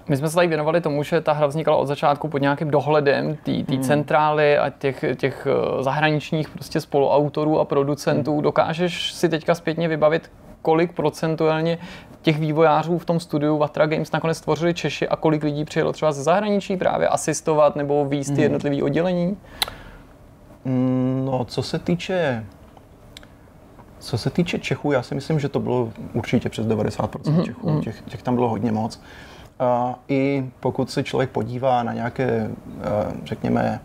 My jsme se tady věnovali tomu, že ta hra vznikala od začátku pod nějakým dohledem té hmm. centrály a těch, těch eh, zahraničních prostě spoluautorů a producentů. Hmm. Dokážeš si teďka zpětně vybavit, kolik procentuálně těch vývojářů v tom studiu Vatra Games nakonec stvořili Češi a kolik lidí přijelo třeba ze zahraničí právě asistovat nebo výst hmm. jednotlivý oddělení? Hmm, no, co se týče co se týče Čechů, já si myslím, že to bylo určitě přes 90% mm-hmm. Čechů. Mhm. Těch, těch tam bylo hodně moc. A I pokud se člověk podívá na nějaké, eh, řekněme,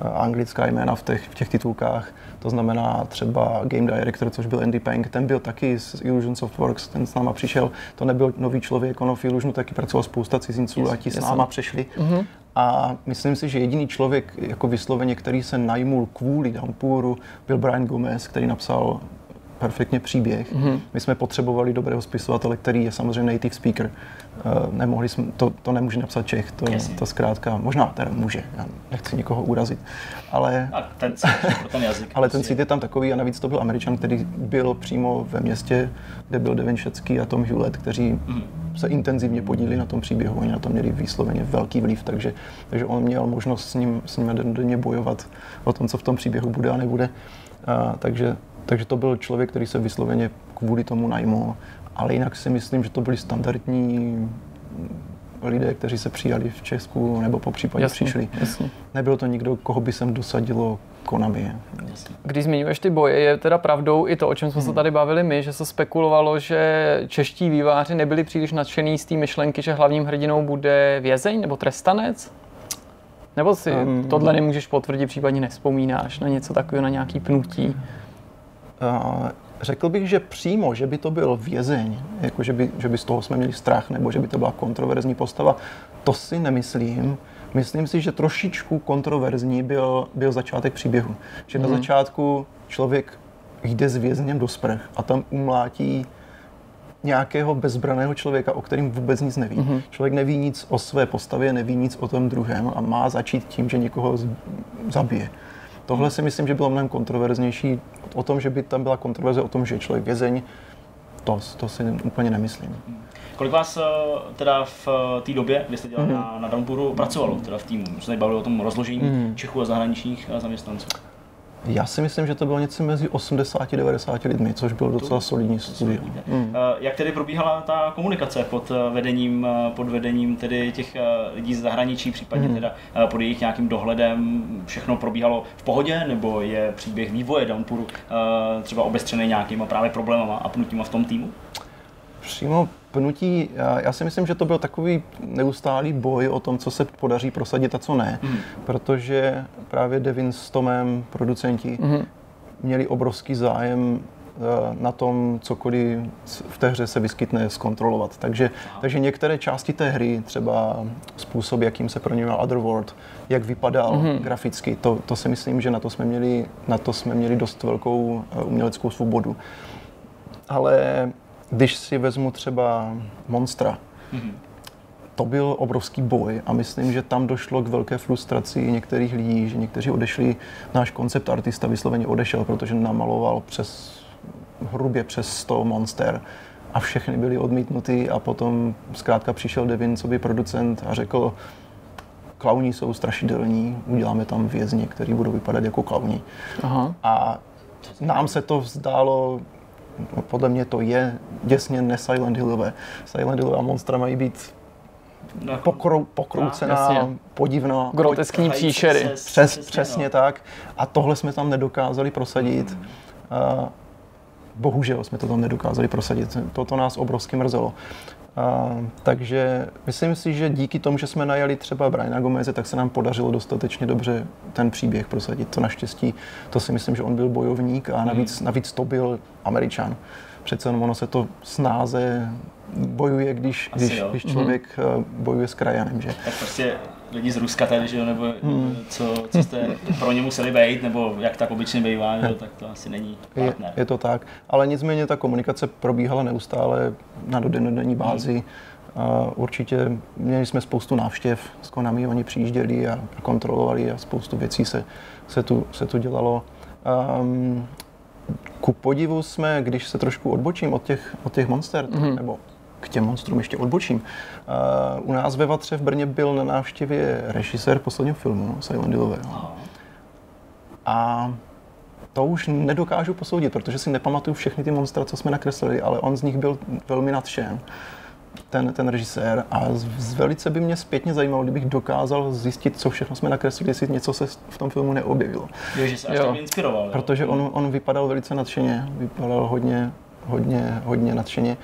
eh, anglická jména v těch, v těch titulkách, to znamená třeba Game Director, což byl Andy Peng, ten byl taky z Illusion Softworks, ten s náma přišel, to nebyl nový člověk, ono v Illusionu taky pracoval spousta cizinců yes, a ti s náma přešli. Mm-hmm. A myslím si, že jediný člověk, jako vysloveně, který se najmul kvůli Downpouru, byl Brian Gomez, který napsal perfektně příběh. Mm-hmm. My jsme potřebovali dobrého spisovatele, který je samozřejmě native speaker. Uh, nemohli jsme, to, to nemůže napsat Čech, to, to zkrátka, možná teda může, já nechci nikoho urazit, ale... A ten, ten jazyk. ale ten cít je tam takový a navíc to byl Američan, který byl přímo ve městě, kde byl Devin Šecký a Tom Hewlett, kteří mm. se intenzivně podíleli na tom příběhu, oni na to měli výsloveně velký vliv, takže, takže on měl možnost s ním, s ním denně bojovat o tom, co v tom příběhu bude a nebude. Uh, takže takže to byl člověk, který se vysloveně kvůli tomu najmul. Ale jinak si myslím, že to byli standardní lidé, kteří se přijali v Česku nebo po případě jasně, přišli. Jasně. Nebyl to nikdo, koho by sem dosadilo Konami. Když zmiňuješ ty boje, je teda pravdou i to, o čem jsme hmm. se tady bavili my, že se spekulovalo, že čeští výváři nebyli příliš nadšený z té myšlenky, že hlavním hrdinou bude vězeň nebo trestanec? Nebo si um, tohle nemůžeš potvrdit, případně nespomínáš na něco takového, na nějaký pnutí? Řekl bych, že přímo, že by to byl vězeň, jako že by, že by z toho jsme měli strach, nebo že by to byla kontroverzní postava, to si nemyslím. Myslím si, že trošičku kontroverzní byl, byl začátek příběhu. Že mm. na mhm. začátku člověk jde s vězněm do sprch a tam umlátí nějakého bezbraného člověka, o kterým vůbec nic neví. Mm-hmm. Člověk neví nic o své postavě, neví nic o tom druhém a má začít tím, že někoho zabije. Tohle si myslím, že bylo mnohem kontroverznější o tom, že by tam byla kontroverze o tom, že je člověk vězeň, to, to si úplně nemyslím. Kolik vás eh, teda v eh, té době, kdy jste dělali mm. na, na Downpouru, pracovalo teda v týmu? Jsme se bavili o tom rozložení mm. Čechů a zahraničních eh, zaměstnanců. Já si myslím, že to bylo něco mezi 80 a 90 lidmi, což bylo docela solidní studio. Hmm. Jak tedy probíhala ta komunikace pod vedením, pod vedením tedy těch lidí z zahraničí, případně hmm. teda pod jejich nějakým dohledem? Všechno probíhalo v pohodě, nebo je příběh vývoje Downpouru třeba obestřený nějakýma právě problémama a pnutíma v tom týmu? Přímo pnutí, já, si myslím, že to byl takový neustálý boj o tom, co se podaří prosadit a co ne, mm. protože právě Devin s Tomem, producenti, mm. měli obrovský zájem eh, na tom cokoliv v té hře se vyskytne zkontrolovat. Takže, takže některé části té hry, třeba způsob, jakým se proměňoval Otherworld, jak vypadal mm-hmm. graficky, to, to si myslím, že na to jsme měli, na to jsme měli dost velkou eh, uměleckou svobodu. Ale když si vezmu třeba Monstra, mm-hmm. to byl obrovský boj a myslím, že tam došlo k velké frustraci některých lidí, že někteří odešli, náš koncept artista vysloveně odešel, protože namaloval přes hrubě přes 100 monster a všechny byly odmítnuty a potom zkrátka přišel Devin, co by producent a řekl, klauní jsou strašidelní, uděláme tam vězně, který budou vypadat jako klauni. Aha. A nám se to zdálo podle mě to je děsně ne Silent Hillové. Silent Hillové a monstra mají být no, pokrou, pokroucená, no, podivná. Groteskní příšery. Přes, přesně no. tak. A tohle jsme tam nedokázali prosadit. Mm. Uh, bohužel jsme to tam nedokázali prosadit. Toto nás obrovsky mrzelo. A, takže myslím si, že díky tomu, že jsme najali třeba Briana Gomeze, tak se nám podařilo dostatečně dobře ten příběh prosadit. To naštěstí, to si myslím, že on byl bojovník a navíc, mm. navíc to byl Američan. Přece ono se to snáze bojuje, když, když, když člověk mm. bojuje s krajanem. Že? Tak prostě lidi z Ruska tady, že jo, nebo hmm. co, co jste pro ně museli být, nebo jak tak obyčejně bývá, že jo, tak to asi není partner. Je, je to tak, ale nicméně ta komunikace probíhala neustále na dodenní bázi. Hmm. A určitě měli jsme spoustu návštěv s Konami, oni přijížděli a kontrolovali a spoustu věcí se, se, tu, se tu dělalo. Um, ku podivu jsme, když se trošku odbočím od těch, od těch monster, mm-hmm. nebo k těm monstrům ještě odbočím. Uh, u nás ve Vatře v Brně byl na návštěvě režisér posledního filmu, Silent Hillového. A to už nedokážu posoudit, protože si nepamatuju všechny ty monstra, co jsme nakreslili, ale on z nich byl velmi nadšen ten, ten režisér a z, velice by mě zpětně zajímalo, kdybych dokázal zjistit, co všechno jsme nakreslili, jestli něco se v tom filmu neobjevilo. Jo, že se až jo. inspiroval. Jo? Protože on, on vypadal velice nadšeně, vypadal hodně, hodně, hodně nadšeně.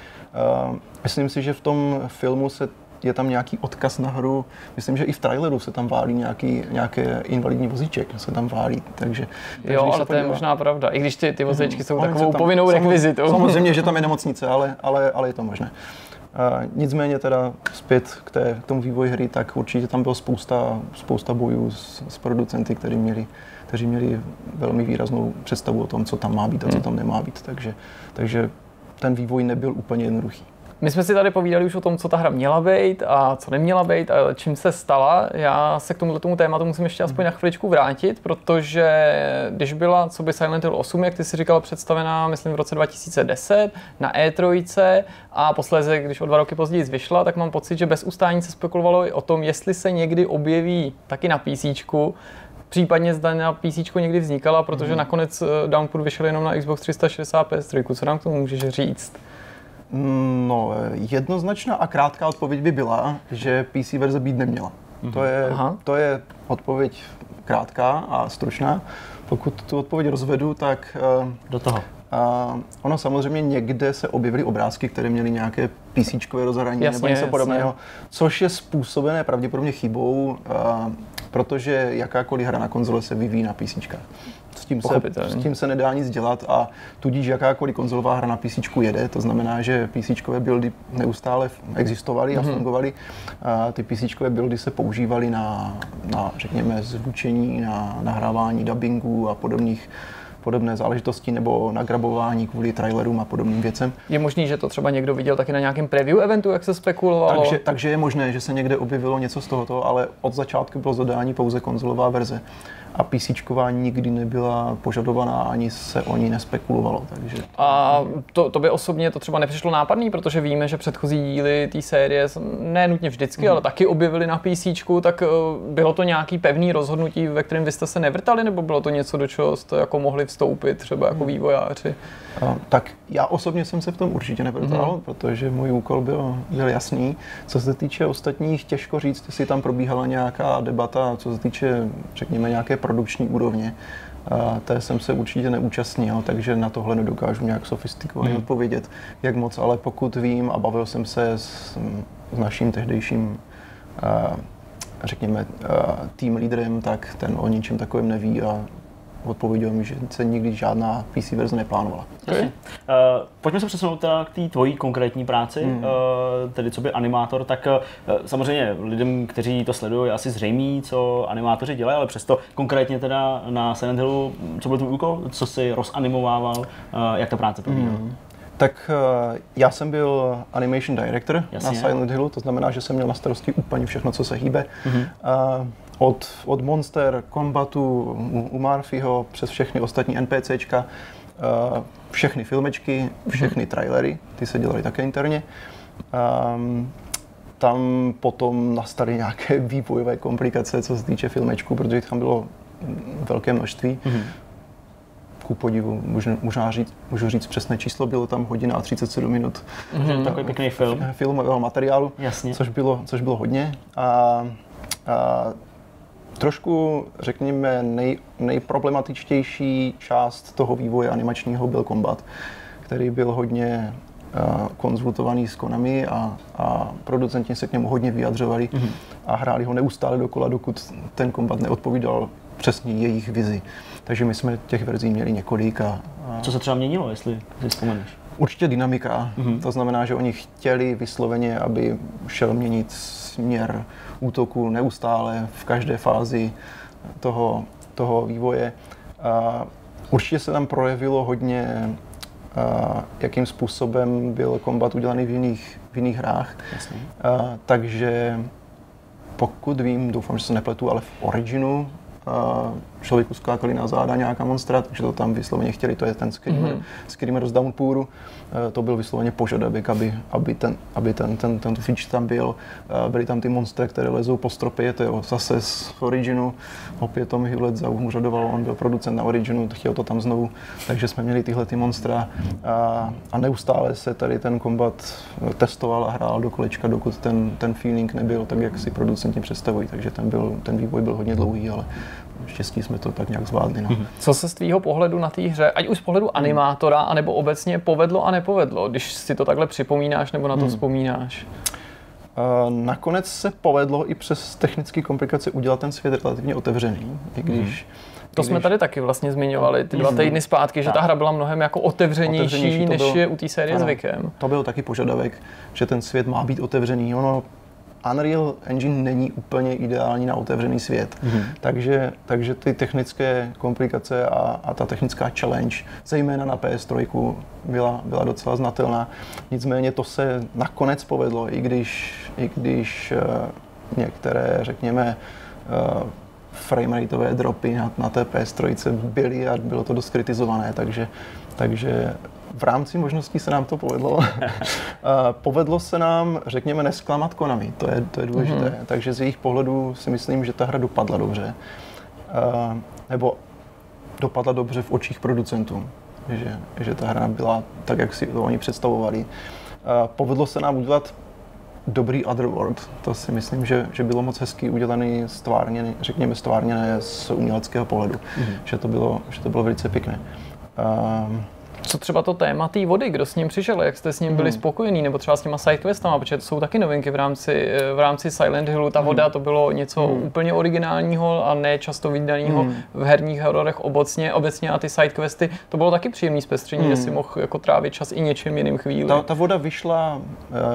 Uh, myslím si, že v tom filmu se je tam nějaký odkaz na hru. Myslím, že i v traileru se tam válí nějaký, nějaké invalidní vozíček, se tam válí, takže... takže jo, ale to je možná pravda, i když ty, ty vozíčky jsou hmm, takovou tam, povinnou rekvizitou. Samozřejmě, že tam je nemocnice, ale, ale, ale je to možné. Uh, nicméně teda zpět k, té, k tomu vývoji hry, tak určitě tam bylo spousta, spousta bojů s, s producenty, kteří měli, kteří měli velmi výraznou představu o tom, co tam má být a co hmm. tam nemá být. Takže, takže ten vývoj nebyl úplně jednoduchý. My jsme si tady povídali už o tom, co ta hra měla být a co neměla být a čím se stala. Já se k tomuto tomu tématu musím ještě aspoň na chviličku vrátit, protože když byla co by Silent Hill 8, jak ty si říkal, představená, myslím, v roce 2010 na E3 a posléze, když o dva roky později vyšla, tak mám pocit, že bez ustání se spekulovalo i o tom, jestli se někdy objeví taky na PC, případně zda na PC někdy vznikala, protože mm. nakonec eh, Downpour vyšel jenom na Xbox 360 PS3. Co nám k tomu můžeš říct? No, jednoznačná a krátká odpověď by byla, že PC verze být neměla. Mm-hmm. To, je, to je odpověď krátká a stručná. Pokud tu odpověď rozvedu, tak... Uh, Do toho. Uh, ono samozřejmě někde se objevily obrázky, které měly nějaké PC rozhraní jasně, nebo něco podobného, což je způsobené pravděpodobně chybou, uh, protože jakákoliv hra na konzole se vyvíjí na PC tím, se, s tím se nedá nic dělat a tudíž jakákoliv konzolová hra na PC jede, to znamená, že PC buildy neustále existovaly a mm-hmm. fungovaly. A ty PC buildy se používaly na, na, řekněme, zvučení, na nahrávání dubbingu a podobných podobné záležitosti nebo nagrabování kvůli trailerům a podobným věcem. Je možný, že to třeba někdo viděl taky na nějakém preview eventu, jak se spekulovalo? Takže, takže je možné, že se někde objevilo něco z tohoto, ale od začátku bylo zadání pouze konzolová verze. A PCčkování nikdy nebyla požadovaná, ani se o ní nespekulovalo. Takže... A to, to by osobně to třeba nepřišlo nápadný, protože víme, že předchozí díly té série, ne nutně vždycky, mm. ale taky objevili na PC, tak eh, bylo to nějaký pevný rozhodnutí, ve kterém vy jste se nevrtali, nebo bylo to něco, do čeho jste jako mohli vstoupit třeba jako mhm. vývojáři? Tak já osobně jsem se v tom určitě nevrtal, mm. protože můj úkol byl, byl jasný. Co se týče ostatních, těžko říct, jestli tam probíhala nějaká debata, co se týče, řekněme, nějaké produkční úrovně. A té jsem se určitě neúčastnil, takže na tohle nedokážu nějak sofistikovaně mm. odpovědět, jak moc, ale pokud vím a bavil jsem se s, s naším tehdejším řekněme, tým lídrem, tak ten o ničem takovém neví a odpověděl mi, že se nikdy žádná PC verze neplánovala. Okay. Uh, pojďme se přesunout teda k té tvojí konkrétní práci, mm. uh, tedy co by animátor, tak uh, samozřejmě lidem, kteří to sledují, je asi zřejmý, co animátoři dělají, ale přesto konkrétně teda na Silent Hillu, co byl tvůj úkol, co si rozanimovával, uh, jak ta práce probíhala? Mm. Tak já jsem byl animation director Jasně. na Silent Hillu, to znamená, že jsem měl na starosti úplně všechno, co se hýbe. Mm-hmm. Uh, od, od Monster, Combatu, u, u Murphyho, přes všechny ostatní NPCčka, uh, všechny filmečky, všechny mm-hmm. trailery, ty se dělaly také interně. Um, tam potom nastaly nějaké vývojové komplikace, co se týče filmečku, protože tam bylo velké množství. Mm-hmm ku podivu, možná, možná říct, můžu říct přesné číslo, bylo tam hodina a 37 minut. Mm-hmm, takový pěkný film. Filmového materiálu, Jasně. Což, bylo, což bylo hodně. A, a trošku, řekněme, nej, nejproblematičtější část toho vývoje animačního byl kombat, který byl hodně uh, konzultovaný s Konami a, a producenti se k němu hodně vyjadřovali mm-hmm. a hráli ho neustále dokola, dokud ten kombat neodpovídal přesně jejich vizi. Takže my jsme těch verzí měli několik. A, a... Co se třeba měnilo, jestli si vzpomeneš? Určitě dynamika. Mm-hmm. To znamená, že oni chtěli vysloveně, aby šel měnit směr útoku neustále v každé fázi toho, toho vývoje. A určitě se tam projevilo hodně, a jakým způsobem byl kombat udělaný v jiných, v jiných hrách. A, takže pokud vím, doufám, že se nepletu, ale v Originu člověku skákali na záda nějaká monstra, takže to tam vysloveně chtěli, to je ten Screamer, mm-hmm. Screamer z Downpouru, eh, to byl vysloveně požadavek, aby, aby, ten, aby ten, ten, ten feature tam byl. Eh, byly tam ty monstra, které lezou po stropě, to je zase z Originu, opět Tom Hewlett zaúřadoval, on byl producent na Originu, chtěl to tam znovu, takže jsme měli tyhle ty monstra a, a neustále se tady ten kombat testoval a hrál do kolečka, dokud ten, ten feeling nebyl tak, jak si producenti představují, takže ten, byl, ten vývoj byl hodně dlouhý, ale štěstí jsme to tak nějak zvládli. No. Mhm. Co se z tvýho pohledu na té hře, ať už z pohledu hmm. animátora, anebo obecně povedlo a nepovedlo, když si to takhle připomínáš nebo na to hmm. vzpomínáš? Uh, nakonec se povedlo i přes technické komplikace udělat ten svět relativně otevřený, i když hmm. To když... jsme tady taky vlastně zmiňovali ty dva týdny zpátky, že ta hra byla mnohem jako otevřenější, otevřenější než byl, je u té série ano, zvykem. To byl taky požadavek, že ten svět má být otevřený. Ono Unreal Engine není úplně ideální na otevřený svět. Mm-hmm. Takže, takže ty technické komplikace a, a ta technická challenge, zejména na PS3, byla, byla docela znatelná. Nicméně to se nakonec povedlo, i když, i když uh, některé, řekněme, uh, framerateové dropy na, na té PS3 byly a bylo to dost kritizované, takže, takže v rámci možností se nám to povedlo. povedlo se nám, řekněme, nesklamat Konami, to je, to je důležité. Mm-hmm. Takže z jejich pohledu si myslím, že ta hra dopadla dobře. Nebo dopadla dobře v očích producentů, že, že ta hra byla tak, jak si to oni představovali. Povedlo se nám udělat dobrý Otherworld. To si myslím, že, že bylo moc hezky udělaný, stvárněný, řekněme stvárněné z uměleckého pohledu. Mm-hmm. Že, to bylo, že to bylo velice pěkné. Um, co třeba to téma té vody, kdo s ním přišel, jak jste s ním byli hmm. spokojení, nebo třeba s těma sidequestama, protože to jsou taky novinky v rámci, v rámci Silent Hillu. Ta hmm. voda to bylo něco hmm. úplně originálního a ne často vydaného hmm. v herních hororech obecně, obecně a ty sidequesty, to bylo taky příjemný zpestření, hmm. kde si mohl jako trávit čas i něčím jiným chvíli. Ta, ta voda vyšla uh,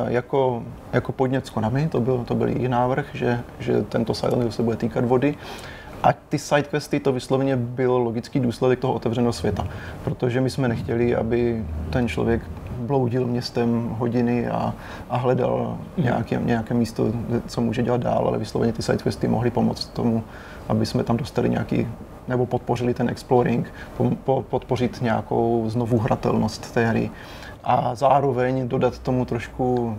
jako, jako podnět s Konami, to byl, to byl její návrh, že, že tento Silent Hill se bude týkat vody. A ty sidequesty to vysloveně byl logický důsledek toho otevřeného světa, protože my jsme nechtěli, aby ten člověk bloudil městem hodiny a, a hledal nějaké, nějaké místo, co může dělat dál, ale vysloveně ty sidequesty mohly pomoct tomu, aby jsme tam dostali nějaký nebo podpořili ten exploring, po, po, podpořit nějakou znovu hratelnost té hry. A zároveň dodat tomu trošku,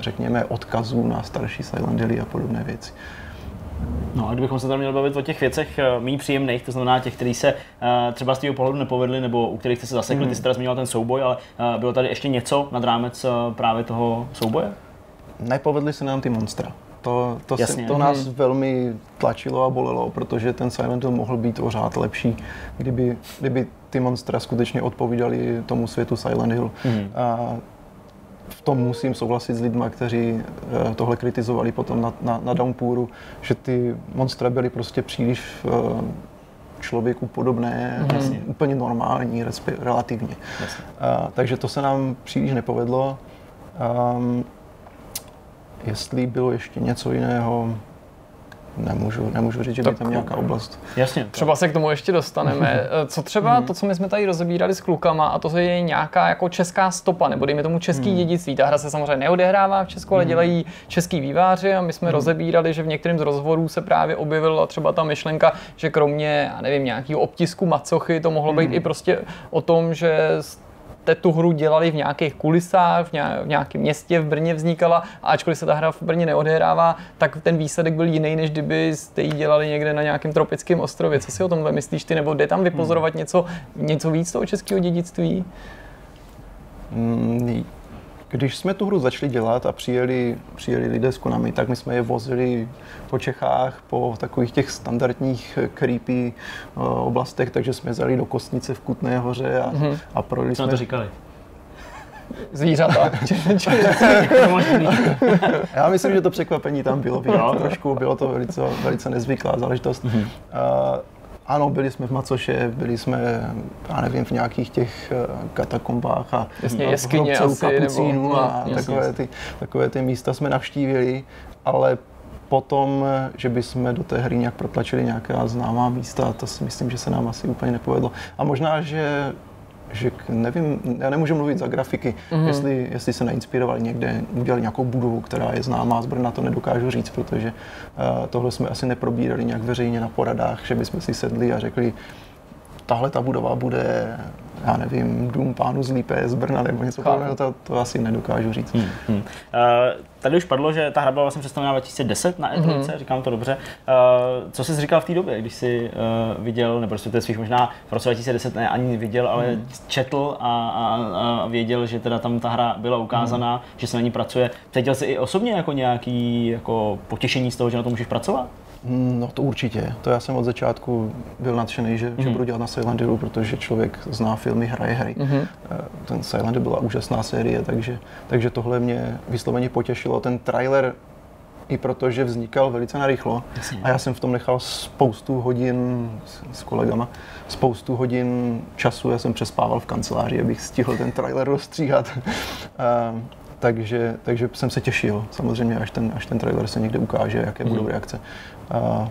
řekněme, odkazů na starší Silent Hill a podobné věci. No a kdybychom se tam měli bavit o těch věcech eh, méně příjemných, to znamená těch, který se uh, třeba z toho pohledu nepovedli, nebo u kterých jste se zasekli, mm. ty jste teda zmiňoval ten souboj, ale uh, bylo tady ještě něco nad rámec uh, právě toho souboje? Nepovedly se nám ty monstra. To, to, se, to nás hmm. velmi tlačilo a bolelo, protože ten Silent Hill mohl být ořád lepší, kdyby, kdyby ty monstra skutečně odpovídali tomu světu Silent Hill. Hmm. A v tom musím souhlasit s lidmi, kteří eh, tohle kritizovali potom na, na, na Downpouru, že ty monstra byly prostě příliš eh, člověku podobné, mm-hmm. úplně normální, respe, relativně. A, takže to se nám příliš nepovedlo. Um, jestli bylo ještě něco jiného, nemůžu, nemůžu říct, že tak, by tam nějaká oblast. Jasně. Třeba se k tomu ještě dostaneme. Co třeba mm. to, co my jsme tady rozebírali s klukama, a to je nějaká jako česká stopa, nebo dejme tomu český mm. dědictví. Ta hra se samozřejmě neodehrává v Česku, ale mhm. dělají český výváři a my jsme mm. rozebírali, že v některém z rozhovorů se právě objevila třeba ta myšlenka, že kromě, já nevím, nějakého obtisku macochy, to mohlo být mm. i prostě o tom, že tu hru dělali v nějakých kulisách, v, nějakém městě v Brně vznikala, a ačkoliv se ta hra v Brně neodehrává, tak ten výsledek byl jiný, než kdyby jste ji dělali někde na nějakém tropickém ostrově. Co si o tomhle myslíš ty, nebo jde tam vypozorovat hmm. něco, něco víc toho českého dědictví? Hmm, když jsme tu hru začali dělat a přijeli, přijeli lidé s Konami, tak my jsme je vozili po Čechách, po takových těch standardních eh, creepy uh, oblastech, takže jsme zali do Kostnice v Kutné hoře a, mm-hmm. a projeli jsme... Co to říkali? Zvířata. Já myslím, že to překvapení tam bylo bylo trošku, bylo to velice, velice nezvyklá záležitost. Mm-hmm. Uh, ano, byli jsme v Macoše, byli jsme, já nevím, v nějakých těch eh, katakombách a, jasně, jeskyně asi, kapucínu nebo, a jasně, takové, ty, takové ty místa jsme navštívili, ale potom, že bychom do té hry nějak protlačili nějaká známá místa, to si myslím, že se nám asi úplně nepovedlo. A možná, že že nevím, já nemůžu mluvit za grafiky, mm-hmm. jestli, jestli se nainspirovali někde, udělali nějakou budovu, která je známá z Brna, to nedokážu říct, protože uh, tohle jsme asi neprobírali nějak veřejně na poradách, že bychom si sedli a řekli, tahle ta budova bude já nevím, dům pánu z Lípé z Brna nebo něco takového, to, to asi nedokážu říct. Hmm, hmm. Uh, tady už padlo, že ta hra byla vlastně představena 2010 na E3, hmm. říkám to dobře. Uh, co jsi říkal v té době, když jsi uh, viděl, nebo prostě svých možná v roce 2010 ne ani viděl, ale hmm. četl a, a, a věděl, že teda tam ta hra byla ukázaná, hmm. že se na ní pracuje. Cítil jsi i osobně jako nějaký jako potěšení z toho, že na to můžeš pracovat? Mm, no to určitě. To já jsem od začátku byl nadšený, že, mm. že budu dělat na Silent Hillu, protože člověk zná filmy, hraje hry. Mm. Ten Silent Hill byla úžasná série, takže, takže tohle mě vysloveně potěšilo. Ten trailer i protože vznikal velice narychlo a já jsem v tom nechal spoustu hodin s, s kolegama, spoustu hodin času, já jsem přespával v kanceláři, abych stihl ten trailer rozstříhat. takže, takže jsem se těšil, samozřejmě, až ten, až ten trailer se někde ukáže, jaké budou mhm. reakce. Uh,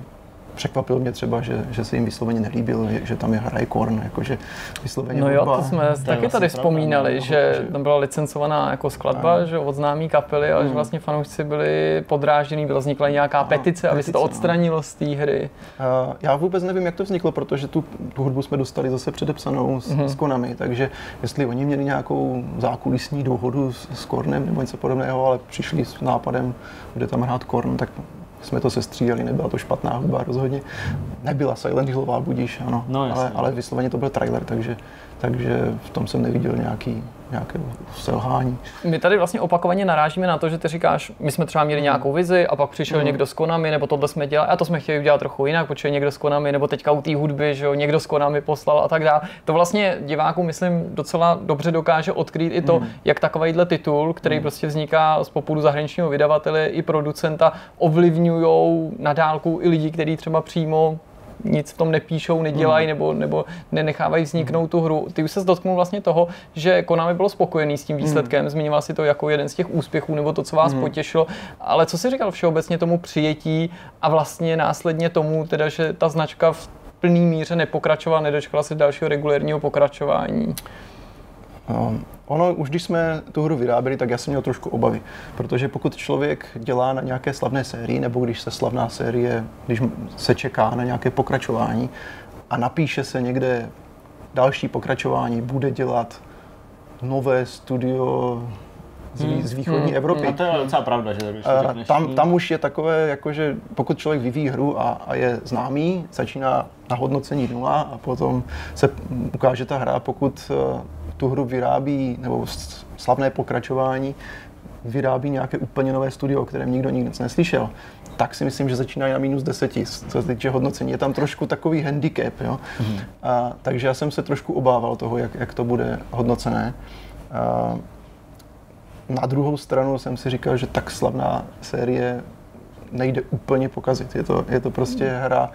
překvapilo mě třeba, že, že se jim vysloveně nelíbil, že tam je hraje Korn, jakože vysloveně No jo, to jsme taky vlastně tady vzpomínali, pravda, že, že tam byla licencovaná jako skladba, ano. že od známý kapely, ale že mm. vlastně fanoušci byli podráždění, byla vznikla nějaká ano, petice, aby se to no. odstranilo z té hry. Uh, já vůbec nevím, jak to vzniklo, protože tu, tu hudbu jsme dostali zase předepsanou s, mm. s Konami, takže jestli oni měli nějakou zákulisní dohodu s, s Kornem nebo něco podobného, ale přišli s nápadem, kde tam hrát Korn, tak jsme to sestřídali, nebyla to špatná hudba rozhodně. Nebyla Silent Hillová budíš, ano, no, ale, ale vysloveně to byl trailer, takže, takže v tom jsem neviděl nějaký nějaké selhání. My tady vlastně opakovaně narážíme na to, že ty říkáš, my jsme třeba měli nějakou vizi a pak přišel mm. někdo s Konami, nebo tohle jsme dělali a to jsme chtěli udělat trochu jinak, protože někdo s Konami, nebo teďka u té hudby, že jo, někdo s Konami poslal a tak dále. To vlastně diváků, myslím, docela dobře dokáže odkrýt i to, mm. jak takovýhle titul, který mm. prostě vzniká z popudu zahraničního vydavatele i producenta, ovlivňují na dálku i lidi, kteří třeba přímo nic v tom nepíšou, nedělají mm. nebo, nebo nenechávají vzniknout tu hru. Ty už se dotknul vlastně toho, že Konami bylo spokojený s tím hmm. výsledkem, zmiňoval si to jako jeden z těch úspěchů nebo to, co vás mm. potěšilo, ale co si říkal všeobecně tomu přijetí a vlastně následně tomu, teda, že ta značka v plný míře nepokračovala, nedočkala se dalšího regulérního pokračování? Um, ono, už když jsme tu hru vyráběli, tak já jsem měl trošku obavy, protože pokud člověk dělá na nějaké slavné sérii, nebo když se slavná série, když se čeká na nějaké pokračování a napíše se někde další pokračování, bude dělat nové studio z, hmm. z východní hmm. Evropy. A to je docela pravda, že když řekneš, tam, tam už je takové, jakože pokud člověk vyvíjí hru a, a je známý, začíná na hodnocení nula a potom se ukáže ta hra, pokud eh, tu hru vyrábí, nebo slavné pokračování, vyrábí nějaké úplně nové studio, o kterém nikdo nikdy neslyšel, tak si myslím, že začínají na minus deseti, co se týče hodnocení. Je tam trošku takový handicap, jo? Mm-hmm. A, takže já jsem se trošku obával toho, jak, jak to bude hodnocené. A, na druhou stranu jsem si říkal, že tak slavná série nejde úplně pokazit. Je to, je to prostě hra,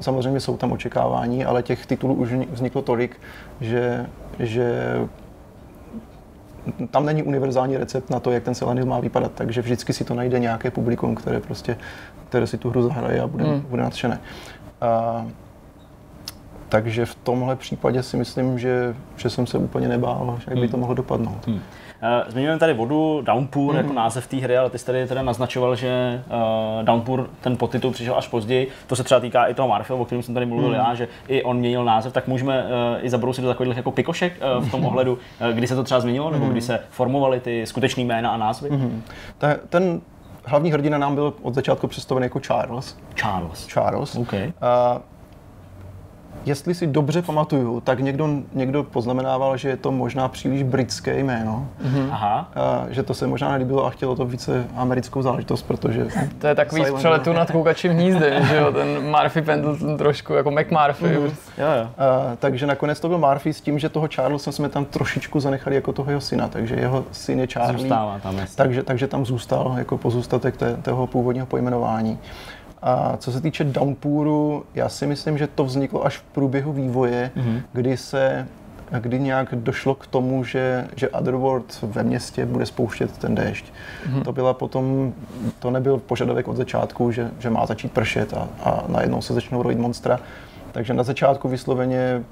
samozřejmě jsou tam očekávání, ale těch titulů už vzniklo tolik, že, že tam není univerzální recept na to, jak ten Silent má vypadat, takže vždycky si to najde nějaké publikum, které prostě, které si tu hru zahraje a bude, hmm. bude nadšené. A, takže v tomhle případě si myslím, že, že jsem se úplně nebál, jak by hmm. to mohlo dopadnout. Hmm. Eh, zmiňujeme tady vodu, Downpour mm-hmm. jako název té hry, ale ty jsi tady teda naznačoval, že uh, Downpour ten podtitul přišel až později. To se třeba týká i toho Marfil, o kterém jsem tady mluvil mm. já, že i on měnil název, tak můžeme uh, i zabrousit do takových jako pikošek uh, v tom ohledu, uh, kdy se to třeba změnilo, nebo kdy se formovaly ty skutečné jména a názvy. Mm-hmm. ten hlavní hrdina nám byl od začátku představen jako Charles. Charles. Charles. Okay. Uh, jestli si dobře pamatuju, tak někdo, někdo poznamenával, že je to možná příliš britské jméno. Mm-hmm. Aha. A, že to se možná nelíbilo a chtělo to více americkou záležitost, protože... To je takový z přeletu nad koukačím hnízdem, že jo, ten Murphy Pendleton trošku, jako McMurphy. Mm-hmm. Jo, jo. A, takže nakonec to byl Murphy s tím, že toho Charlesa jsme tam trošičku zanechali jako toho jeho syna, takže jeho syn je Charlie. Zůstává tam, takže, takže tam zůstal jako pozůstatek té, toho původního pojmenování. A co se týče Downpouru, já si myslím, že to vzniklo až v průběhu vývoje, mm-hmm. kdy se kdy nějak došlo k tomu, že, že Otherworld ve městě bude spouštět ten déšť. Mm-hmm. To byla potom, to nebyl požadavek od začátku, že, že má začít pršet a, a najednou se začnou rojit monstra. Takže na začátku vysloveně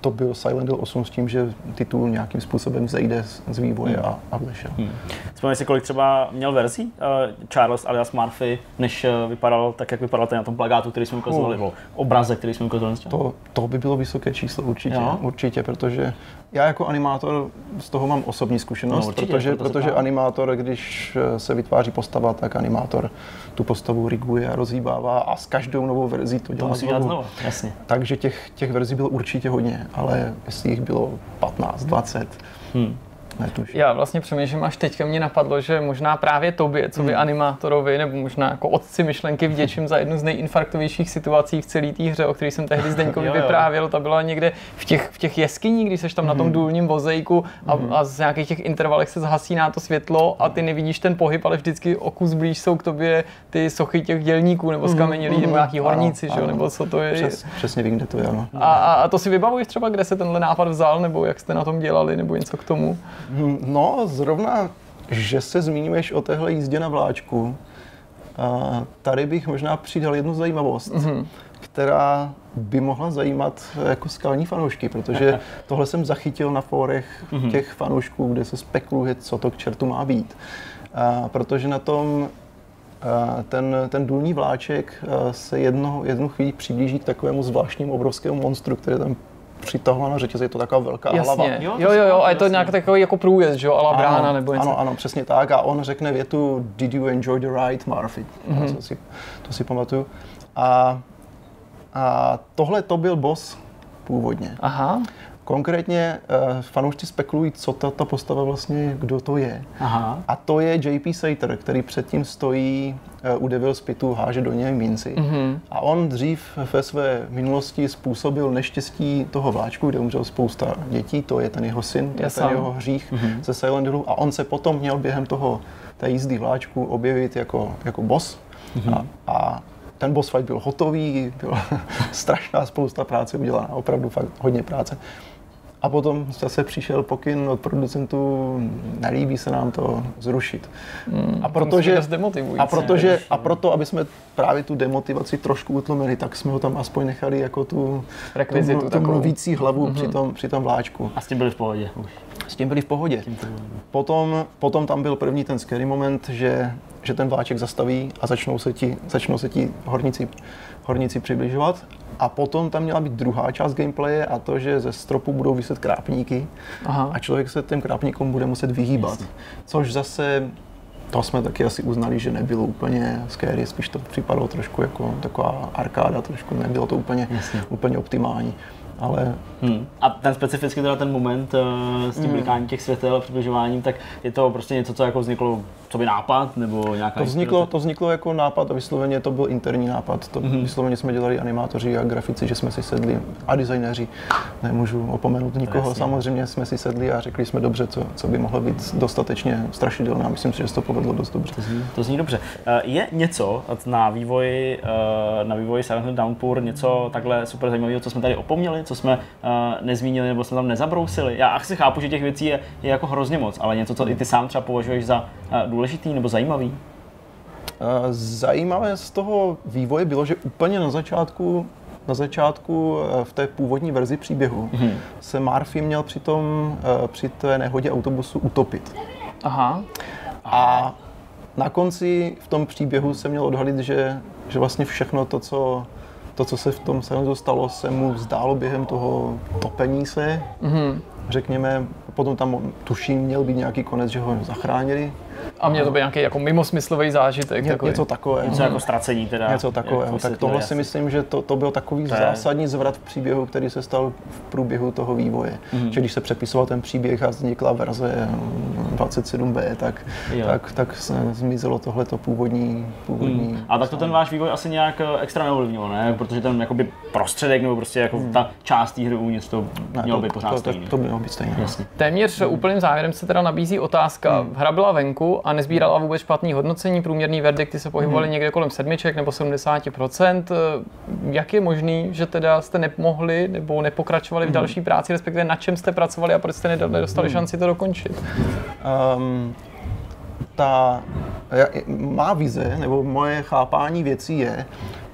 to byl Silent Hill 8 s tím, že titul nějakým způsobem zejde z, vývoje hmm. a, a vzešel. Hmm. Vzpomněj si, kolik třeba měl verzí uh, Charles alias Murphy, než uh, vypadal tak, jak vypadal ten na tom plagátu, který jsme ukazovali, uh. obraze, který jsme ukazovali. To, to by bylo vysoké číslo určitě, jo? určitě, protože já jako animátor z toho mám osobní zkušenost, no, určitě, protože, protože animátor, když se vytváří postava, tak animátor tu postavu riguje a rozhýbává a s každou novou verzí to dělá to musí znovu. znovu. Jasně. Takže těch, těch verzí bylo určitě hodně, ale jestli jich bylo 15, 20, hmm netuším. Já vlastně přemýšlím, až teďka mě napadlo, že možná právě tobě, co by hmm. animátorovi, nebo možná jako otci myšlenky vděčím za jednu z nejinfarktovějších situací v celé té hře, o které jsem tehdy Zdeňkovi vyprávěl. Ta byla někde v těch, v těch jeskyních, když seš tam na tom hmm. důlním vozejku a, hmm. a z nějakých těch intervalech se zhasíná to světlo a ty nevidíš ten pohyb, ale vždycky o kus blíž jsou k tobě ty sochy těch dělníků nebo skamenělí nebo nějaký horníci, ano, ano. nebo co to je. Přes, přesně vím, kde to je, ano. A, a, a to si vybavuješ třeba, kde se tenhle nápad vzal, nebo jak jste na tom dělali, nebo něco k tomu? No, zrovna, že se zmiňuješ o téhle jízdě na vláčku, a tady bych možná přidal jednu zajímavost, mm-hmm. která by mohla zajímat jako skalní fanoušky, protože tohle jsem zachytil na fórech mm-hmm. těch fanoušků, kde se spekuluje, co to k čertu má být. A protože na tom ten, ten důlní vláček se jedno, jednu chvíli přiblíží k takovému zvláštnímu obrovskému monstru, který tam přitahována řetěz, je to taková velká jasně. hlava. Jo, jo, jo, jo, a je to nějak takový jako průjezd, že jo, ala brána nebo něco. Ano, ano, přesně tak. A on řekne větu Did you enjoy the ride, Murphy? Mm-hmm. To, si, to si pamatuju. A, a tohle to byl boss původně. Aha. Konkrétně uh, fanoušci spekulují, co tato postava vlastně, kdo to je. Aha. A to je JP Sater, který předtím stojí uh, u Devil's Pitu, háže do něj minci. Mm-hmm. A on dřív ve své minulosti způsobil neštěstí toho vláčku, kde umřel spousta dětí, to je ten jeho syn, to je ten jeho hřích mm-hmm. ze Silent Hillu. A on se potom měl během toho té jízdy vláčku objevit jako, jako boss. Mm-hmm. A, a ten boss fight byl hotový, byla strašná spousta práce udělaná, opravdu fakt hodně práce. A potom zase přišel pokyn od producentů, nelíbí se nám to zrušit. Hmm, a protože, a protože, a proto, aby jsme právě tu demotivaci trošku utlumili, tak jsme ho tam aspoň nechali jako tu, tu, tu mluvící hlavu mm-hmm. při, tom, při tom vláčku. A s tím byli v pohodě už. S tím byli v pohodě. Potom, potom tam byl první ten scary moment, že, že ten vláček zastaví a začnou se ti, začnou se ti horníci, horníci přibližovat a potom tam měla být druhá část gameplaye a to, že ze stropu budou vyset krápníky Aha. a člověk se těm krápníkům bude muset vyhýbat. Jasně. Což zase to jsme taky asi uznali, že nebylo úplně scary, spíš to připadalo trošku jako taková arkáda, trošku nebylo to úplně, Jasně. úplně optimální ale... Hmm. A ten specificky teda ten moment uh, s tím hmm. blikáním těch světel a přibližováním, tak je to prostě něco, co jako vzniklo, co by nápad nebo nějaká to vzniklo, to vzniklo jako nápad a vysloveně to byl interní nápad. To hmm. vysloveně jsme dělali animátoři a grafici, že jsme si sedli a designéři, nemůžu opomenout nikoho, Jasně. samozřejmě jsme si sedli a řekli jsme dobře, co, co by mohlo být dostatečně strašidelné a myslím si, že se to povedlo dost dobře. To zní, to zní dobře. Uh, je něco na vývoji, uh, na vývoji Silent Hill Downpour, něco takhle super zajímavého, co jsme tady opomněli, co jsme uh, nezmínili nebo jsme tam nezabrousili. Já asi chápu, že těch věcí je, je jako hrozně moc, ale něco, co i ty sám třeba považuješ za uh, důležitý nebo zajímavý? Uh, zajímavé z toho vývoje bylo, že úplně na začátku na začátku v té původní verzi příběhu hmm. se Murphy měl při, tom, při té nehodě autobusu utopit. Aha. A na konci v tom příběhu se měl odhalit, že, že vlastně všechno to, co to, co se v tom Silenzu stalo, se mu zdálo během toho topení se. Mm-hmm. Řekněme, potom tam tuším měl být nějaký konec, že ho zachránili, a měl to být nějaký jako mimosmyslový zážitek. Ně, takový. Něco takového. Něco jako ztracení teda. Něco takového. Tak tohle si myslím, že to, to byl takový to zásadní zvrat v příběhu, který se stal v průběhu toho vývoje. Mm-hmm. Že když se přepisoval ten příběh a vznikla verze 27b, tak, tak, tak se zmizelo tohleto původní, původní mm. A tak to ten váš vývoj asi nějak eh, extra neovlivnilo, ne? Protože ten jakoby prostředek nebo prostě jako mm. ta část té hry uvnitř to ne, mělo to, být pořád to, stejný. To, to mělo být stejné. Jasně. Téměř mm. úplným závěrem se teda nabízí otázka. Mm. Hra byla venku a nezbírala vůbec špatný hodnocení, průměrný verdikty se pohybovaly mm. někde kolem sedmiček nebo 70%. Jak je možný, že teda jste nemohli nebo nepokračovali v mhm. další práci, respektive na čem jste pracovali a proč jste nedostali mm. šanci to dokončit? Um, ta má vize, nebo moje chápání věcí je,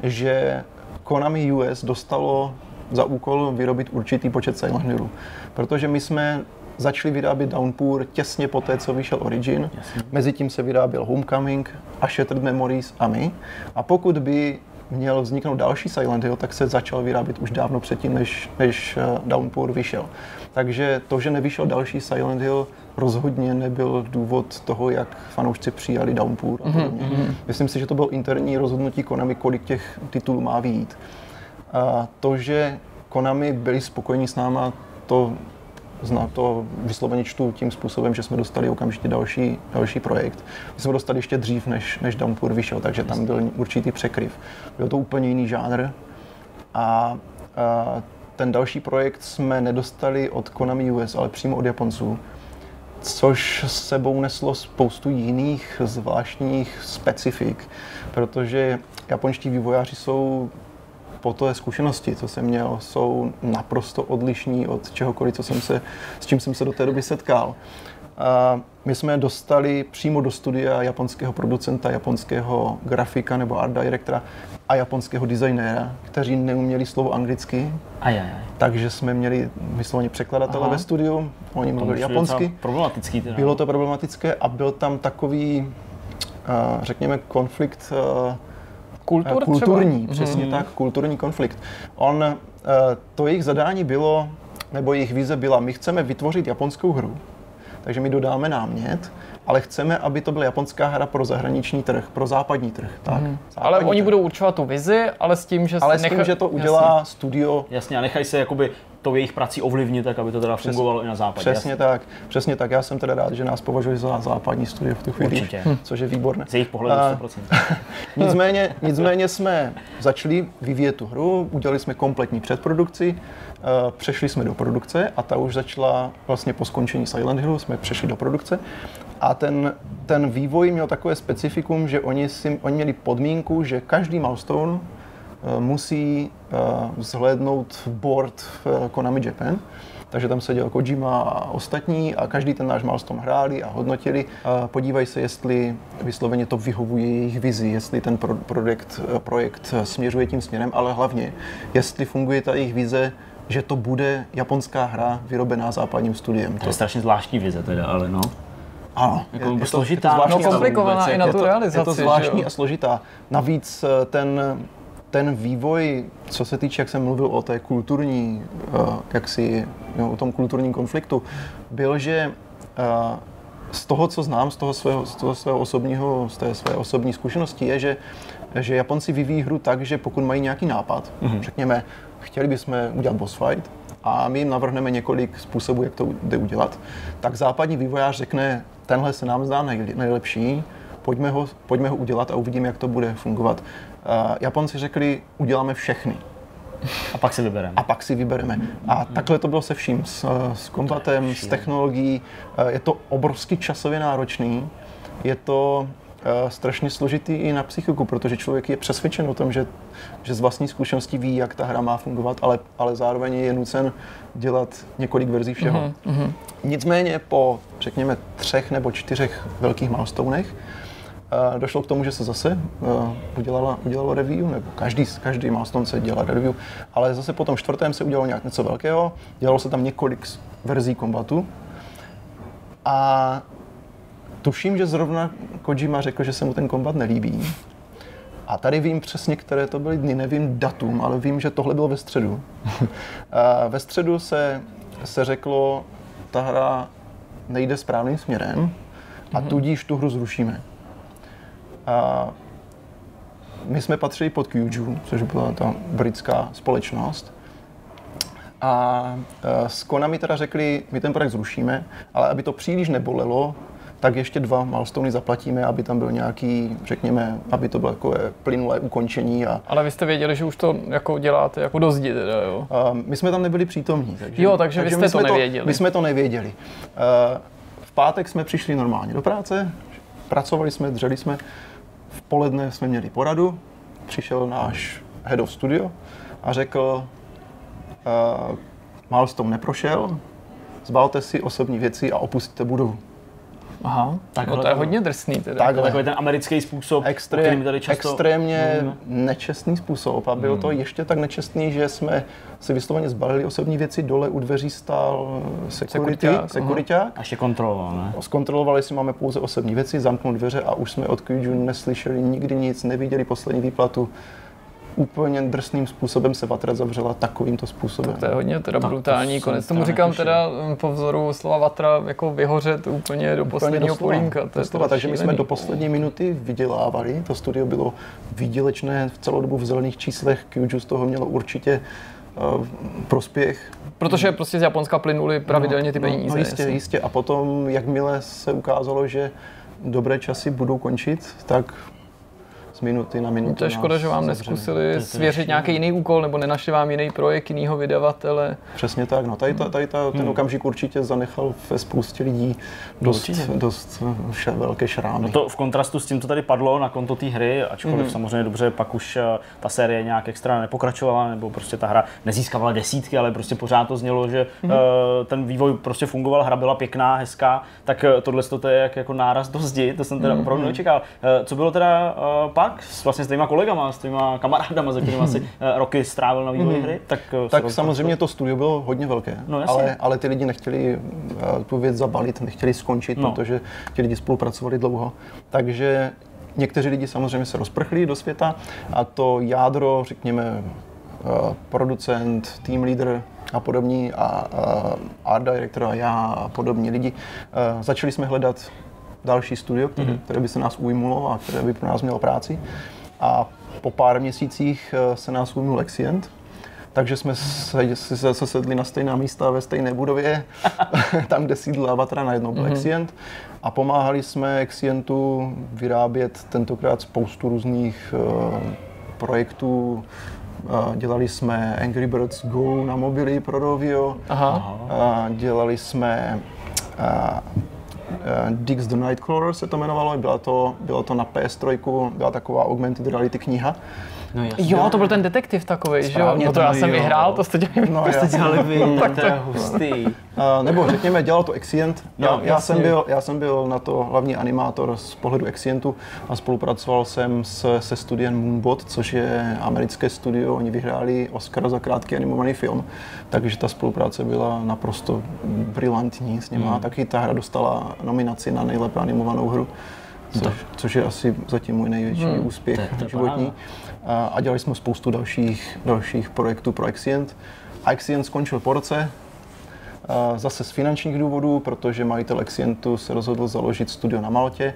že Konami US dostalo za úkol vyrobit určitý počet Silent Hillů. Protože my jsme začali vyrábět Downpour těsně po té, co vyšel Origin. Jasně. Mezitím se vyráběl Homecoming a Shattered Memories a my. A pokud by měl vzniknout další Silent Hill, tak se začal vyrábět už dávno předtím, než, než eh, Downpour vyšel. Takže to, že nevyšel další Silent Hill, rozhodně nebyl důvod toho, jak fanoušci přijali Downpour a podobně. Mm-hmm. Myslím si, že to bylo interní rozhodnutí Konami, kolik těch titulů má výjít. A to, že Konami byli spokojení s náma, to zná to vysloveně čtu tím způsobem, že jsme dostali okamžitě další, další projekt. My jsme dostali ještě dřív, než, než Downpour vyšel, takže tam byl určitý překryv. Byl to úplně jiný žánr a, a ten další projekt jsme nedostali od Konami US, ale přímo od Japonců, což sebou neslo spoustu jiných zvláštních specifik, protože japonští vývojáři jsou po té zkušenosti, co jsem měl, jsou naprosto odlišní od čehokoliv, co jsem se, s čím jsem se do té doby setkal. A my jsme dostali přímo do studia japonského producenta, japonského grafika nebo art directora a japonského designéra, kteří neuměli slovo anglicky. Ajajaj. Takže jsme měli vysloveně překladatele Aha. ve studiu, oni mluvili japonsky. Problematický teda. Bylo to problematické a byl tam takový, řekněme, konflikt Kultur kulturní, třeba? přesně mm. tak, kulturní konflikt. On, eh, to jejich zadání bylo, nebo jejich vize byla, my chceme vytvořit japonskou hru, takže my dodáme námět, ale chceme, aby to byla japonská hra pro zahraniční trh, pro západní trh. Tak, mm. ale oni trh. budou určovat tu vizi, ale s tím, že ale s tím, že to udělá Jasně. studio. Jasně, a nechají se jakoby tou jejich prací ovlivnit, tak aby to teda Přes, fungovalo i na západě. Přesně jasně. tak, přesně tak. Já jsem teda rád, že nás považují za západní studio v tu chvíli, Určitě. což je výborné. Z jejich pohledu 100%. nicméně, nicméně jsme začali vyvíjet tu hru, udělali jsme kompletní předprodukci, eh, přešli jsme do produkce a ta už začala vlastně po skončení Silent Hillu, jsme přešli do produkce a ten, ten vývoj měl takové specifikum, že oni, si, oni měli podmínku, že každý milestone eh, musí zhlédnout board v Konami Japan, takže tam seděl Kojima a ostatní a každý ten náš milestone hráli a hodnotili. Podívají se, jestli vysloveně to vyhovuje jejich vizi, jestli ten pro, projekt, projekt směřuje tím směrem, ale hlavně, jestli funguje ta jejich vize že to bude japonská hra vyrobená západním studiem. To je strašně zvláštní vize teda, ale no. Ano, jako je, je složitá. Je to no komplikovaná i na tu realizaci. Je to zvláštní a složitá. Navíc eh, ten, ten vývoj, co se týče, jak jsem mluvil o té kulturní, uh, jaksi, no, o tom kulturním konfliktu, byl, že uh, z toho, co znám, z toho svého, z toho svého osobního, z té své osobní zkušenosti, je, že, že Japonci vyvíjí hru tak, že pokud mají nějaký nápad, mm-hmm. řekněme, chtěli bychom udělat boss fight a my jim navrhneme několik způsobů, jak to jde udělat, tak západní vývojář řekne, tenhle se nám zdá nejlepší, pojďme ho, pojďme ho udělat a uvidíme, jak to bude fungovat. Uh, Japonci řekli, uděláme všechny. A pak si vybereme. A pak si vybereme. A takhle to bylo se vším, s, s kombatem, s technologií. Je to obrovsky časově náročný. Je to strašně složitý i na psychiku, protože člověk je přesvědčen o tom, že, že z vlastní zkušenosti ví, jak ta hra má fungovat, ale, ale zároveň je nucen dělat několik verzí všeho. Mm-hmm. Nicméně po, řekněme, třech nebo čtyřech velkých milestonech uh, došlo k tomu, že se zase uh, udělala, udělalo review, nebo každý, každý milestone se dělá review, ale zase po tom čtvrtém se udělalo nějak něco velkého, dělalo se tam několik verzí kombatu a tuším, že zrovna Kojima řekl, že se mu ten kombat nelíbí. A tady vím přesně, které to byly dny, nevím datum, ale vím, že tohle bylo ve středu. ve středu se, se řeklo, ta hra nejde správným směrem a mhm. tudíž tu hru zrušíme. A my jsme patřili pod Kyuju, což byla ta britská společnost. A s Konami teda řekli, my ten projekt zrušíme, ale aby to příliš nebolelo, tak ještě dva milestony zaplatíme, aby tam byl nějaký, řekněme, aby to bylo takové plynulé ukončení. A... Ale vy jste věděli, že už to jako děláte jako do zdi, teda, jo? Uh, my jsme tam nebyli přítomní. Takže, jo, takže, takže vy jste to nevěděli. To, my jsme to nevěděli. Uh, v pátek jsme přišli normálně do práce, pracovali jsme, dřeli jsme, v poledne jsme měli poradu, přišel náš head of studio a řekl, uh, milestone neprošel, zbalte si osobní věci a opustíte budovu. Aha, tak no to je hodně drsný. Teda. Takhle. Takový ten americký způsob, Extrém, tady často... Extrémně hmm. nečestný způsob a byl hmm. to ještě tak nečestný, že jsme si vysloveně zbalili osobní věci, dole u dveří stál security, sekuriták. A ještě kontroloval, ne? Zkontrolovali si máme pouze osobní věci, zamknul dveře a už jsme od Kyuju neslyšeli nikdy nic, neviděli poslední výplatu úplně drsným způsobem se Vatra zavřela takovýmto způsobem. Tak to je hodně teda tak brutální. To Konec tomu říkám teda mm, po vzoru slova Vatra jako vyhořet úplně do úplně posledního polínka. To je to takže my jsme do poslední minuty vydělávali. To studio bylo výdělečné v celou dobu v zelených číslech. Kyuju z toho mělo určitě uh, prospěch. Protože prostě z Japonska plynuli pravidelně ty peníze. No, no jistě, jistě. A potom, jakmile se ukázalo, že dobré časy budou končit, tak z minuty na minutu. To je škoda, že vám neskusili svěřit nějaký jiný úkol, nebo nenašli vám jiný projekt, jiného vydavatele. Přesně tak, no tady, ta, tady ta, ten hmm. okamžik určitě zanechal ve spoustě lidí dost, dost ša, velké šrámy. No to v kontrastu s tím, co tady padlo na konto té hry, ačkoliv hmm. samozřejmě dobře, pak už eh, ta série nějak extra nepokračovala, nebo prostě ta hra nezískávala desítky, ale prostě pořád to znělo, že hmm. uh, ten vývoj prostě fungoval, hra byla pěkná, hezká, tak eh, tohle to je jak jako náraz do zdi, to jsem teda hmm. opravdu nečekal. Uh, co bylo teda uh, pak s, vlastně s těma kolegama, s těma kamarádama, se kterými asi eh, roky strávil na vývoji mhm. hry, tak eh, Tak samozřejmě to studio bylo hodně velké, no, ale, ale ty lidi nechtěli eh, tu věc zabalit, nechtěli skončit, no. protože ti lidi spolupracovali dlouho. Takže někteří lidi samozřejmě se rozprchli do světa a to jádro, řekněme, producent, team leader a podobní a art director a já a podobní lidi, začali jsme hledat další studio, které, mm-hmm. které by se nás ujmulo a které by pro nás mělo práci. A po pár měsících eh, se nás ujmul Exient, takže jsme se, se, se sedli na stejná místa ve stejné budově, tam, kde sídl Avatra, najednou byl mm-hmm. Exient. A pomáhali jsme Exientu vyrábět tentokrát spoustu různých uh, projektů. Uh, dělali jsme Angry Birds Go na mobily pro Rovio. Aha. Uh, dělali jsme uh, Dix the Nightcrawler se to jmenovalo, bylo to, bylo to na PS3, byla taková augmented reality kniha, No jasně. Jo, to byl ten detektiv takový, že jo? No to já jsem vyhrál, to jste dělali. No, To jste dělali vy, tak to je hustý. Uh, nebo řekněme, dělal to Exient. No, já, já, jsem byl, já jsem byl na to hlavní animátor z pohledu Exientu a spolupracoval jsem s, se studiem Moonbot, což je americké studio. Oni vyhráli Oscar za krátký animovaný film, takže ta spolupráce byla naprosto brilantní s nimi. Hmm. Taky ta hra dostala nominaci na nejlépe animovanou hru. Což, což je asi zatím můj největší hmm. úspěch To je- to životní. A, a dělali jsme spoustu dalších, dalších projektů pro Exient. A Exient skončil po roce, zase z finančních důvodů, protože majitel Exientu se rozhodl založit studio na Maltě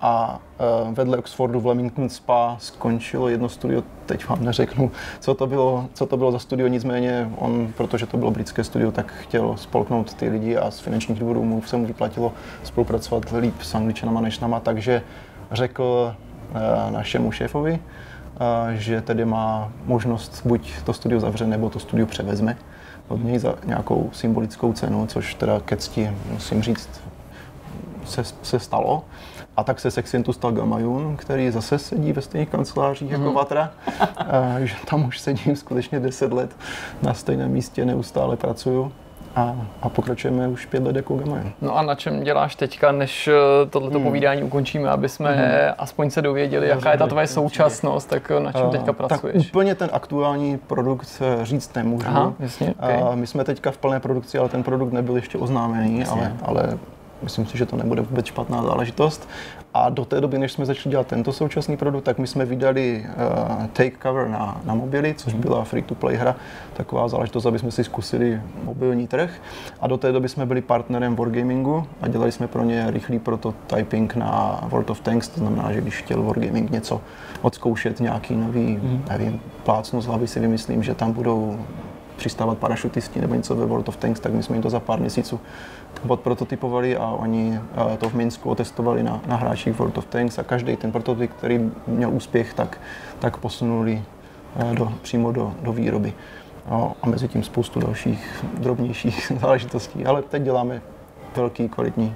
a e, vedle Oxfordu v Leamington Spa skončilo jedno studio, teď vám neřeknu, co to bylo, co to bylo za studio, nicméně on, protože to bylo britské studio, tak chtěl spolknout ty lidi a z finančních důvodů mu se mu vyplatilo spolupracovat líp s Angličanama než nama, takže řekl e, našemu šéfovi, že tedy má možnost buď to studio zavře, nebo to studio převezme od něj za nějakou symbolickou cenu, což teda ke cti, musím říct, se, se stalo. A tak se Sexientu stal Gamayun, který zase sedí ve stejných kancelářích jako Vatra. A, že tam už sedím skutečně 10 let na stejném místě, neustále pracuju. A, a pokračujeme už pět let jako Gamayun. No a na čem děláš teďka, než eh, tohleto Hmm. povídání ukončíme, aby jsme aspoň se dověděli, jaká je ta tvoje současnost, tak eh, na čem teďka A, tak pracuješ? úplně ten aktuální produkt eh, říct nemůžu. Aha, jasně, okay. my jsme teďka v plné produkci, ale ten produkt nebyl ještě oznámený, ale, ale myslím si, že to nebude vůbec špatná záležitost. A do té doby, než jsme začali dělat tento současný produkt, tak my jsme vydali uh, Take Cover na, na mobily, což byla free-to-play hra, taková záležitost, aby jsme si zkusili mobilní trh. A do té doby jsme byli partnerem Wargamingu a dělali jsme pro ně rychlý prototyping na World of Tanks, to znamená, že když chtěl Wargaming něco odzkoušet, nějaký nový, nevím, plácnu z hlavy si vymyslím, že tam budou přistávat parašutisti nebo něco ve World of Tanks, tak my jsme jim to za pár měsíců odprototypovali a oni to v Minsku otestovali na, na hráčích World of Tanks a každý ten prototyp, který měl úspěch, tak, tak posunuli eh, do, přímo do, do výroby. A mezi tím spoustu dalších drobnějších záležitostí, ale teď děláme velký, kvalitní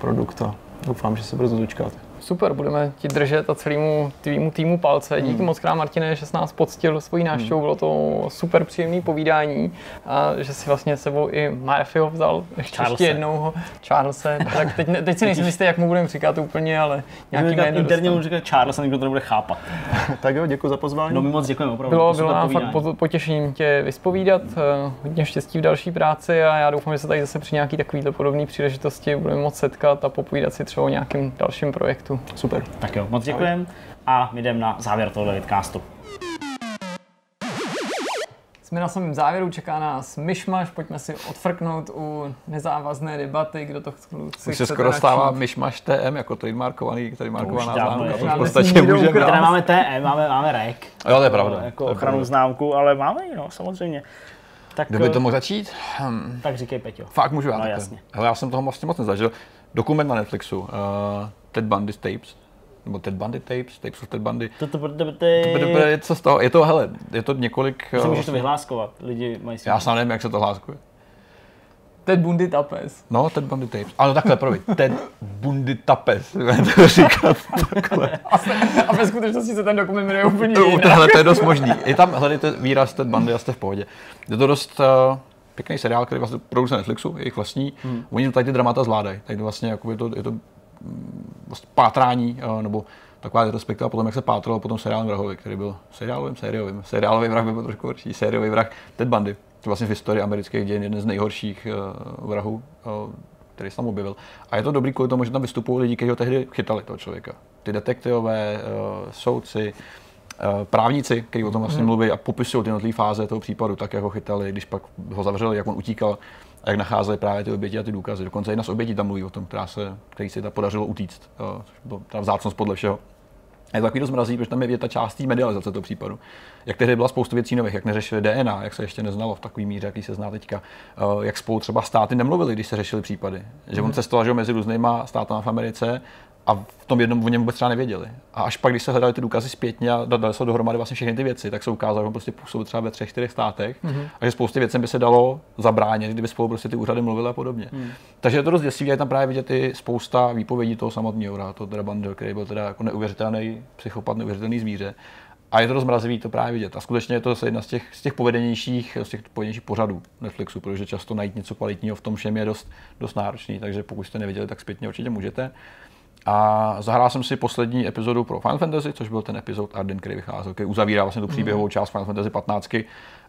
produkt a doufám, že se brzo dočkáte. Super, budeme ti držet a celému tvýmu týmu palce. Díky moc krát, Martine, že jsi nás poctil svojí návštěvou. Bylo to super příjemné povídání a že si vlastně s sebou i Murphyho vzal ještě, Charlese. ještě jednou ho, Charlese. Tak teď, ne- teď si nejsem jistý, jak mu budeme říkat úplně, ale nějaký jméno Interně mu říká Charles a nikdo to nebude chápat. tak jo, děkuji za pozvání. No my moc děkujeme opravdu. Bylo, to bylo nám fakt potěšením tě vyspovídat, eh, hodně štěstí v další práci a já doufám, že se tady zase při nějaký takovýhle podobné příležitosti budeme moc setkat a popovídat si třeba o nějakém dalším projektu. Super. Tak jo, moc děkujeme a my jdeme na závěr tohoto vidcastu. Jsme na samém závěru, čeká nás myšmaš, pojďme si odfrknout u nezávazné debaty, kdo to chce. Už se skoro stává myšmaš TM jako trademarkovaný, trademarkovaná známka. To v podstatě můžeme. Teda máme TM, máme, máme REC. Jo, to je pravda. Jako to je ochranu pravda. známku, ale máme ji, no, samozřejmě. Tak, Kdo by eh, to mohl začít? Hm, tak říkej, Peťo. fakt můžu já No, jasně. Hele, já jsem toho vlastně moc nezažil. Dokument na Netflixu, uh, Ted Bundy Tapes, nebo Ted Bundy Tapes, Tapes of Ted Bundy. To, to, to, Co z toho? Je to, hele, je to několik... Ty eh, můžeš to vyhláskovat, lidi mají si... Já sám nevím, jak se to hláskuje. Ted Bundy Tapes. No, Ted Bundy Tapes. Ano, takhle, promiň. Ted Bundy Tapes. To říkat takhle. A, se, a ve skutečnosti se ten dokument jmenuje úplně To, jinak. tohle to je dost možný. Je tam, hledejte výraz Ted Bundy a jste v pohodě. Je to dost uh, pěkný seriál, který vlastně produkce Netflixu, jejich vlastní. Hmm. Oni tady ty dramata zvládají. Tak vlastně jako je to, je to pátrání, uh, nebo taková retrospektiva potom, jak se pátralo po tom seriálem vrahovi, který byl seriálovým, sériovým. Seriálový vrah by byl trošku horší. Sériový vrah Ted Bundy. To je vlastně v historii amerických dějin jeden z nejhorších uh, vrahů, uh, který se tam objevil. A je to dobrý kvůli tomu, že tam vystupují lidi, kteří ho tehdy chytali, toho člověka. Ty detektivové, uh, soudci, právníci, kteří o tom vlastně mluví a popisují ty jednotlivé fáze toho případu, tak jak ho chytali, když pak ho zavřeli, jak on utíkal a jak nacházeli právě ty oběti a ty důkazy. Dokonce jedna z obětí tam mluví o tom, která se, který se ta podařilo utíct. Což bylo ta vzácnost podle všeho. A je to takový dost mrazí, protože tam je ta část té medializace toho případu. Jak tehdy byla spoustu věcí nových, jak neřešili DNA, jak se ještě neznalo v takové míře, jaký se zná teďka, jak spolu třeba státy nemluvili, když se řešili případy. Že on cestoval že jo, mezi různýma státama v Americe a v tom jednom o něm vůbec třeba nevěděli. A až pak, když se hledali ty důkazy zpětně a dali se dohromady vlastně všechny ty věci, tak se ukázalo, že on prostě působil třeba ve třech, čtyřech státech a že spousty věcem by se dalo zabránit, kdyby spolu prostě ty úřady mluvily a podobně. Takže je to dost děsivé, je tam právě vidět i spousta výpovědí toho samotného, to teda Bandel, který byl teda jako neuvěřitelný psychopat, neuvěřitelný zvíře. A je to dost mrazivý to právě vidět. A skutečně je to zase jedna z těch, z těch povedenějších, z těch povedenějších pořadů Netflixu, protože často najít něco kvalitního v tom všem je dost, dost náročný, takže pokud jste neviděli, tak zpětně určitě můžete. A zahrál jsem si poslední epizodu pro Final Fantasy, což byl ten epizod Arden, který vycházel, který uzavírá vlastně tu příběhovou část Final Fantasy 15.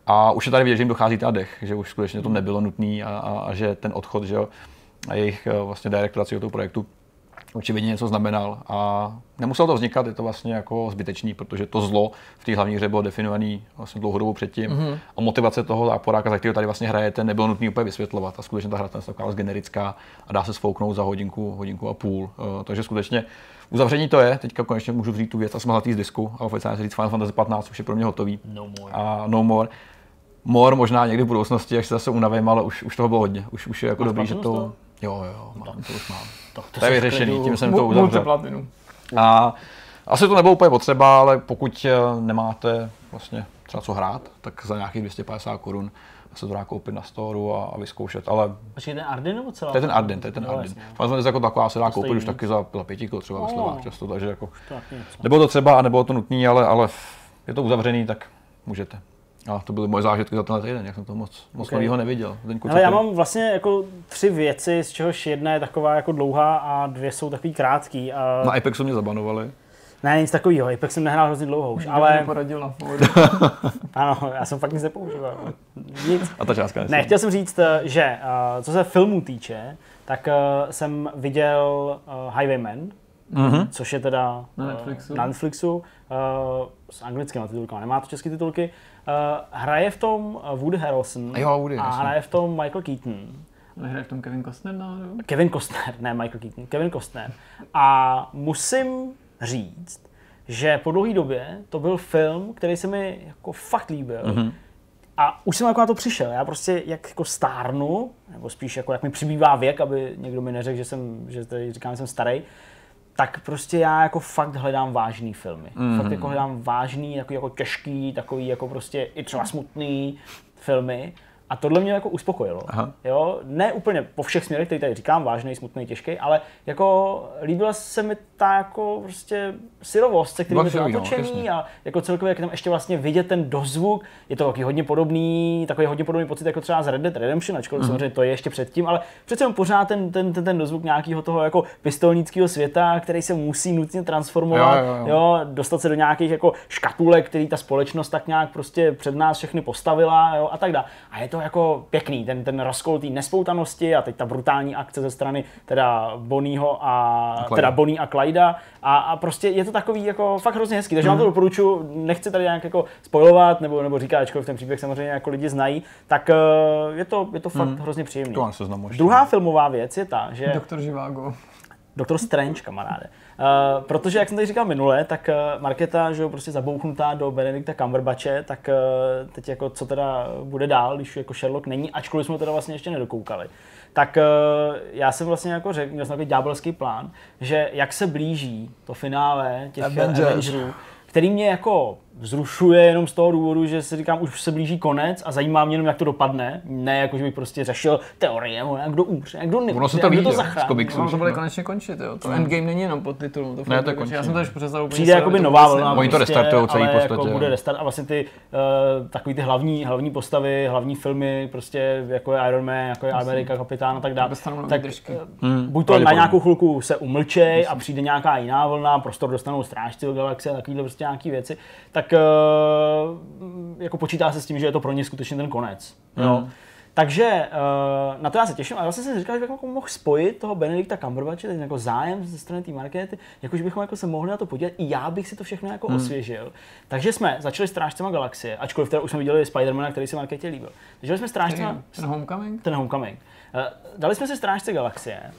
A už je tady vidět, že jim dochází ta dech, že už skutečně to nebylo nutné a, a, a, že ten odchod, že jo, a jejich eh, vlastně direktoraci toho projektu očividně něco znamenal a nemuselo to vznikat, je to vlastně jako zbytečný, protože to zlo v té hlavní hře bylo definované vlastně dlouhodobou předtím mm-hmm. a motivace toho záporáka, za kterého tady vlastně hrajete, nebylo nutné úplně vysvětlovat a skutečně ta hra je taková generická a dá se sfouknout za hodinku, hodinku a půl. Uh, takže skutečně uzavření to je, teďka konečně můžu vzít tu věc a smazat z disku a oficiálně si říct Final Fantasy 15 už je pro mě hotový. No more. A no more. More možná někdy v budoucnosti, až se zase unavím, ale už, už toho bylo hodně. Už, už je jako Máš dobrý, že to... Jo, jo, mám, to už mám. To, To je jsi v vyřešený, tím jsem to uzavřel. multiplatinu. A asi to nebylo úplně potřeba, ale pokud eh, nemáte vlastně třeba co hrát, tak za nějakých 250 korun se to dá koupit na storu a, a vyzkoušet. Ale Počkej, ten Arden nebo celá? to je ten Arden, to je ten Arden. Fantasy jako taková se dá To koupit už taky za, za pěti kilo třeba ve No. slevách často, takže jako To něco. nebylo to třeba a nebylo to nutné, ale, ale je to uzavřený, tak můžete. A to byly moje zážitky za tenhle týden, jak jsem to moc, moc Ok. nového neviděl. Zdeňku, Ale já mám vlastně jako tři věci, z čehož jedna je taková jako dlouhá a dvě jsou takový krátký. A... Na Apexu mě zabanovali. Ne, nic takového. Apex jsem nehrál hrozně dlouho už, Nikdo ale na ano, já jsem fakt nic nepoužíval. Nic. A ta částka Ne, chtěl jsem říct, eh, že eh, co se filmů týče, tak eh, jsem viděl Highwayman, Mhm. což je teda Na eh, Netflixu. na Netflixu eh, s anglickými titulkami, nemá to české titulky. Eh, hraje v tom Woody Harrelson Jo, Woody, a hraje v tom Michael Keaton. Nehraje v tom Kevin Costner náhodou? Kevin Costner, ne Michael Keaton, Kevin Costner. A musím říct, že po dlouhé době to byl film, který se mi jako fakt líbil. Mm-hmm. A už jsem jako na to přišel. Já prostě jak jako stárnu, nebo spíš jako jak mi přibývá věk, aby někdo mi neřekl, že jsem, že tady říkám, že jsem starý, tak prostě já jako fakt hledám vážný filmy. Mm. Fakt jako hledám vážný, jako, jako těžký, takový jako prostě i třeba smutný filmy. A tohle mě jako uspokojilo. Aha. Jo? Ne úplně po všech směrech, který tady říkám, vážný, smutný, těžký, ale jako líbila se mi ta jako prostě syrovost, se kterým je to no, natočený jasně. a jako celkově, jak tam ještě vlastně vidět ten dozvuk, je to taky hodně podobný, takový hodně podobný pocit jako třeba z Red Dead Redemption, ačkoliv mm. samozřejmě to je ještě předtím, ale přece jenom pořád ten, ten, ten, ten dozvuk nějakého toho jako pistolnického světa, který se musí nutně transformovat, Jo, jo, jo. jo, dostat se do nějakých jako škatulek, který ta společnost tak nějak prostě před nás všechny postavila, jo, a tak dále. A je to jako pěkný, ten, ten rozkol té nespoutanosti a teď ta brutální akce ze strany teda Bonnieho a, Clyda. teda Bonnie a Clyda a, a prostě je to takový jako fakt hrozně hezký, takže vám Mhm. to doporučuji, nechci tady nějak jako spojovat nebo, nebo říkat, ačkoliv ten příběh samozřejmě jako lidi znají, tak eh, je to, je to fakt hrozně příjemný. Mhm. To. Druhá filmová věc je ta, že Doktor Živágo. Doktor Strange, kamaráde. Uh, protože, jak jsem tady říkal minule, tak uh, Marketa, že jo, prostě zabouchnutá do Benedikta Cumberbatche, tak uh, teď jako co teda bude dál, když jako Sherlock není, ačkoliv jsme ho teda vlastně ještě nedokoukali. Tak uh, já jsem vlastně jako řekl, měl jsem takový ďábelský plán, že jak se blíží to finále těch Avengers. Avengers. Avengerů, který mě jako vzrušuje jenom z toho důvodu, že si říkám, už se blíží konec a zajímá mě jenom, jak to dopadne. Ne jako, že bych prostě řešil teorie, o, jak kdo umře, jak kdo nemůže, Ono se to jak ví, kdo jo, zachrání. z komiksů. No, to bude No. konečně končit, jo. To Endgame není jenom pod titulem. To fakt to je končí. Já jsem to no. už přestal úplně Přijde jakoby nová vlna, Oni to prostě, restartujou celý v podstatě, jako bude restart a vlastně ty uh, takový ty hlavní, hlavní postavy, hlavní filmy, prostě jako je Iron Man, jako je Amerika, Kapitán a tak dále. Tak eh, Hmm, buď to na nějakou chvilku se umlčej a přijde nějaká jiná vlna, prostor dostanou strážci do galaxie a takovýhle prostě nějaký věci, tak uh, jako počítá se s tím, že je to pro ně skutečně ten konec. Jo. Hmm. Takže uh, na to já se těším a vlastně jsem si říkal, že bych jako mohl spojit toho Benedikta Cumberbatche, ten jako zájem ze strany té markety, jakože bychom jako se mohli na to podívat, i já bych si to všechno jako hmm. osvěžil. Takže jsme začali Strážcema galaxie, ačkoliv teda už jsme viděli Spidermana, který se marketě líbil. Takže jsme Strážcema, Ten Homecoming? ten Homecoming. Uh, dali jsme si Strážce galaxie,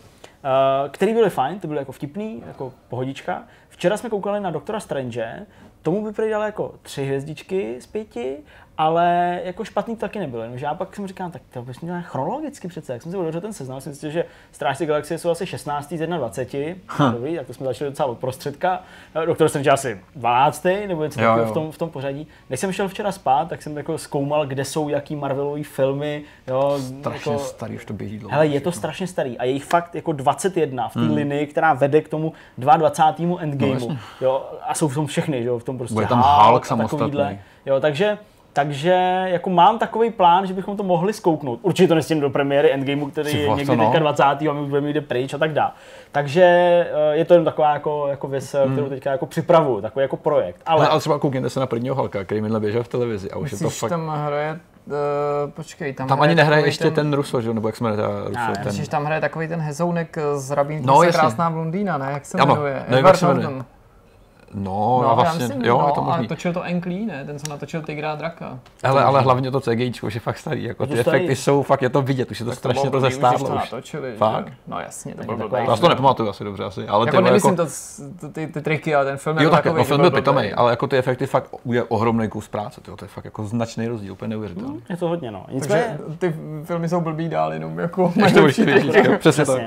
který byly fajn, ty byly jako vtipný, jako pohodička. Včera jsme koukali na Doktora Strange, tomu by prý jako tři hvězdičky z pěti ale jako špatný to taky nebylo. Jenomže já pak jsem říkal, tak to prostě nějak chronologicky přece, jak jsem si otevřel ten seznam, jsem si že Strážci galaxie jsou asi 16. z 21. Hm. Dobrý, tak to jsme začali docela od prostředka. Doktor Strange asi 12. nebo něco takového v tom, v tom pořadí. Než jsem šel včera spát, tak jsem jako zkoumal, kde jsou jaký Marvelové filmy. Jo, strašně jako, starý, už to běží dlouho. Hele, je to strašně starý a je jich fakt jako 21 v té hmm. linii, která vede k tomu 22. endgameu. No, jo, a jsou v tom všechny, jo, v tom prostě Bude tam Hulk samostatný. Jo, takže takže jako mám takový plán, že bychom to mohli skouknout. Určitě to nestím do premiéry Endgameu, který je někdy no. 20. a my už budeme jít pryč a tak dále. Takže eh, je to jen taková jako, jako věc, hmm. kterou teďka jako připravuju, takový jako projekt. Ale, ale třeba koukněte se na prvního Halka, který minule běžel v televizi a už Myslíš, je to fakt... tam hraje Uh, počkej, tam, tam ani nehraje ještě ten, ten Ruso, že? nebo jak jsme Ruso, ne, ten... Myslíš, tam hraje takový ten hezounek z Rabín, no, krásná blondýna, ne? Jak se jmenuje? Nevím, jak se jmenuje. No, no vlastně, myslím, jo, no, je to možný. A točil to Enklí, ne? Ten, co natočil Tigra a Draka. Ale, ale hlavně to CGIčko, že fakt starý, jako ty efekty jsou, fakt je to vidět, už je to tak strašně to, to zestárlo už. Natočili, fakt? Že? No jasně, to bylo blbý. Já to nepamatuju asi dobře asi, ale jako nemyslím jako... to, ty, ty, triky, ale ten film jo, jako tak, takový, no, film byl pitomej, ale jako ty efekty fakt je ohromný kus práce, tyjo, to je fakt jako značný rozdíl, úplně neuvěřitelný. Hmm, je to hodně, no. Nicméně... ty filmy jsou blbý dál, jenom jako... Přesně tak.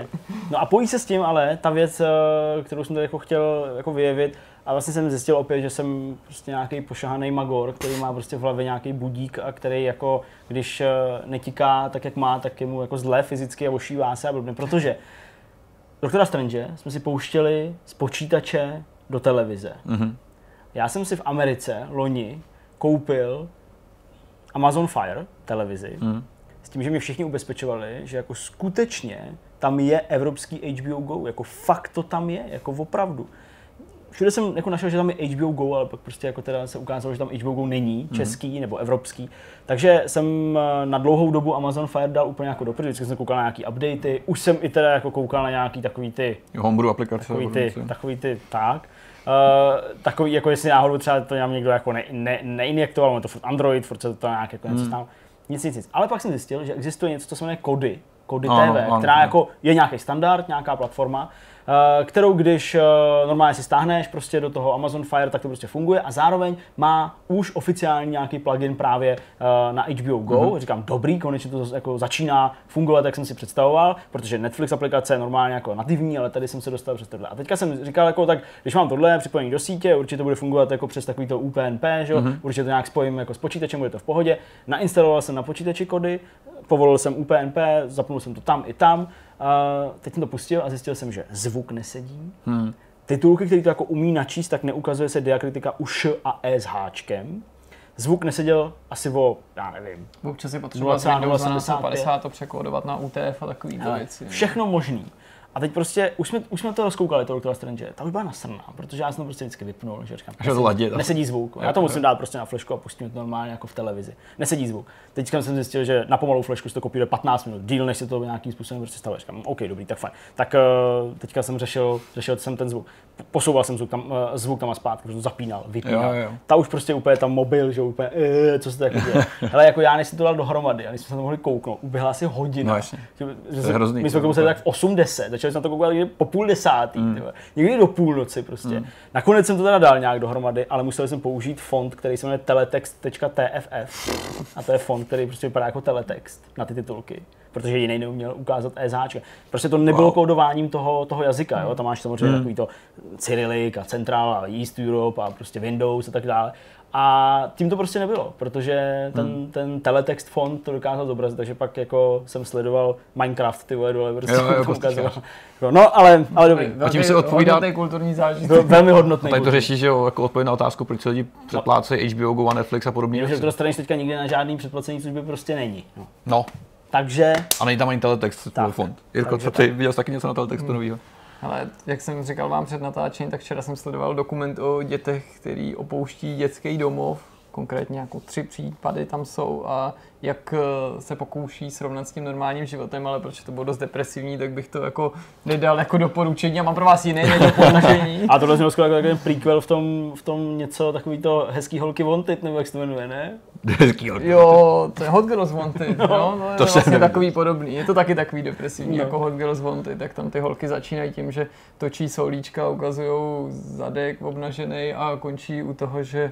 No a pojí se s tím ale ta věc, eh, kterou jsem tady jako chtěl jako vyjevit, a vlastně jsem zjistil opět, že jsem prostě nějaký pošahaný magor, který má prostě v hlavě nějaký budík a který jako, když eh, netiká tak, jak má, tak je mu jako zlé fyzicky a ošívá se a blbne. Protože Doktora Strange jsme si pouštěli z počítače do televize. Mm-hmm. Já jsem si v Americe loni koupil Amazon Fire televizi, mm. s tím, že mě všichni ubezpečovali, že jako skutečně tam je evropský HBO Go, jako fakt to tam je, jako opravdu všude jsem jako našel, že tam je HBO Go, ale pak prostě jako teda se ukázalo, že tam HBO Go není, mhm. český mm. nebo evropský. Takže jsem eh, na dlouhou dobu Amazon Fire dal úplně jako dopředu, vždycky jsem koukal na nějaký updaty, už jsem i teda jako koukal na nějaký takový ty... Homebrew aplikace. Takový ty, takový ty, tak. Uh, takový, jako jestli náhodou třeba to nám někdo jako ne, ne, neinjektoval, to furt Android, furt se to nějak jako něco mm. Nic, nic, nic. Ale pak jsem zjistil, že existuje něco, co se jmenuje Kody, Kody TV, ano, která ano. jako je nějaký standard, nějaká platforma, kterou když eh, normálně si stáhneš prostě do toho Amazon Fire, tak to prostě funguje a zároveň má už oficiální nějaký plugin právě eh, na HBO Go. Mm-hmm. Říkám, dobrý, konečně to jako začíná fungovat, jak jsem si představoval, protože Netflix aplikace je normálně jako nativní, ale tady jsem se dostal přes tohle. A teďka jsem říkal, jako, tak když mám tohle připojení do sítě, určitě to bude fungovat jako přes takový to UPnP, že jo? Mm-hmm. určitě to nějak spojím jako s počítačem, bude to v pohodě. Nainstaloval jsem na počítači kody, povolil jsem UPnP, zapnul jsem to tam i tam a teď jsem to pustil a zjistil jsem, že zvuk nesedí. Hmm. Titulky, které to jako umí načíst, tak neukazuje se diakritika u š a e s háčkem. Zvuk neseděl asi o, já nevím. Občas je potřeba z Windows 1250 to překódovat na UTF a takový věci. Všechno možný. A teď prostě, už jsme, už jsme to rozkoukali, to Doktora Strange, ta už byla nasrná, protože já jsem to prostě vždycky vypnul, že říkám, nesedí, ladě, nesedí zvuk. Já to musím dát prostě na flešku a pustím to normálně jako v televizi. Nesedí zvuk. Teď jsem zjistil, že na pomalou flešku to kopíruje 15 minut, díl, než se to nějakým způsobem prostě stalo. Říkám, OK, dobrý, tak fajn. Tak uh, teďka jsem řešil, řešil jsem ten zvuk. Posouval jsem zvuk tam, uh, zvuk tam a zpátky, protože to zapínal, vypínal. Jo, jo. Ta už prostě úplně tam mobil, že úplně, uh, co se tak děje. Ale jako já, než si to dal dohromady, a než jsme se to mohli kouknout, uběhla asi hodina. No, jasně. Že, že to je hrozný. My jsme to museli tak v 80, začali jsme to koukat po půl desátý, mm. někdy do půlnoci prostě. Mm. Nakonec jsem to teda dal nějak dohromady, ale musel jsem použít font, který se jmenuje teletext.tff. A to je font, který prostě vypadá jako teletext na ty titulky protože jiný neuměl ukázat ESH. Prostě to nebylo wow. kódováním toho, toho jazyka, jo? tam máš samozřejmě mm. takový to Cyrillic a Central a East Europe a prostě Windows a tak dále. A tím to prostě nebylo, protože ten, hmm. ten teletext font to dokázal zobrazit, takže pak jako jsem sledoval Minecraft ty vole dole, prostě jo, jo, to ukazoval. No, ale, ale dobrý. A tím se odpovídá... kulturní zážitek. Velmi hodnotný. Tady to řeší, že jo, jako odpověď na otázku, proč se lidi předplácejí HBO, Go a Netflix a podobně. Že to dostaneš teďka nikdy na žádný předplacení služby prostě není. No. no. Takže... A není tam ani teletext, tak, fond. Jirko, co ty, viděl jsi taky něco na teletextu hmm. nového? Ale jak jsem říkal vám před natáčením, tak včera jsem sledoval dokument o dětech, který opouští dětský domov. Konkrétně jako tři případy tam jsou a jak eh, se pokouší srovnat s tím normálním životem, ale protože to bylo dost depresivní, tak bych to jako nedal jako doporučení a mám pro vás jiné doporučení. a tohle znělo skoro jako prequel v tom, v tom něco takový to hezký holky wanted, nebo jak se to jmenuje, ne? Hezký holky Jo, to je Hot Girls Wanted, no, no, no to je vlastně takový podobný. Je to taky takový depresivní no. jako Hot Girls Wanted, tak tam ty holky začínají tím, že točí solíčka, ukazují zadek obnažený a končí u toho, že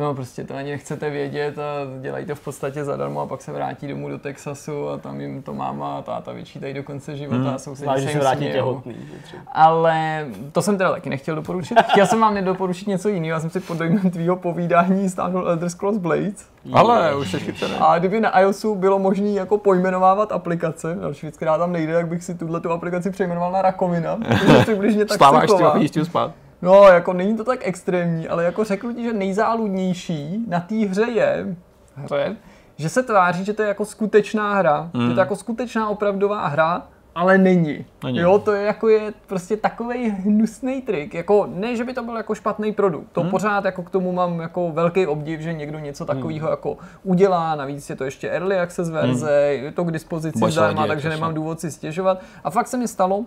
no prostě to ani nechcete vědět a dělají to v podstatě zadarmo a pak se vrátí domů do Texasu a tam jim to máma a táta vyčítají do konce života hmm. a jsou se se vrátí těhotný. Ale to jsem teda taky nechtěl doporučit. Chtěl jsem vám nedoporučit něco jiného, já jsem si pod dojmem tvýho povídání stáhnul Elder Scrolls Blades. Ale už se chycený. A kdyby na iOSu bylo možné jako pojmenovávat aplikace, další věc, která tam nejde, tak bych si tuhle tu aplikaci přejmenoval na rakovina. Přibližně tak Stáváš si spát. No, jako není to tak extrémní, ale jako řeknu ti, že nejzáludnější na té hře je, hře, že se tváří, že to je jako skutečná hra, mm. že to je jako skutečná opravdová hra, ale není. není. Jo, to je jako je prostě takový hnusný trik. Jako, ne, že by to byl jako špatný produkt. To hmm. pořád jako k tomu mám jako velký obdiv, že někdo něco takového hmm. jako udělá. Navíc je to ještě early access verze, hmm. je to k dispozici zdarma, takže nemám důvod si stěžovat. A fakt se mi stalo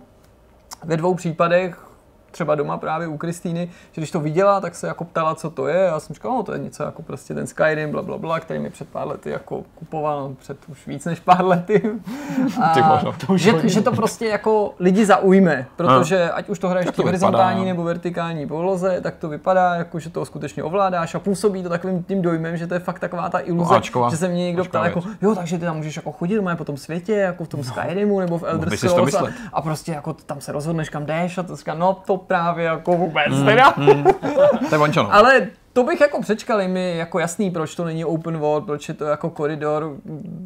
ve dvou případech, třeba doma právě u Kristýny, že když to viděla, tak se jako ptala, co to je. Já jsem říkal, no to je něco jako prostě ten Skyrim, bla, bla, bla, který mi před pár lety jako kupoval, před už víc než pár lety. A to že, že, to prostě jako lidi zaujme, protože ať už to hraješ v horizontální nebo vertikální poloze, tak to vypadá jako, že to skutečně ovládáš a působí to takovým tím dojmem, že to je fakt taková ta iluze, Ačkova. že se mě někdo ptal jako, jo, takže ty tam můžeš jako chodit doma po tom světě, jako v tom no. Skyrimu nebo v Elder Scrolls a, a, prostě jako tam se rozhodneš, kam jdeš a to říká, no to právě jako vůbec mm, teda. Mm. to je vončano. Ale to bych jako přečkal, je mi jako jasný, proč to není open world, proč je to jako koridor.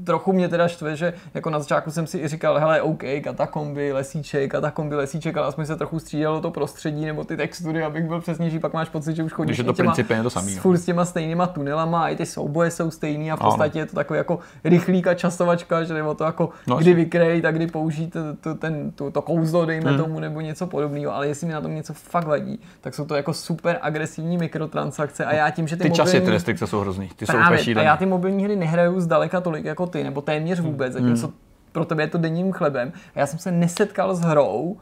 Trochu mě teda štve, že jako na začátku jsem si i říkal, hele, OK, katakomby, lesíček, katakomby, lesíček, ale aspoň se trochu střídalo to prostředí nebo ty textury, abych byl přesnější, pak máš pocit, že už chodíš je to těma, to samý, no. s těma stejnýma tunelama a i ty souboje jsou stejný a v podstatě je to takový jako rychlíka časovačka, že nebo to jako no, kdy vykrej, tak kdy použít to, to, ten, to, to kouzlo, dejme hmm. tomu, nebo něco podobného, ale jestli mi na tom něco fakt vadí, tak jsou to jako super agresivní mikrotransakce restrikce a já tím, že ty, ty mobilní... časy ty restrikce jsou hrozný, ty Právě, jsou úplně A já ty mobilní hry nehraju zdaleka tolik jako ty, nebo téměř vůbec, hmm. zatímco pro tebe je to denním chlebem. A já jsem se nesetkal s hrou,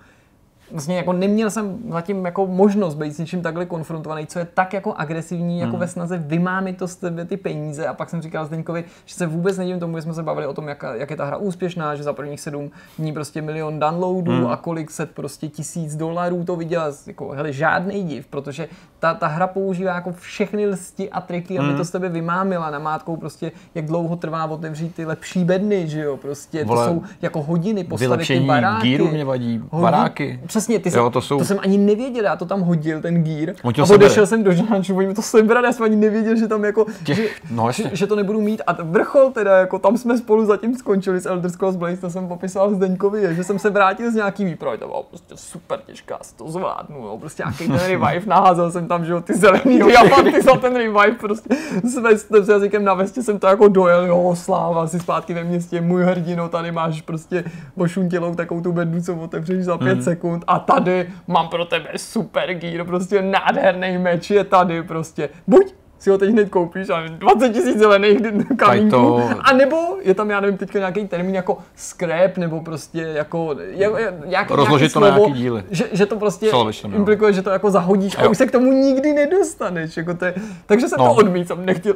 vlastně jako neměl jsem zatím jako možnost být s něčím takhle konfrontovaný, co je tak jako agresivní, jako hmm. ve snaze vymámit to z tebe ty peníze. A pak jsem říkal Zdeňkovi, že se vůbec nedivím tomu, že jsme se bavili o tom, jak, jak je ta hra úspěšná, že za prvních sedm dní prostě milion downloadů hmm. a kolik set prostě tisíc dolarů to viděla. Jako, hele, žádný div, protože ta, ta hra používá jako všechny lsti a triky, aby hmm. to z tebe vymámila namátkou prostě, jak dlouho trvá otevřít ty lepší bedny, že jo, prostě Vole, to jsou jako hodiny postavit ty baráky. Gíru mě vadí, baráky. Přesně, ty jo, to, jsou... to jsem ani nevěděl, já to tam hodil, ten gír. A odešel jsem do žánčů, oni to sebrat, já jsem ani nevěděl, že tam jako, Těch, že, no, že, že, to nebudu mít. A vrchol teda, jako tam jsme spolu zatím skončili s Elder Scrolls Blaze, to jsem popisoval Zdeňkovi, že jsem se vrátil z nějaký výpravy, to bylo prostě super těžká, to zvládnu, jo, prostě nějaký ten revive, naházel jsem tam, že jo, ty zelený diamanty za ten revive, prostě s, s jazykem na vestě jsem to jako dojel, jo, sláva, si zpátky ve městě, můj hrdino, tady máš prostě ošuntělou takovou tu bednu, co otevřeš za pět mm. sekund a tady mám pro tebe super gear, prostě nádherný meč je tady prostě. Buď si ho teď hned koupíš a 20 tisíc zelených kamínků, to... a nebo je tam, já nevím, teďka nějaký termín jako scrap, nebo prostě jako je, je, nějaký, Rozložit to slovo, na nějaký díly. Že, že to prostě Salvation, implikuje, že to jako zahodíš jo. a už se k tomu nikdy nedostaneš. Jako to je, takže jsem no. to odmít, jsem nechtěl,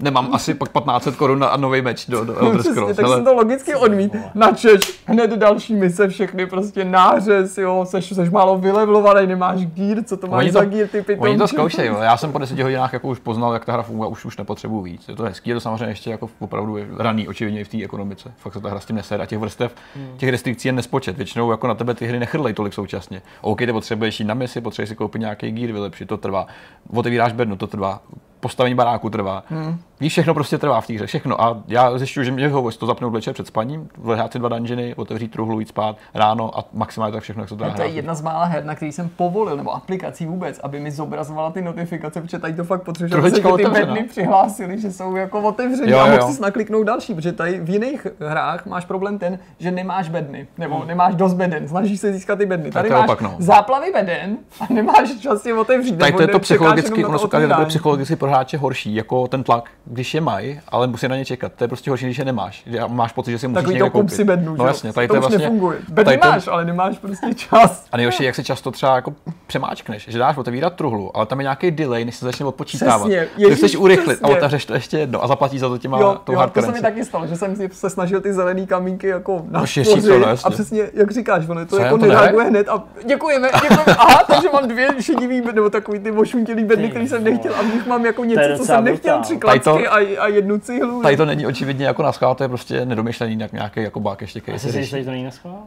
nemám asi pak 1500 korun a nový meč do, do Elder Scrolls. tak jsem to logicky odmít. Načeš hned další mise, všechny prostě nářez, jo, seš, seš málo vylevlovaný, nemáš gear, co to máš oni za gear, ty pitomči. Oni to zkoušejí, jo. já jsem po 10 hodinách jako už poznal, jak ta hra funguje, už, už nepotřebuji víc. Je to hezký, je to samozřejmě ještě jako opravdu raný, očividně v té ekonomice. Fakt se ta hra s tím nesede a těch vrstev, hmm. těch restrikcí je nespočet. Většinou jako na tebe ty hry nechrlej tolik současně. OK, ty potřebuješ jít na misi, potřebuješ si koupit nějaký gear, vylepšit, to trvá. Otevíráš bednu, to trvá postavení baráku trvá. Hmm. Víš, všechno prostě trvá v té hře, všechno. A já zjišťuju, že mě vyhovuje to zapnout večer před spaním, vyhrát si dva dungeony, otevřít truhlu, jít spát ráno a maximálně tak všechno, jak se to dá To je jedna z mála her, na který jsem povolil, nebo aplikací vůbec, aby mi zobrazovala ty notifikace, protože tady to fakt potřebuje, aby se ty bedny přihlásili, že jsou jako otevřené a mohl si nakliknout další, protože tady v jiných hrách máš problém ten, že nemáš bedny, nebo hmm. nemáš dost beden, snažíš se získat ty bedny. Tady máš opak, no. záplavy beden a nemáš čas je otevřít. Tady to je to psychologicky, ono to psychologicky pro hráče horší, jako ten tlak, když je mají, ale musí na ně čekat. To je prostě horší, když je nemáš. Máš pocit, že si musíš Takový to koupit. si bednu, no jasně, tady to, to vlastně, nefunguje. Bedny tady máš, ale nemáš prostě čas. A nejhorší, jak se často třeba jako přemáčkneš, že dáš otevírat truhlu, ale tam je nějaký delay, než se začne odpočítávat. Přesně, ježiš, chceš urychlit přesně. a otevřeš to ještě jedno a zaplatíš za to těma Jo, tou jo, to se mi taky stalo, že jsem se snažil ty zelený kamínky jako to, natvořit no, a přesně, jak říkáš, ono to Co, jako nereaguje hned a děkujeme, děkujeme, aha, takže mám dvě šedivý, bed- nebo takový ty ošuntělý bedny, který jsem nechtěl a v nich mám jako je něco, co jsem nechtěl, tři Tady to- klacky a, a jednu cihlu. Tady to není očividně jako na schvál, to je prostě nedomyšlený jak nějaký jako bák ještě, Asi se si řeší. myslíš, že to není na schvál?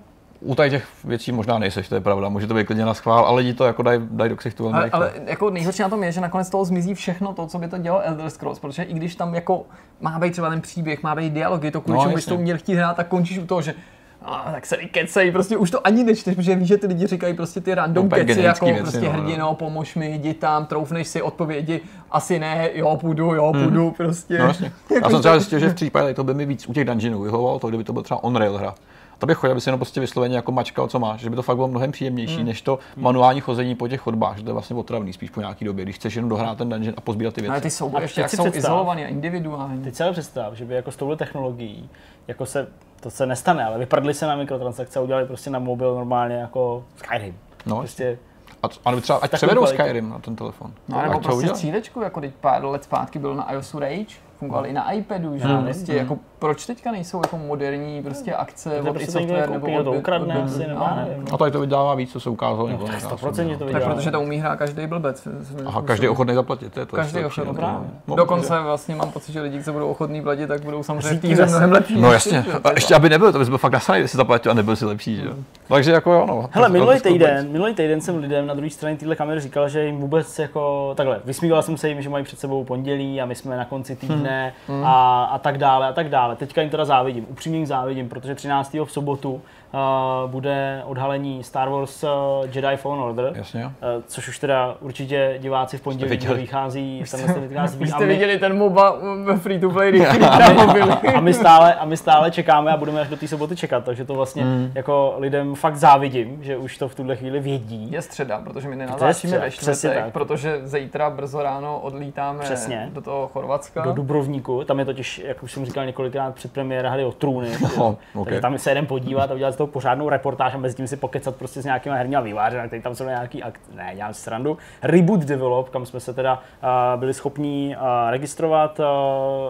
U tady těch věcí možná nejseš, to je pravda, může to být klidně na schvál, ale lidi to jako dají daj do ksichtu velmi Ale, ale jako nejhorší na tom je, že nakonec toho zmizí všechno to, co by to dělalo Elder Scrolls, protože i když tam jako má být třeba ten příběh, má být dialogy, to kvůli No, čemu bys to měl chtít hrát, tak končíš u toho, že a, tak se vykecej, prostě už to ani nečteš, protože víš, že ty lidi říkají prostě ty random Úplně keci, jako věci, prostě no, no. hrdino, pomož mi, jdi tam, troufneš si odpovědi, asi ne, jo, půjdu, jo, půjdu, prostě. No jasně. Já Jako, jsem třeba že- zjistil, že v případě to by mi víc u těch dungeonů vyhovovalo, to kdyby to byl třeba on-rail hra. To bych chodil, aby si jenom prostě vysloveně jako mačkal, co máš, že by to fakt bylo mnohem příjemnější, Hmm. než to manuální chození po těch chodbách, že to je vlastně otravný spíš po nějaký době, když chceš jenom dohrát ten dungeon a pozbírat ty Ale věci. ty souboje A ještě jak jsou izolovaný a individuální. Teď si ale představ, že by jako s touhle technologií, jako se, to se nestane, ale vyprdli se na mikrotransakce a udělali prostě na mobil normálně jako Skyrim. No. Prostě A, a nebo třeba ať převedou. Skyrim na ten telefon. No, nebo Ať to prostě střílečku, jako teď pár let zpátky byl na iOSu Rage, fungoval i na iPadu, že Já prostě vím. jako proč teďka nejsou jako moderní prostě akce to od prostě i software nebo úplně to od- ukradne od- asi, nebo no. já nevím. A tady to vydává víc, co se ukázalo. tak nenásobně, 100% to no. Tak vydělá. protože to umí hrát každý blbec. A každý ochotný zaplatit, to je to. Každý ochotný, lepší, právě. no. Dokonce vlastně mám pocit, že lidi, co budou ochotní platit, tak budou samozřejmě zase. mnohem lepší. No jasně, a ještě aby nebyl, to bys byl fakt nasraný, kdyby si zaplatil a nebyl si lepší, že jo. Takže jako jo, no. Hele, minulý týden, minulý týden jsem lidem na druhé straně téhle kamery říkal, že jim vůbec jako takhle, vysmíval jsem se jim, že mají před sebou pondělí a my jsme na konci týdne a, a tak dále a tak dále. Teďka jim teda závidím, upřímně jim závidím, protože 13. v sobotu uh, bude odhalení Star Wars uh, Jedi Fallen Order. Jasně. Uh, což už teda určitě diváci v pondělí vychází, tenhle ten vychází a jste viděli ten MOBA free to play, který tam mobily. a my stále, a my stále čekáme a budeme až do té soboty čekat, takže to vlastně jako lidem fakt závidím, že už to v tuhle chvíli vědí. Je středa, protože my nenatáčíme ve čtvrtek, tak. protože zítra brzo ráno odlítáme Přesně. do toho Chorvatska. do Dubrovníku. Tam je totiž, jak už jsem říkal několikrát, předpremiéra hry o trůny. No, ok. Takže tam se jeden podívat a udělat toho pořádnou reportáž a mezi tím si pokecat prostě s nějakýma herníma výváři, který tam jsou nějaký akt, ne, dělám si srandu. Reboot Develop, kam jsme se teda uh, byli schopni uh, registrovat uh,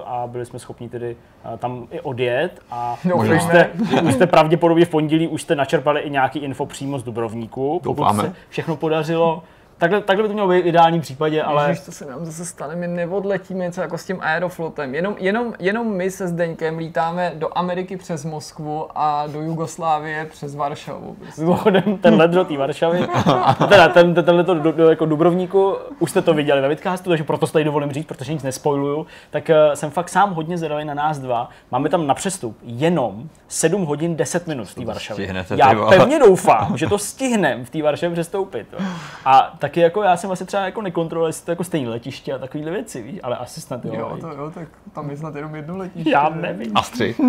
a byli jsme schopni tedy uh, tam i odjet a No, už, jste, už jste pravděpodobně v pondělí už jste načerpali i nějaký info přímo z Dubrovníku, pokud Doufáme. se všechno podařilo. Takhle, takhle by to mělo být v ideálním případě, ale Ale... Ježiš, to se nám zase stane, my neodletíme něco jako s tím aeroflotem. Jenom, jenom, jenom my se Zdeňkem lítáme do Ameriky přes Moskvu a do Jugoslávie přes Varšavu. Mimochodem, ten let do té Varšavy, teda ten, ten, tenhle to do, do, jako Dubrovníku, už jste to viděli ve vidcastu, takže proto se tady dovolím říct, protože nic nespoiluju, tak uh, jsem fakt sám hodně zvědavý na nás dva. Máme tam na přestup jenom 7 hodin 10 minut v té Varšavě. Já pevně doufám, že to stihnem v té Varšavě přestoupit. jo. A taky jako já jsem asi třeba jako nekontroloval, jestli to jako stejné letiště a takovéhle věci, víš, ale asi snad jo. Jo, to jo, tak tam je snad jenom jedno letiště. já ne? nevím. A střih.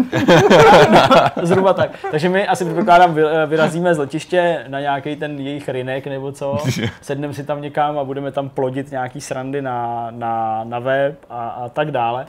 Zhruba tak. Takže my asi předpokládám, vy- vyrazíme z letiště na nějaký ten jejich rynek nebo co, sedneme si tam někam a budeme tam plodit nějaký srandy na, na, na web a, a tak dále.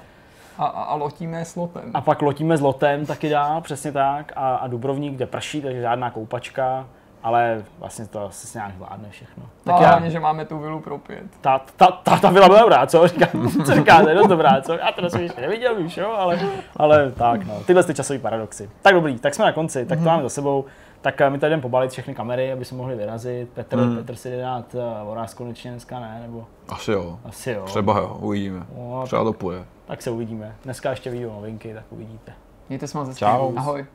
A, a, a lotíme s lotem. A pak lotíme s lotem taky dál, přesně tak. A, a Dubrovník, kde prší, takže žádná koupačka, ale vlastně to asi se nějak zvládne všechno. Tak Tak a já, hlavně, že máme tu vilu pro pět. ta, ta, ta, ta byla dobrá, co? Říkám, co říkáte, dost dobrá, co? Já teda jsem ještě neviděl, víš, jo, ale, ale tak, no, tyhle ty časové paradoxy. Tak dobrý, tak jsme na konci, tak to máme za sebou. Tak eh, my tady jdeme pobalit všechny kamery, aby se mohli vyrazit. Petr, Hmm. Petr si jde dát voráz konečně dneska, ne? Nebo Asi jo. asi jo. Třeba jo, uvidíme. No, Třeba to půjde. tak se uvidíme. Dneska ještě vidíme novinky, tak uvidíte. Mějte se moc. Ahoj.